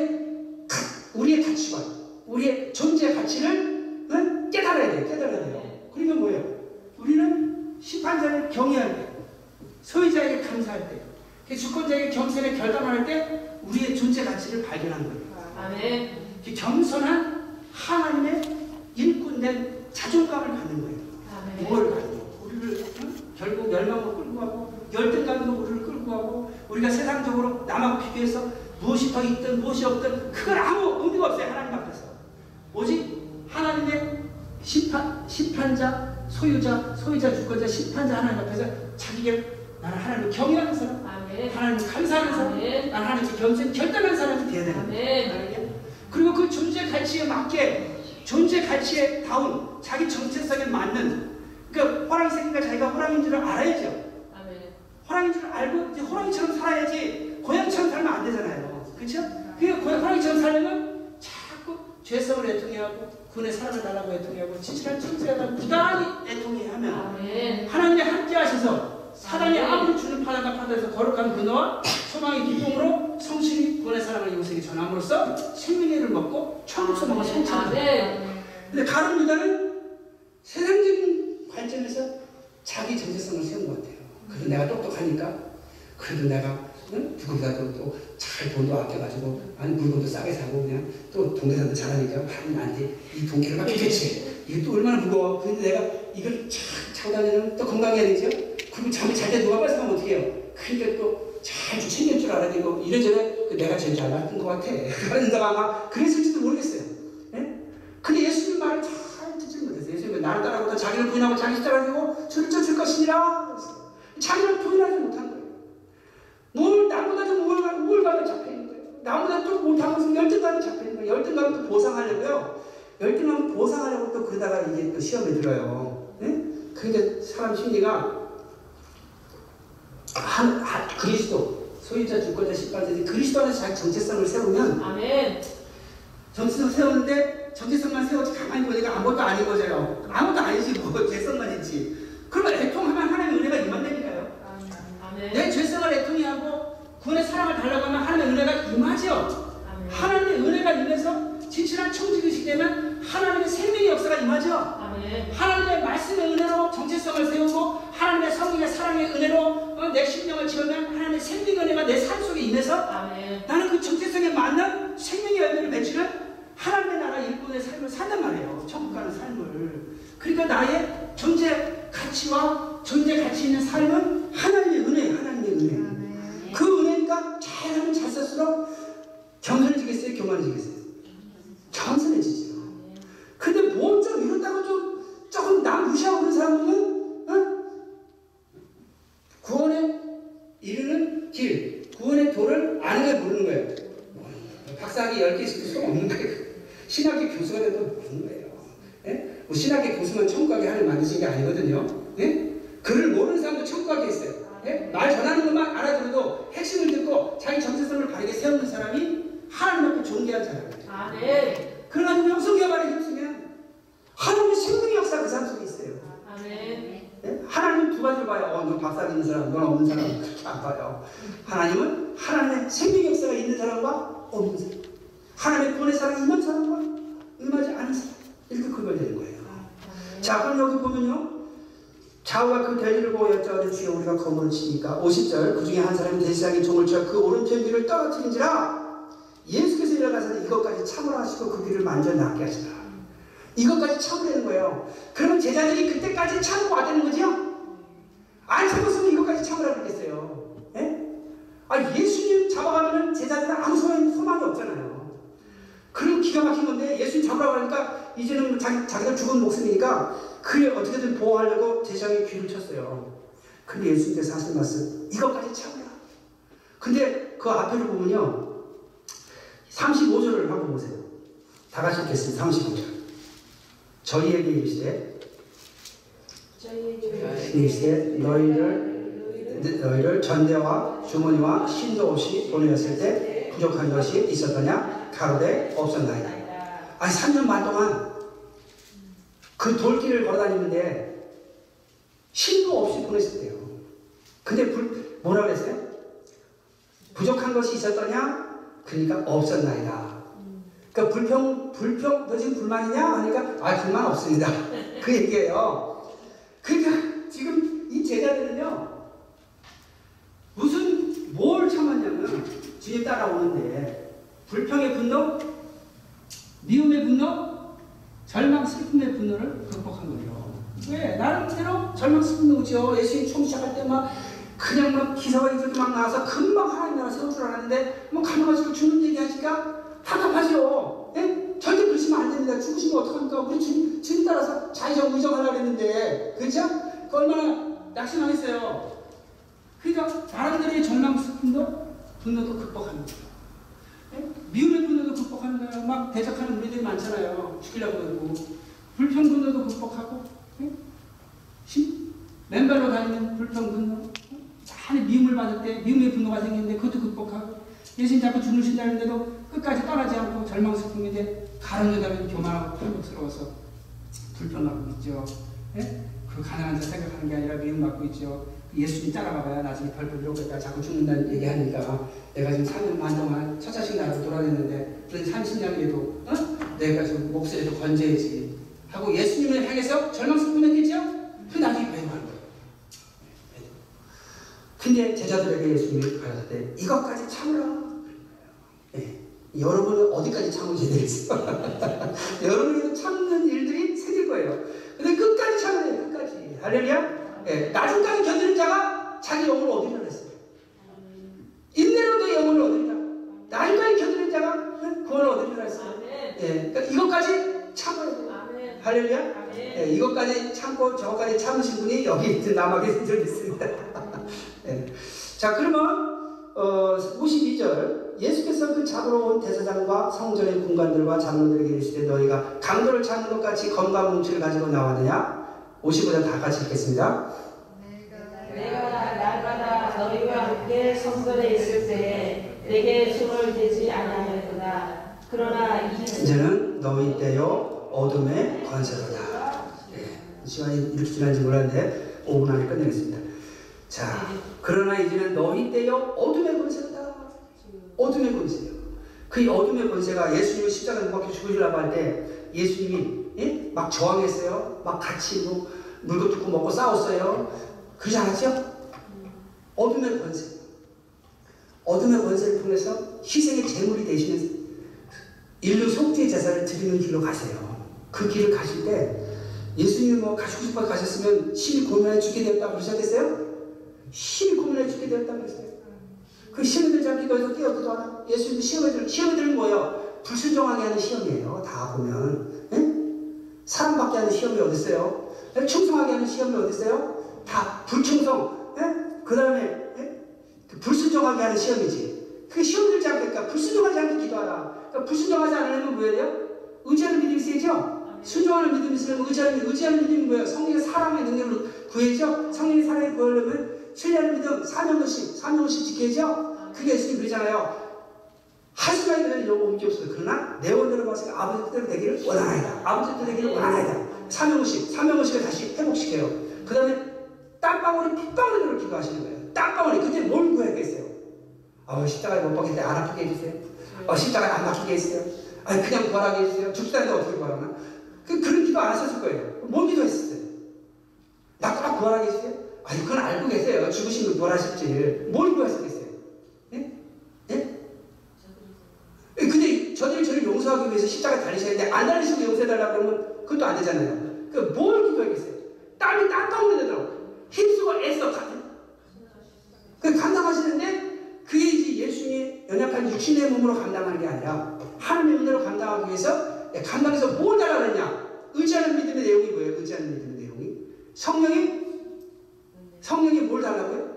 가, 우리의 가치관, 우리의 존재 가치를 응? 깨달아야 돼요. 깨달아야 돼요. 그러니까 뭐예요? 우리는 심판자를 경외할 때, 소유자에게 감사할 때, 그 주권자에게 경선에 결단할 때 우리의 존재 가치를 발견한 거예요. 아멘. 그 겸손한 하나님의 일꾼된 자존감을 갖는 거예요. 아멘. 뭘 가지고 우리를 응? 결국 멸망으로 끌고 가고 열등감으로 우리를 끌고 가고 우리가 세상적으로 남하고 비교해서 무엇이 더 있든 무엇이 없든 그건 아무 의미가 없어요 하나님 앞에서 오직 하나님의 심판 심판자 소유자 소유자 주권자 심판자 하나님 앞에서 자기가 나는 하나님을 경외하는 사람. 하나님을 감사하는 사람 아멘. 나는 하나님께 겸손 결단하는 사람이 되어야 되는 거예요 아멘. 그리고 그 존재 가치에 맞게 존재 가치에 다운 자기 정체성에 맞는 그러니까 호랑이 새끼가 자기가 호랑이인 줄 알아야죠. 아멘. 호랑이인 줄 알고 이제 호랑이처럼 살아야지 고양이처럼 살면 안 되잖아요. 그렇죠? 그 호랑이처럼 살려면 자꾸 죄성을 애통해하고 군의 사랑을 달라고 애통해하고 지질한 천세하다 부단히 애통해하면. 하나님이 함께 하셔서 사단이 아무리 주는 파나가 파도에서 거룩한 근어와 소망의 기쁨으로 성실히 구원의 사랑을 이웃에게 전함으로써 생명의를 먹고 천국 소망을 성취합니다. 아멘. 근데 가룟 유다는 세상적인 관점에서 자기 정체성을 세운 것 같아요. 그래도 내가 똑똑하니까, 그래도 내가 응? 거기다 또잘 돈도 아껴가지고 아니 물건도 싸게 사고 그냥 또 동네사도 잘하니까 하는 나한테 이 동기를 막 좋지 이게 또 얼마나 무거워 근데 내가 이걸 착 차고 다니면 또 건강해야 되죠 그리고 잠이 잘 때 누가 뺏어가면 어떻게 해요 그러니까 또잘 챙길 줄 알아야 되고 이래저래 그 내가 제일 잘 맞는 것 같아 (laughs) 그런 데가 아마 그랬을지도 모르겠어요 예? 근데 예수님 말을 잘 듣지 못했어요 예수님은 나를 따라오다 자기를 부인하고 자기 십자가를 지고 저를 쫓을 것이니라. 자기를 부인하지 못한 거예요 뭘 나보다 좀 우월감, 우월감에 잡혀 있는 거예요. 나보다 좀 못한 것은 열등감에 잡혀 있는 거예요. 열등감을 또 보상하려고요. 열등감 보상하려고 또 그러다가 이게 또 시험에 들어요. 네? 그러니까 사람 심리가 한, 한 그리스도 소유자 주권자 십자가지 그리스도 안에서 자기 정체성을 세우면 아멘. 정체성 세우는데 정체성만 세우지 가만히 보니까 아무것도 아닌 거죠. 아무것도 아니지 뭐 (laughs) 죄성만 있지. 그러면 애통하면 하나님의 은혜가 임한다니까요. 아멘. 내 죄성을 애통해하고 구원의 사랑을 달라고 하면 하나님의 은혜가 임하죠. 아멘. 하나님의 은혜가 임해서 진실한 청지기식 되면 하나님의 생명의 역사가 임하죠. 하나님의 말씀의 은혜로 정체성을 세우고 하나님의 성령의 사랑의 은혜로 어, 내 심령을 채우면 하나님의 생명의 은혜가 내 삶 속에 임해서. 나는 그 정체성에 맞는 생명의 열매를 맺히는 하나님의 나라 일꾼의 삶을 산단 말이에요. 천국 가는 삶을. 그러니까 나의 존재 가치와 존재 가치 있는 삶은 하나님의 은혜, 하나님의 은혜. 그 은혜니까 잘하면 잘 쓸수록 겸손해지겠어요? 교만해지겠어요? 겸손해지죠. 근데 뭐좀 이렇다고 좀 조금 남 무시하고 그런 사람은 어? 구원에 이르는 길, 구원의 도를 아는 걸 모르는 거예요. 박사학위 10개 있어도 소용 없는 거예요. 신학교 교수가 돼도 모르는 거예요. 예? 뭐 신학교 교수만 천국 가게 하는 만드신 게 아니거든요. 예? 글을 모르는 사람도 천국 가게 있어요. 예? 말 전하는 것만 알아들어도 핵심을 듣고 자기 정체성을 바르게 세우는 사람이 하나님 앞에 존귀한 사람이에요. 아멘. 그러나 명성교만에 힘쓰면 하나님의 생명의 역사 그 사람 속에 있어요. 아멘. 예? 하나님은 두 가지를 봐요. 어, 너 박사 있는 사람, 넌 없는 사람 그렇게 안 봐요. 하나님은 하나님의 생명의 역사가 있는 사람과 없는 사람, 하나님의 구원의 사랑이 임한 사람과 임하지 않은 사람 이렇게 구별되는 거예요. 자, 그럼 여기 보면요. 좌우가 그 대리를 보고 여쭤하는 주여 우리가 검을 치니까 50절 그 중에 한 사람이 대시장의 종을 쳐그 오른편 귀를 떨어뜨린지라 예수께서 일어나서 이것까지 참으라 하시고 그 귀를 만져 낫게 하시라. 이것까지 참으라는 거예요. 그러면 제자들이 그때까지 참고 와되는 거죠? 안 참았으면 이것까지 참으라 그랬겠어요. 예? 아, 예수님 잡아가면 제자들은 아무 소망이, 소망이 없잖아요. 그리고 기가 막힌 건데 예수님 잡으라고 하니까 이제는 자기, 자기가 죽은 목숨이니까 그를 어떻게든 보호하려고 제자의 귀를 쳤어요. 근데 예수님께서 하신 말씀 이것까지 참으라. 근데 그 앞에를 보면요. 35절을 한번 보세요. 다 같이 읽겠습니다. 35절. 저희에게 이르시되 이르시되 너희를 너희를 전대와 주머니와 신도 없이 보내었을 때 부족한 것이 있었더냐? 가로되 없었나이다. 아니 3년 반 동안 그 돌길을 걸어다니는데 신도 없이 보냈었대요. 근데 불, 뭐라 그랬어요? 부족한 것이 있었더냐? 그러니까 없었나이다. 그러니까 불평, 불평, 너 지금 불만이냐? 하니까 아 불만 없습니다. (laughs) 그 얘기예요. 그러니까 지금 이 제자들은요 무슨 뭘 참았냐면 주님 따라오는데 불평의 분노, 미움의 분노, 절망, 슬픔의 분노를 극복한 거예요. 왜? 나름대로 절망, 슬픔 오죠. 예수님 처음 시작할 때 막 그냥 막 기사와 이들도 막 나와서 금방 하나님 나라 세울 줄 알았는데 뭐 가능하시고 죽는 얘기 하니까 답답하죠. 예? 절대 그러시면 안 됩니다. 죽으시면 어떡합니까? 우리 주님, 주님 따라서 자의정 의정하려고 했는데 그렇죠? 그 얼마나 낙심하겠어요. 그러니까 나름대로의 절망, 슬픔도 분노도 거예요. 예? 미움의 분노도 극복하는 거예요. 막 대적하는 우리들이 많잖아요. 죽이려고 그러고 불평 분노도 극복하고 예? 심- 맨발로 다니는 불평 분노 많이 미움을 받을 때 미움의 분노가 생기는데 그것도 극복하고 예수님 자꾸 죽으신다는데도 끝까지 떠나지 않고 절망 슬픔인데 가는 여자는 교만하고 탐욕스러워서 불평하고 있죠. 예? 그 가난한 자 생각하는 게 아니라 미움받고 있죠. 예수님 따라가봐야 나중에 일 없겠다. 자꾸 죽는다는 얘기하니까 내가 지금 3년 반 동안 첫 자식 나라로 돌아다녔는데 그런 30년에도 어? 내가 지금 목소리도 건져야지 하고 예수님을 향해서 절망 슬픔했겠죠? 그 나중에 근데 제자들에게 예수님이 가르쳤대 이것까지 참으라. 예. 여러분은 어디까지 참으셔야 되겠어요? (laughs) 여러분이 참는 일들이 생길 거예요. 근데 끝까지 참아야 돼요. 끝까지. 할렐루야. 예. 나중까지 견디는 자가 자기 영혼을 얻으리라 했어요. 인내로 내 영혼을 얻으리라. 나중까지 견디는 자가 구원을 얻으리라 했어요. 아멘. 예. 그러니까 이것까지 참아야 돼요. 할렐루야. 예, 이것까지 참고 저것까지 참으신 분이 여기 남아 계신 적 있습니다. (laughs) 예. 자, 그러면 어, 52절 예수께서 그 잡으러 온 대사장과 성전의 군관들과 장로들에게 이르시되 너희가 강도를 찾는 것 같이 검과 뭉치를 가지고 나왔느냐? 55절 다 같이 읽겠습니다. 내가 날마다 너희와 함께 성전에 있을 때에 내게 손을 대지 아니하였구나. 그러나 이 이제는 너희 때요 어둠의 권세로다. 예, 시간이 이렇게 지난지 몰랐는데 5분 안에 끝내겠습니다. 자, 그러나 이제는 너희 때요 어둠의 권세로다. 어둠의 권세요. 그 어둠의 권세가 예수님이 십자가에 못 박혀 죽으시려고 할 때 예수님이 예? 막 저항했어요. 막 같이 뭐 물고 뜯고 먹고 싸웠어요. 그러지 않았죠? 어둠의 권세. 어둠의 권세를 통해서 희생의 제물이 되시는 인류 속죄 제사를 드리는 길로 가세요. 그 길을 가실 때 예수님이 뭐 가시고 싶어 가셨으면 심히 고민해 죽게 되었다고 그러셨겠어요? 심히 고민해 죽게 되었다고 그랬어요. 그 시험에 들지 않게 거기서 뛰어들도 하나? 예수님 시험에 들, 시험에 들은 뭐예요? 불순종하게 하는 시험이에요. 다 보면. 예? 사랑받게 하는 시험이 어딨어요? 예? 충성하게 하는 시험이 어딨어요? 다 불충성. 예? 그 다음에 예? 그 불순종하게 하는 시험이지. 그게 시험 들지 않겠까? 불순종하지 않게 기도하라. 그러니까 불순종하지 않으려면 뭐 해야 돼요? 의지하는 믿음이 세죠? 순종하는 믿음이 있으면 의지하는, 의지하는 믿음이 뭐예요? 성령의 사랑의 능력으로 구해죠? 성령의 사랑을 구하려면 신뢰하는 믿음, 사명의식, 사명의식 지켜야죠? 그게 예수님 그러잖아요. 하수가 있는 요구 옮기 없어요. 그러나 내 원대로 봐서 아버지 뜻대로 되기를 원하나이다. 아버지 뜻대로 되기를 원하나이다. 사명의식, 사명의식을 다시 회복시켜요. 그 다음에 땀방울이 핏방울으로 기도하시는 거예요. 땀방울이 그때 뭘 구했겠어요? 아, 십자가에 못 박힐 때안 아프게 해주세요. 어, 십자가에 안 박히게 해주세요. 아니, 그냥 구하라게 해주세요. 죽사는데 어떻게 구하나? 그, 그런 기도 안 하셨을 거예요. 뭔 기도 했었어요? 나꼭 구하라게 해주세요? 아니, 그건 알고 계세요. 죽으신 걸 구하실지. 뭘 구하셨겠어요? 예? 예? 예, 근데 저들이 저를 용서하기 위해서 십자가에 달리셔야 되는데 안 달리시고 용서해달라고 그러면 그것도 안 되잖아요. 그뭘 기도하겠어요? 땀이 땀방울이 되더라고. 힘쓰고 애써 가. 그 감당하시는데 그게 이제 예수님의 연약한 육신의 몸으로 감당하는 게 아니라 하나님의 은혜로 감당하기 위해서 예, 감당해서 뭘 달라느냐? 의지하는 믿음의 내용이 뭐예요? 의지하는 믿음의 내용이 성령이 성령이 뭘 달라고요?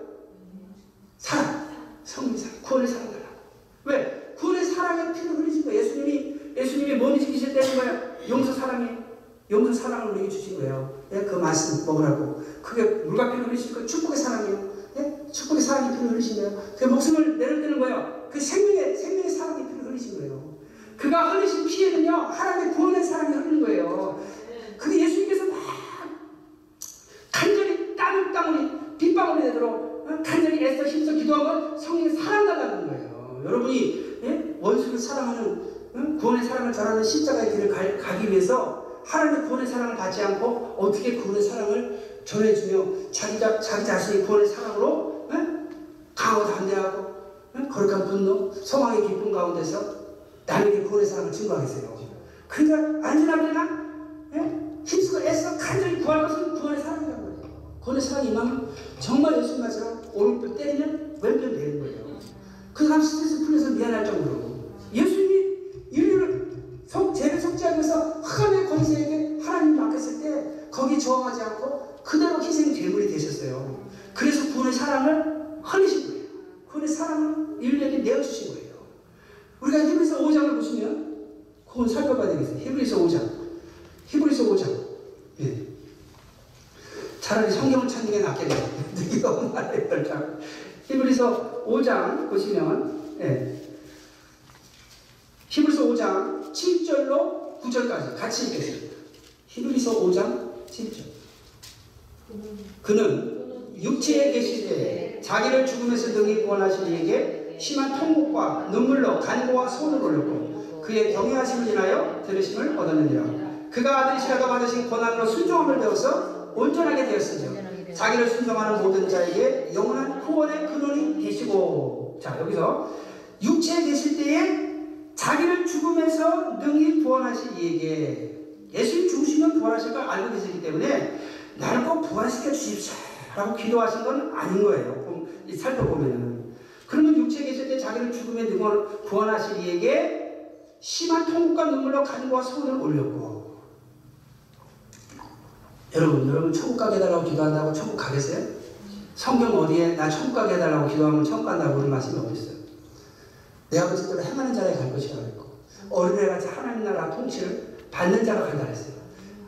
사랑. 성령 사랑. 구원의 사랑 달라고. 왜? 구원의 사랑의 피를 흘리신 거예요. 예수님이 예수님이 뭔 지키실 때는 거예요? 용서 사랑이 용서 사랑을 우리에게 주신 거예요. 예, 그 말씀 먹으라고. 그게 물과 피를 흘리신 거 축복의 사랑이에요. 예? 축복의 사랑의 피를 흘리신 거예요. 그 목숨을 내려드는 거예요. 그 생명의 생명의 사랑의 피를 흘리신 거예요. 그가 흘리신 피에는요 하나님의 구원의 사랑이 흐르는 거예요. 근데 예수님께서 막 간절히 땀을 땀을 되도록 어? 간절히 애써 힘써 성령의 사랑 달라는 거예요. 여러분이 예? 원수를 사랑하는 어? 구원의 사랑을 전하는 십자가의 길을 가, 가기 위해서 하나님의 구원의 사랑을 받지 않고 어떻게 구원의 사랑을 전해주며 자기, 자, 자기 자신이 구원의 사랑으로 어? 강하고 담대하고 어? 거룩한 분노, 소망의 기쁨 가운데서 남에게 구원의 사랑을 증거하겠어요. 그러니까 안전하게나 예? 힘쓰고 애써 간절히 구할 것은 구원의 사랑이라고 해요. 구원의 사랑이 임하면 정말 예수님 말처럼 오른편 때리면 왼편 되는 거예요. 그 사람 스트레스 풀려서 미안할 정도로 예수님이 인류를 속, 죄를 속죄하기 위해서 하나님의 권세에게 하나님 맡겼을 때 거기 저항하지 않고 그대로 희생 제물이 되셨어요. 그래서 구원의 사랑을 흘리신 거예요. 구원의 사랑을 인류에게 내어주신 거예요. 우리가 히브리서 5장을 보시면 그건 살펴봐야 되겠어요. 히브리서 5장. 히브리서 5장. 예. 차라리 성경을 찾는 게 낫겠네요. 누가 (laughs) 말해 참. 히브리서 5장 보시면 예. 히브리서 5장 7절로 9절까지 같이 읽겠습니다. 히브리서 5장 7절. 그는 육체에 계실 때 자기를 죽음에서 능히 구원하신 이에게 심한 통곡과 눈물로 간고와 손을 올렸고 그의 경외하심을 인하여 들으심을 얻었느니라. 그가 아들이시라고 받으신 고난으로 순종함을 배워서 온전하게 되었으며 자기를 순종하는 모든 자에게 영원한 구원의 근원이 되시고. 자 여기서 육체에 계실 때에 자기를 죽음에서 능히 구원하실 이에게 예수님 죽으시면 부활하실 걸 알고 계시기 때문에 나를 꼭 부활시켜 주십시오 라고 기도하신 건 아닌 거예요. 좀이 살펴보면은. 그러면 육체에 계실 때 자기를 죽음에 능히 구원하실 이에게 심한 통곡과 눈물로 간과 소원을 올렸고 여러분, 여러분 천국 가게 해달라고 기도한다고 천국 가겠어요? 성경 어디에 나 천국 가게 해달라고 기도하면 천국 간다고 그런 말씀이 어디 있어요? 내 아버지대로 행하는 자에 갈 것이라고 했고 어린애 같이 하나님 나라 통치를 받는 자가 간다 그랬어요.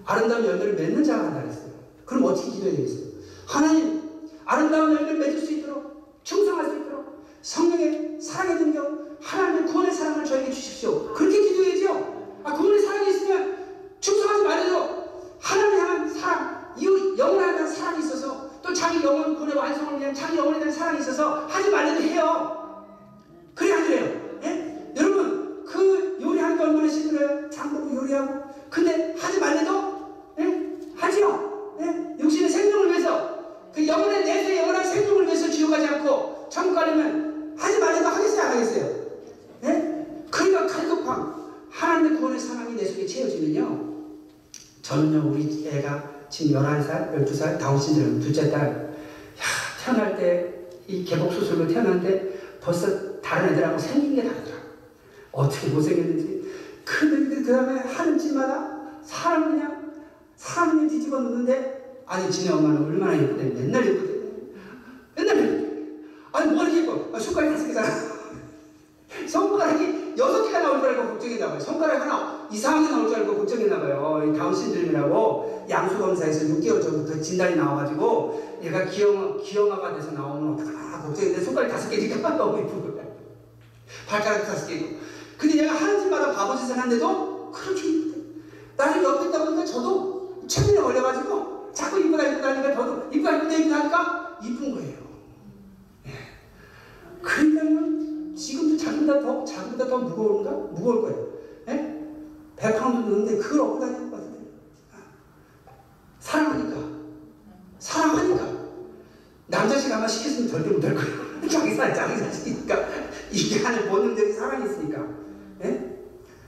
아름다운 열매를 맺는 자가 간다 그랬어요. 그럼 어떻게 기도해야 되겠어요? 하나님, 아름다운 열매를 맺을 수 있도록 충성할 수 있도록 성령의 사랑의 능력, 하나님의 구원의 사랑을 저에게 주십시오. 그렇게 기도해야죠. 아, 구원의 사랑이 있으면 충성하지 말아도 하나님 향한 사랑, 이 영혼에 대한 사랑이 있어서 또 자기 영혼 군의 완성을 위한 자기 영혼에 대한 사랑이 있어서 하지 말래도 해요. 그래 안 그래요? 예? 여러분 그 요리하는 게 얼마나 힘들어요? 장보고 요리하고 근데 하지 말래도 예? 하지요. 예? 육신의 생명을 위해서 그 영혼의 내세 영원한 생명을 위해서 지옥 가지 않고 천국 가려면 하지 말래도 하겠어요 안 하겠어요? 예? 그러니까 칼급함 하나님의 구원의 사랑이 내 속에 채워지면요 저는요, 우리 애가 지금 11살, 12살, 다운신드롬 둘째 딸, 야, 태어날 때, 이 개복수술로 태어났는데 벌써 다른 애들하고 생긴 게 다르더라. 어떻게 못생겼는지. 그, 그 다음에 하는 집마다 사람 그냥, 사람 그냥 뒤집어 놓는데, 아니, 지네 엄마는 얼마나 예쁘대. 맨날 예쁘대. 맨날 예쁘대. 아니, 뭐 이렇게 예뻐. 아, 손가락이 다섯 개잖아. 손가락이 여섯 개가 나올 줄 알고 걱정했나 봐요. 손가락 하나 이상하게 나올 줄 알고 걱정했나 봐요. 이 다운 신드롬이라고 양수 검사에서 6개월 전부터 진단이 나와가지고 얘가 기형 기형아가 돼서 나오면 어떡하나 걱정했는데 손가락 다섯 개니까 (laughs) 너무 이쁜 거야. 발가락 다섯 개고. 근데 얘가 하는 짓마다 바보짓을 하는데도 그렇게 이쁘대. 나는 옆에 있다 보니까 저도 최근에 걸려가지고 자꾸 이쁘다 이쁘다 하니까 저도 이쁘다 이쁘다 하니까 이쁜 거예요. 예. 그러니까는 지금도 자기보다 더, 자기보다 더 무거운가? 무거울 거예요. 예? 100파운드 넣는데 그걸 업고 다니는 것 같은데. 사랑하니까. 사랑하니까. 남자식 아마 시켰으면 절대 못할 거예요. (laughs) 자기 사 자기 자식이니까. (laughs) 이게 안에 본능적인 사랑이 있으니까. 예?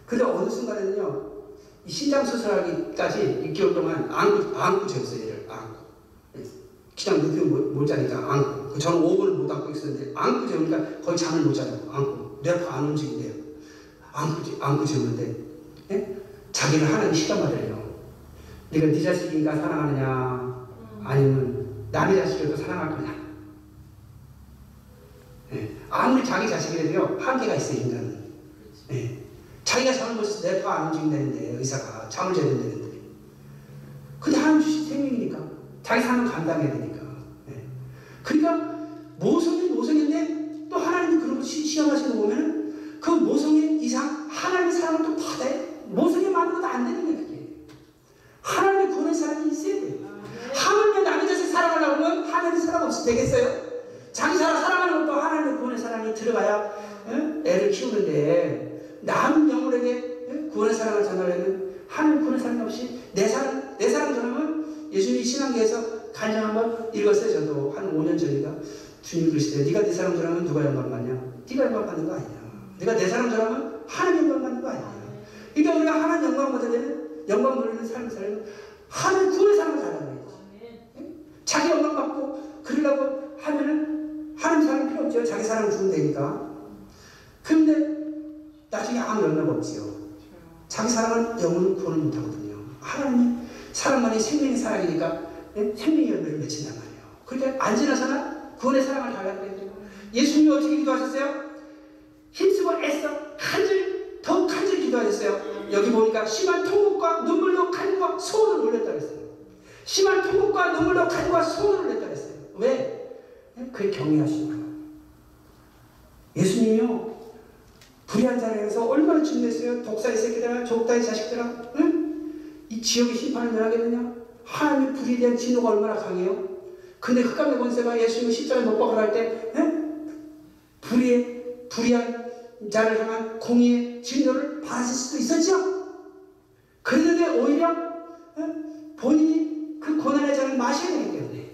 근데 어느 순간에는요, 이 신장 수술하기까지 6개월 동안 안고, 안고 재웠어요, 얘를. 안고. 그냥 늦게 못, 못 자니까 안고. 그 저는 5분을 못 안고 있었는데, 안고 재우니까 거의 잠을 못 자요. 안고. 내 앞에 안 움직인대요. 안고, 재- 안고 재우는데, 예? 자기를 하나님 시간 받으래요. 네가 네 자식인가 사랑하느냐, 아니면 남의 자식이라도 사랑할 거냐. 예. 아무리 자기 자식이라도요, 한계가 있어요, 인간은. 예. 자기가 잠을 못 자서 내파안 움직인다는데, 의사가 잠을 자야 된다는데. 근데 하나님 주신 생명이니까. 자기 삶을 감당해야 되니까. 예. 그러니까, 모성이 모성인데, 또 하나님이 그런 거 시- 시험하시는 거 보면은, 그 모성의 이상, 하나님의 사랑을 또 받아야 모성에만으로도 안 되는 거예요, 그게. 하나님의 구원의 사랑이 있어야 돼요. 하물며 남의 자식 사랑하려고 하면 하나님의 사랑 없이 되겠어요? 자기 사랑 사랑하는 것도 하나님의 구원의 사랑이 들어가야 응? 애를 키우는데 남 영혼에게 응? 구원의 사랑을 전하려면 하나님 구원의 사랑이 없이 내 사랑 내 사랑 전하면 예수님이 신앙계에서 간증 한번 읽었어요 저도 한 5년 전인가 주님 그러시대요 네가 내 사랑 전하면 누가 영광 받냐 네가 영광 받는 거 아니야 네가 내 사랑 전하면 하나님 영광 받는 거 아니야 그러니까 우리가 하나님 영광 받으려면 영광 돌리는 삶을 살려면 하나님 구원의 사랑을 잘하는 거예요 자기 영광 받고 그러려고 하면은 하나님 사랑 필요 없죠. 자기 사랑 주면 되니까. 그런데 나중에 아무 영향 없지요. 자기 사랑은 영혼을 구원을 못하거든요. 하나님이 사랑만이 생명의 사랑이니까 예? 생명의 열매를 맺힌단 말이에요. 그러니까 안 지나서나 구원의 사랑을 달라고 그랬죠. 예수님이 어떻게 기도하셨어요? 힘쓰고 애써 간절 더 간절히 기도하셨어요. 여기 보니까 심한 통곡과 눈물로 간과 소원을 올렸다 그랬어요. 심한 통곡과 눈물로 간과 소원을 냈다 그랬어요. 왜? 그게 경외하시는 거예요. 예수님이요. 불의한 자리에서 얼마나 증거했어요. 독사의 새끼들아, 족다의 자식들아, 응? 이 지역의 심판을 면하겠느냐? 하나님의 불의에 대한 진노가 얼마나 강해요? 근데 흑암의 권세가 예수님을 십자가에 못 박으라 할 때, 응? 불의의, 불의한 자를 향한 공의의 진노를 받으실 수도 있었죠? 그런데 오히려 응? 본인이 그 고난의 잔을 마셔야 되기 때문에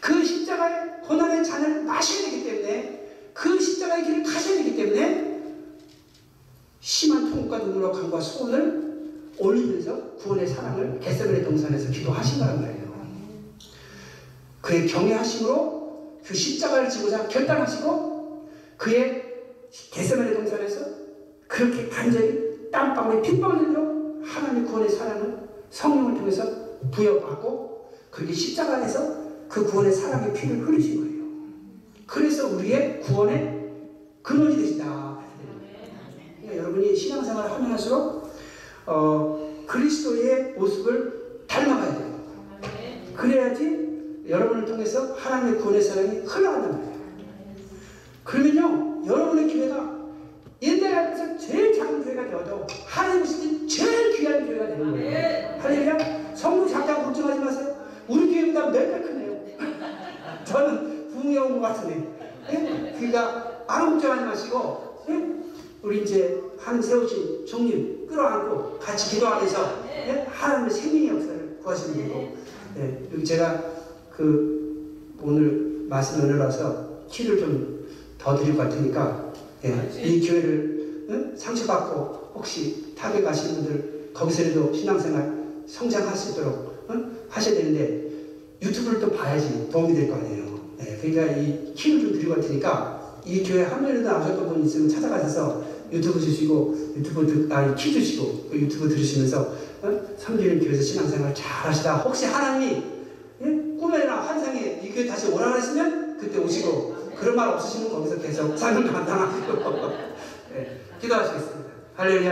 그 십자가의 고난의 잔을 마셔야 되기 때문에 그 십자가의 길을 가셔야 되기 때문에 심한 통과 눈물과 간과 소원을 올리면서 구원의 사랑을 겟세벨의 동산에서 기도하신 거란 말이에요. 그의 경외하심으로 그 십자가를 지고자 결단하시고 그의 겟세벨의 동산에서 그렇게 간절히 땀방울에 핏방울 흘려 하나님의 구원의 사랑을 성령을 통해서 부여받고 그게 십자가에서 그 구원의 사랑의 피를 흘리신 거예요. 그래서 우리의 구원의 근원이 되시다. 그러니까 여러분이 신앙생활을 하면 할수록 어, 그리스도의 모습을 닮아가야 돼요. 그래야지 여러분을 통해서 하나님의 구원의 사랑이 흘러간단 말이에요. 그러면요, 여러분의 교회가 옛날 앞에서 제일 작은 교회가 되어도 하나님 때 제일 귀한 교회가 되는 거예요. 할렐루야. 성도 작다고 걱정하지 마세요. 우리 교회보다 몇배 크네요. (laughs) 저는 부흥에 온것 같은데. 예? 그러니까 아무 걱정하지 마시고 예? 우리 이제 한 세우신 종님 끌어안고 같이 기도하면서 예? 하나님의 생명의 역사를 구하시면 되고 예, 여기 제가 그 오늘 말씀 은혜라서 키를 좀 더 드릴 것 같으니까 예, 이 교회를 응? 상처받고 혹시 타격 가시는 분들 거기서라도 신앙생활 성장할 수 있도록 응? 하셔야 되는데 유튜브를 또 봐야지 도움이 될 거 아니에요. 예, 그러니까 이 키를 좀 드릴 것 같으니까 이 교회 한 명이라도 아셨던 분 있으면 찾아가셔서 유튜브 주시고 유튜브 들, 아니 키 주시고 그 유튜브 들으시면서 어? 섬기는 교회에서 신앙생활 잘 하시다 혹시 하나님이 예? 꿈에나 환상에 이 교회 다시 오라 그랬으면 그때 오시고 그런 말 없으시면 거기서 계속 삶을 감당하시고 (laughs) 예, 기도하시겠습니다 할렐루야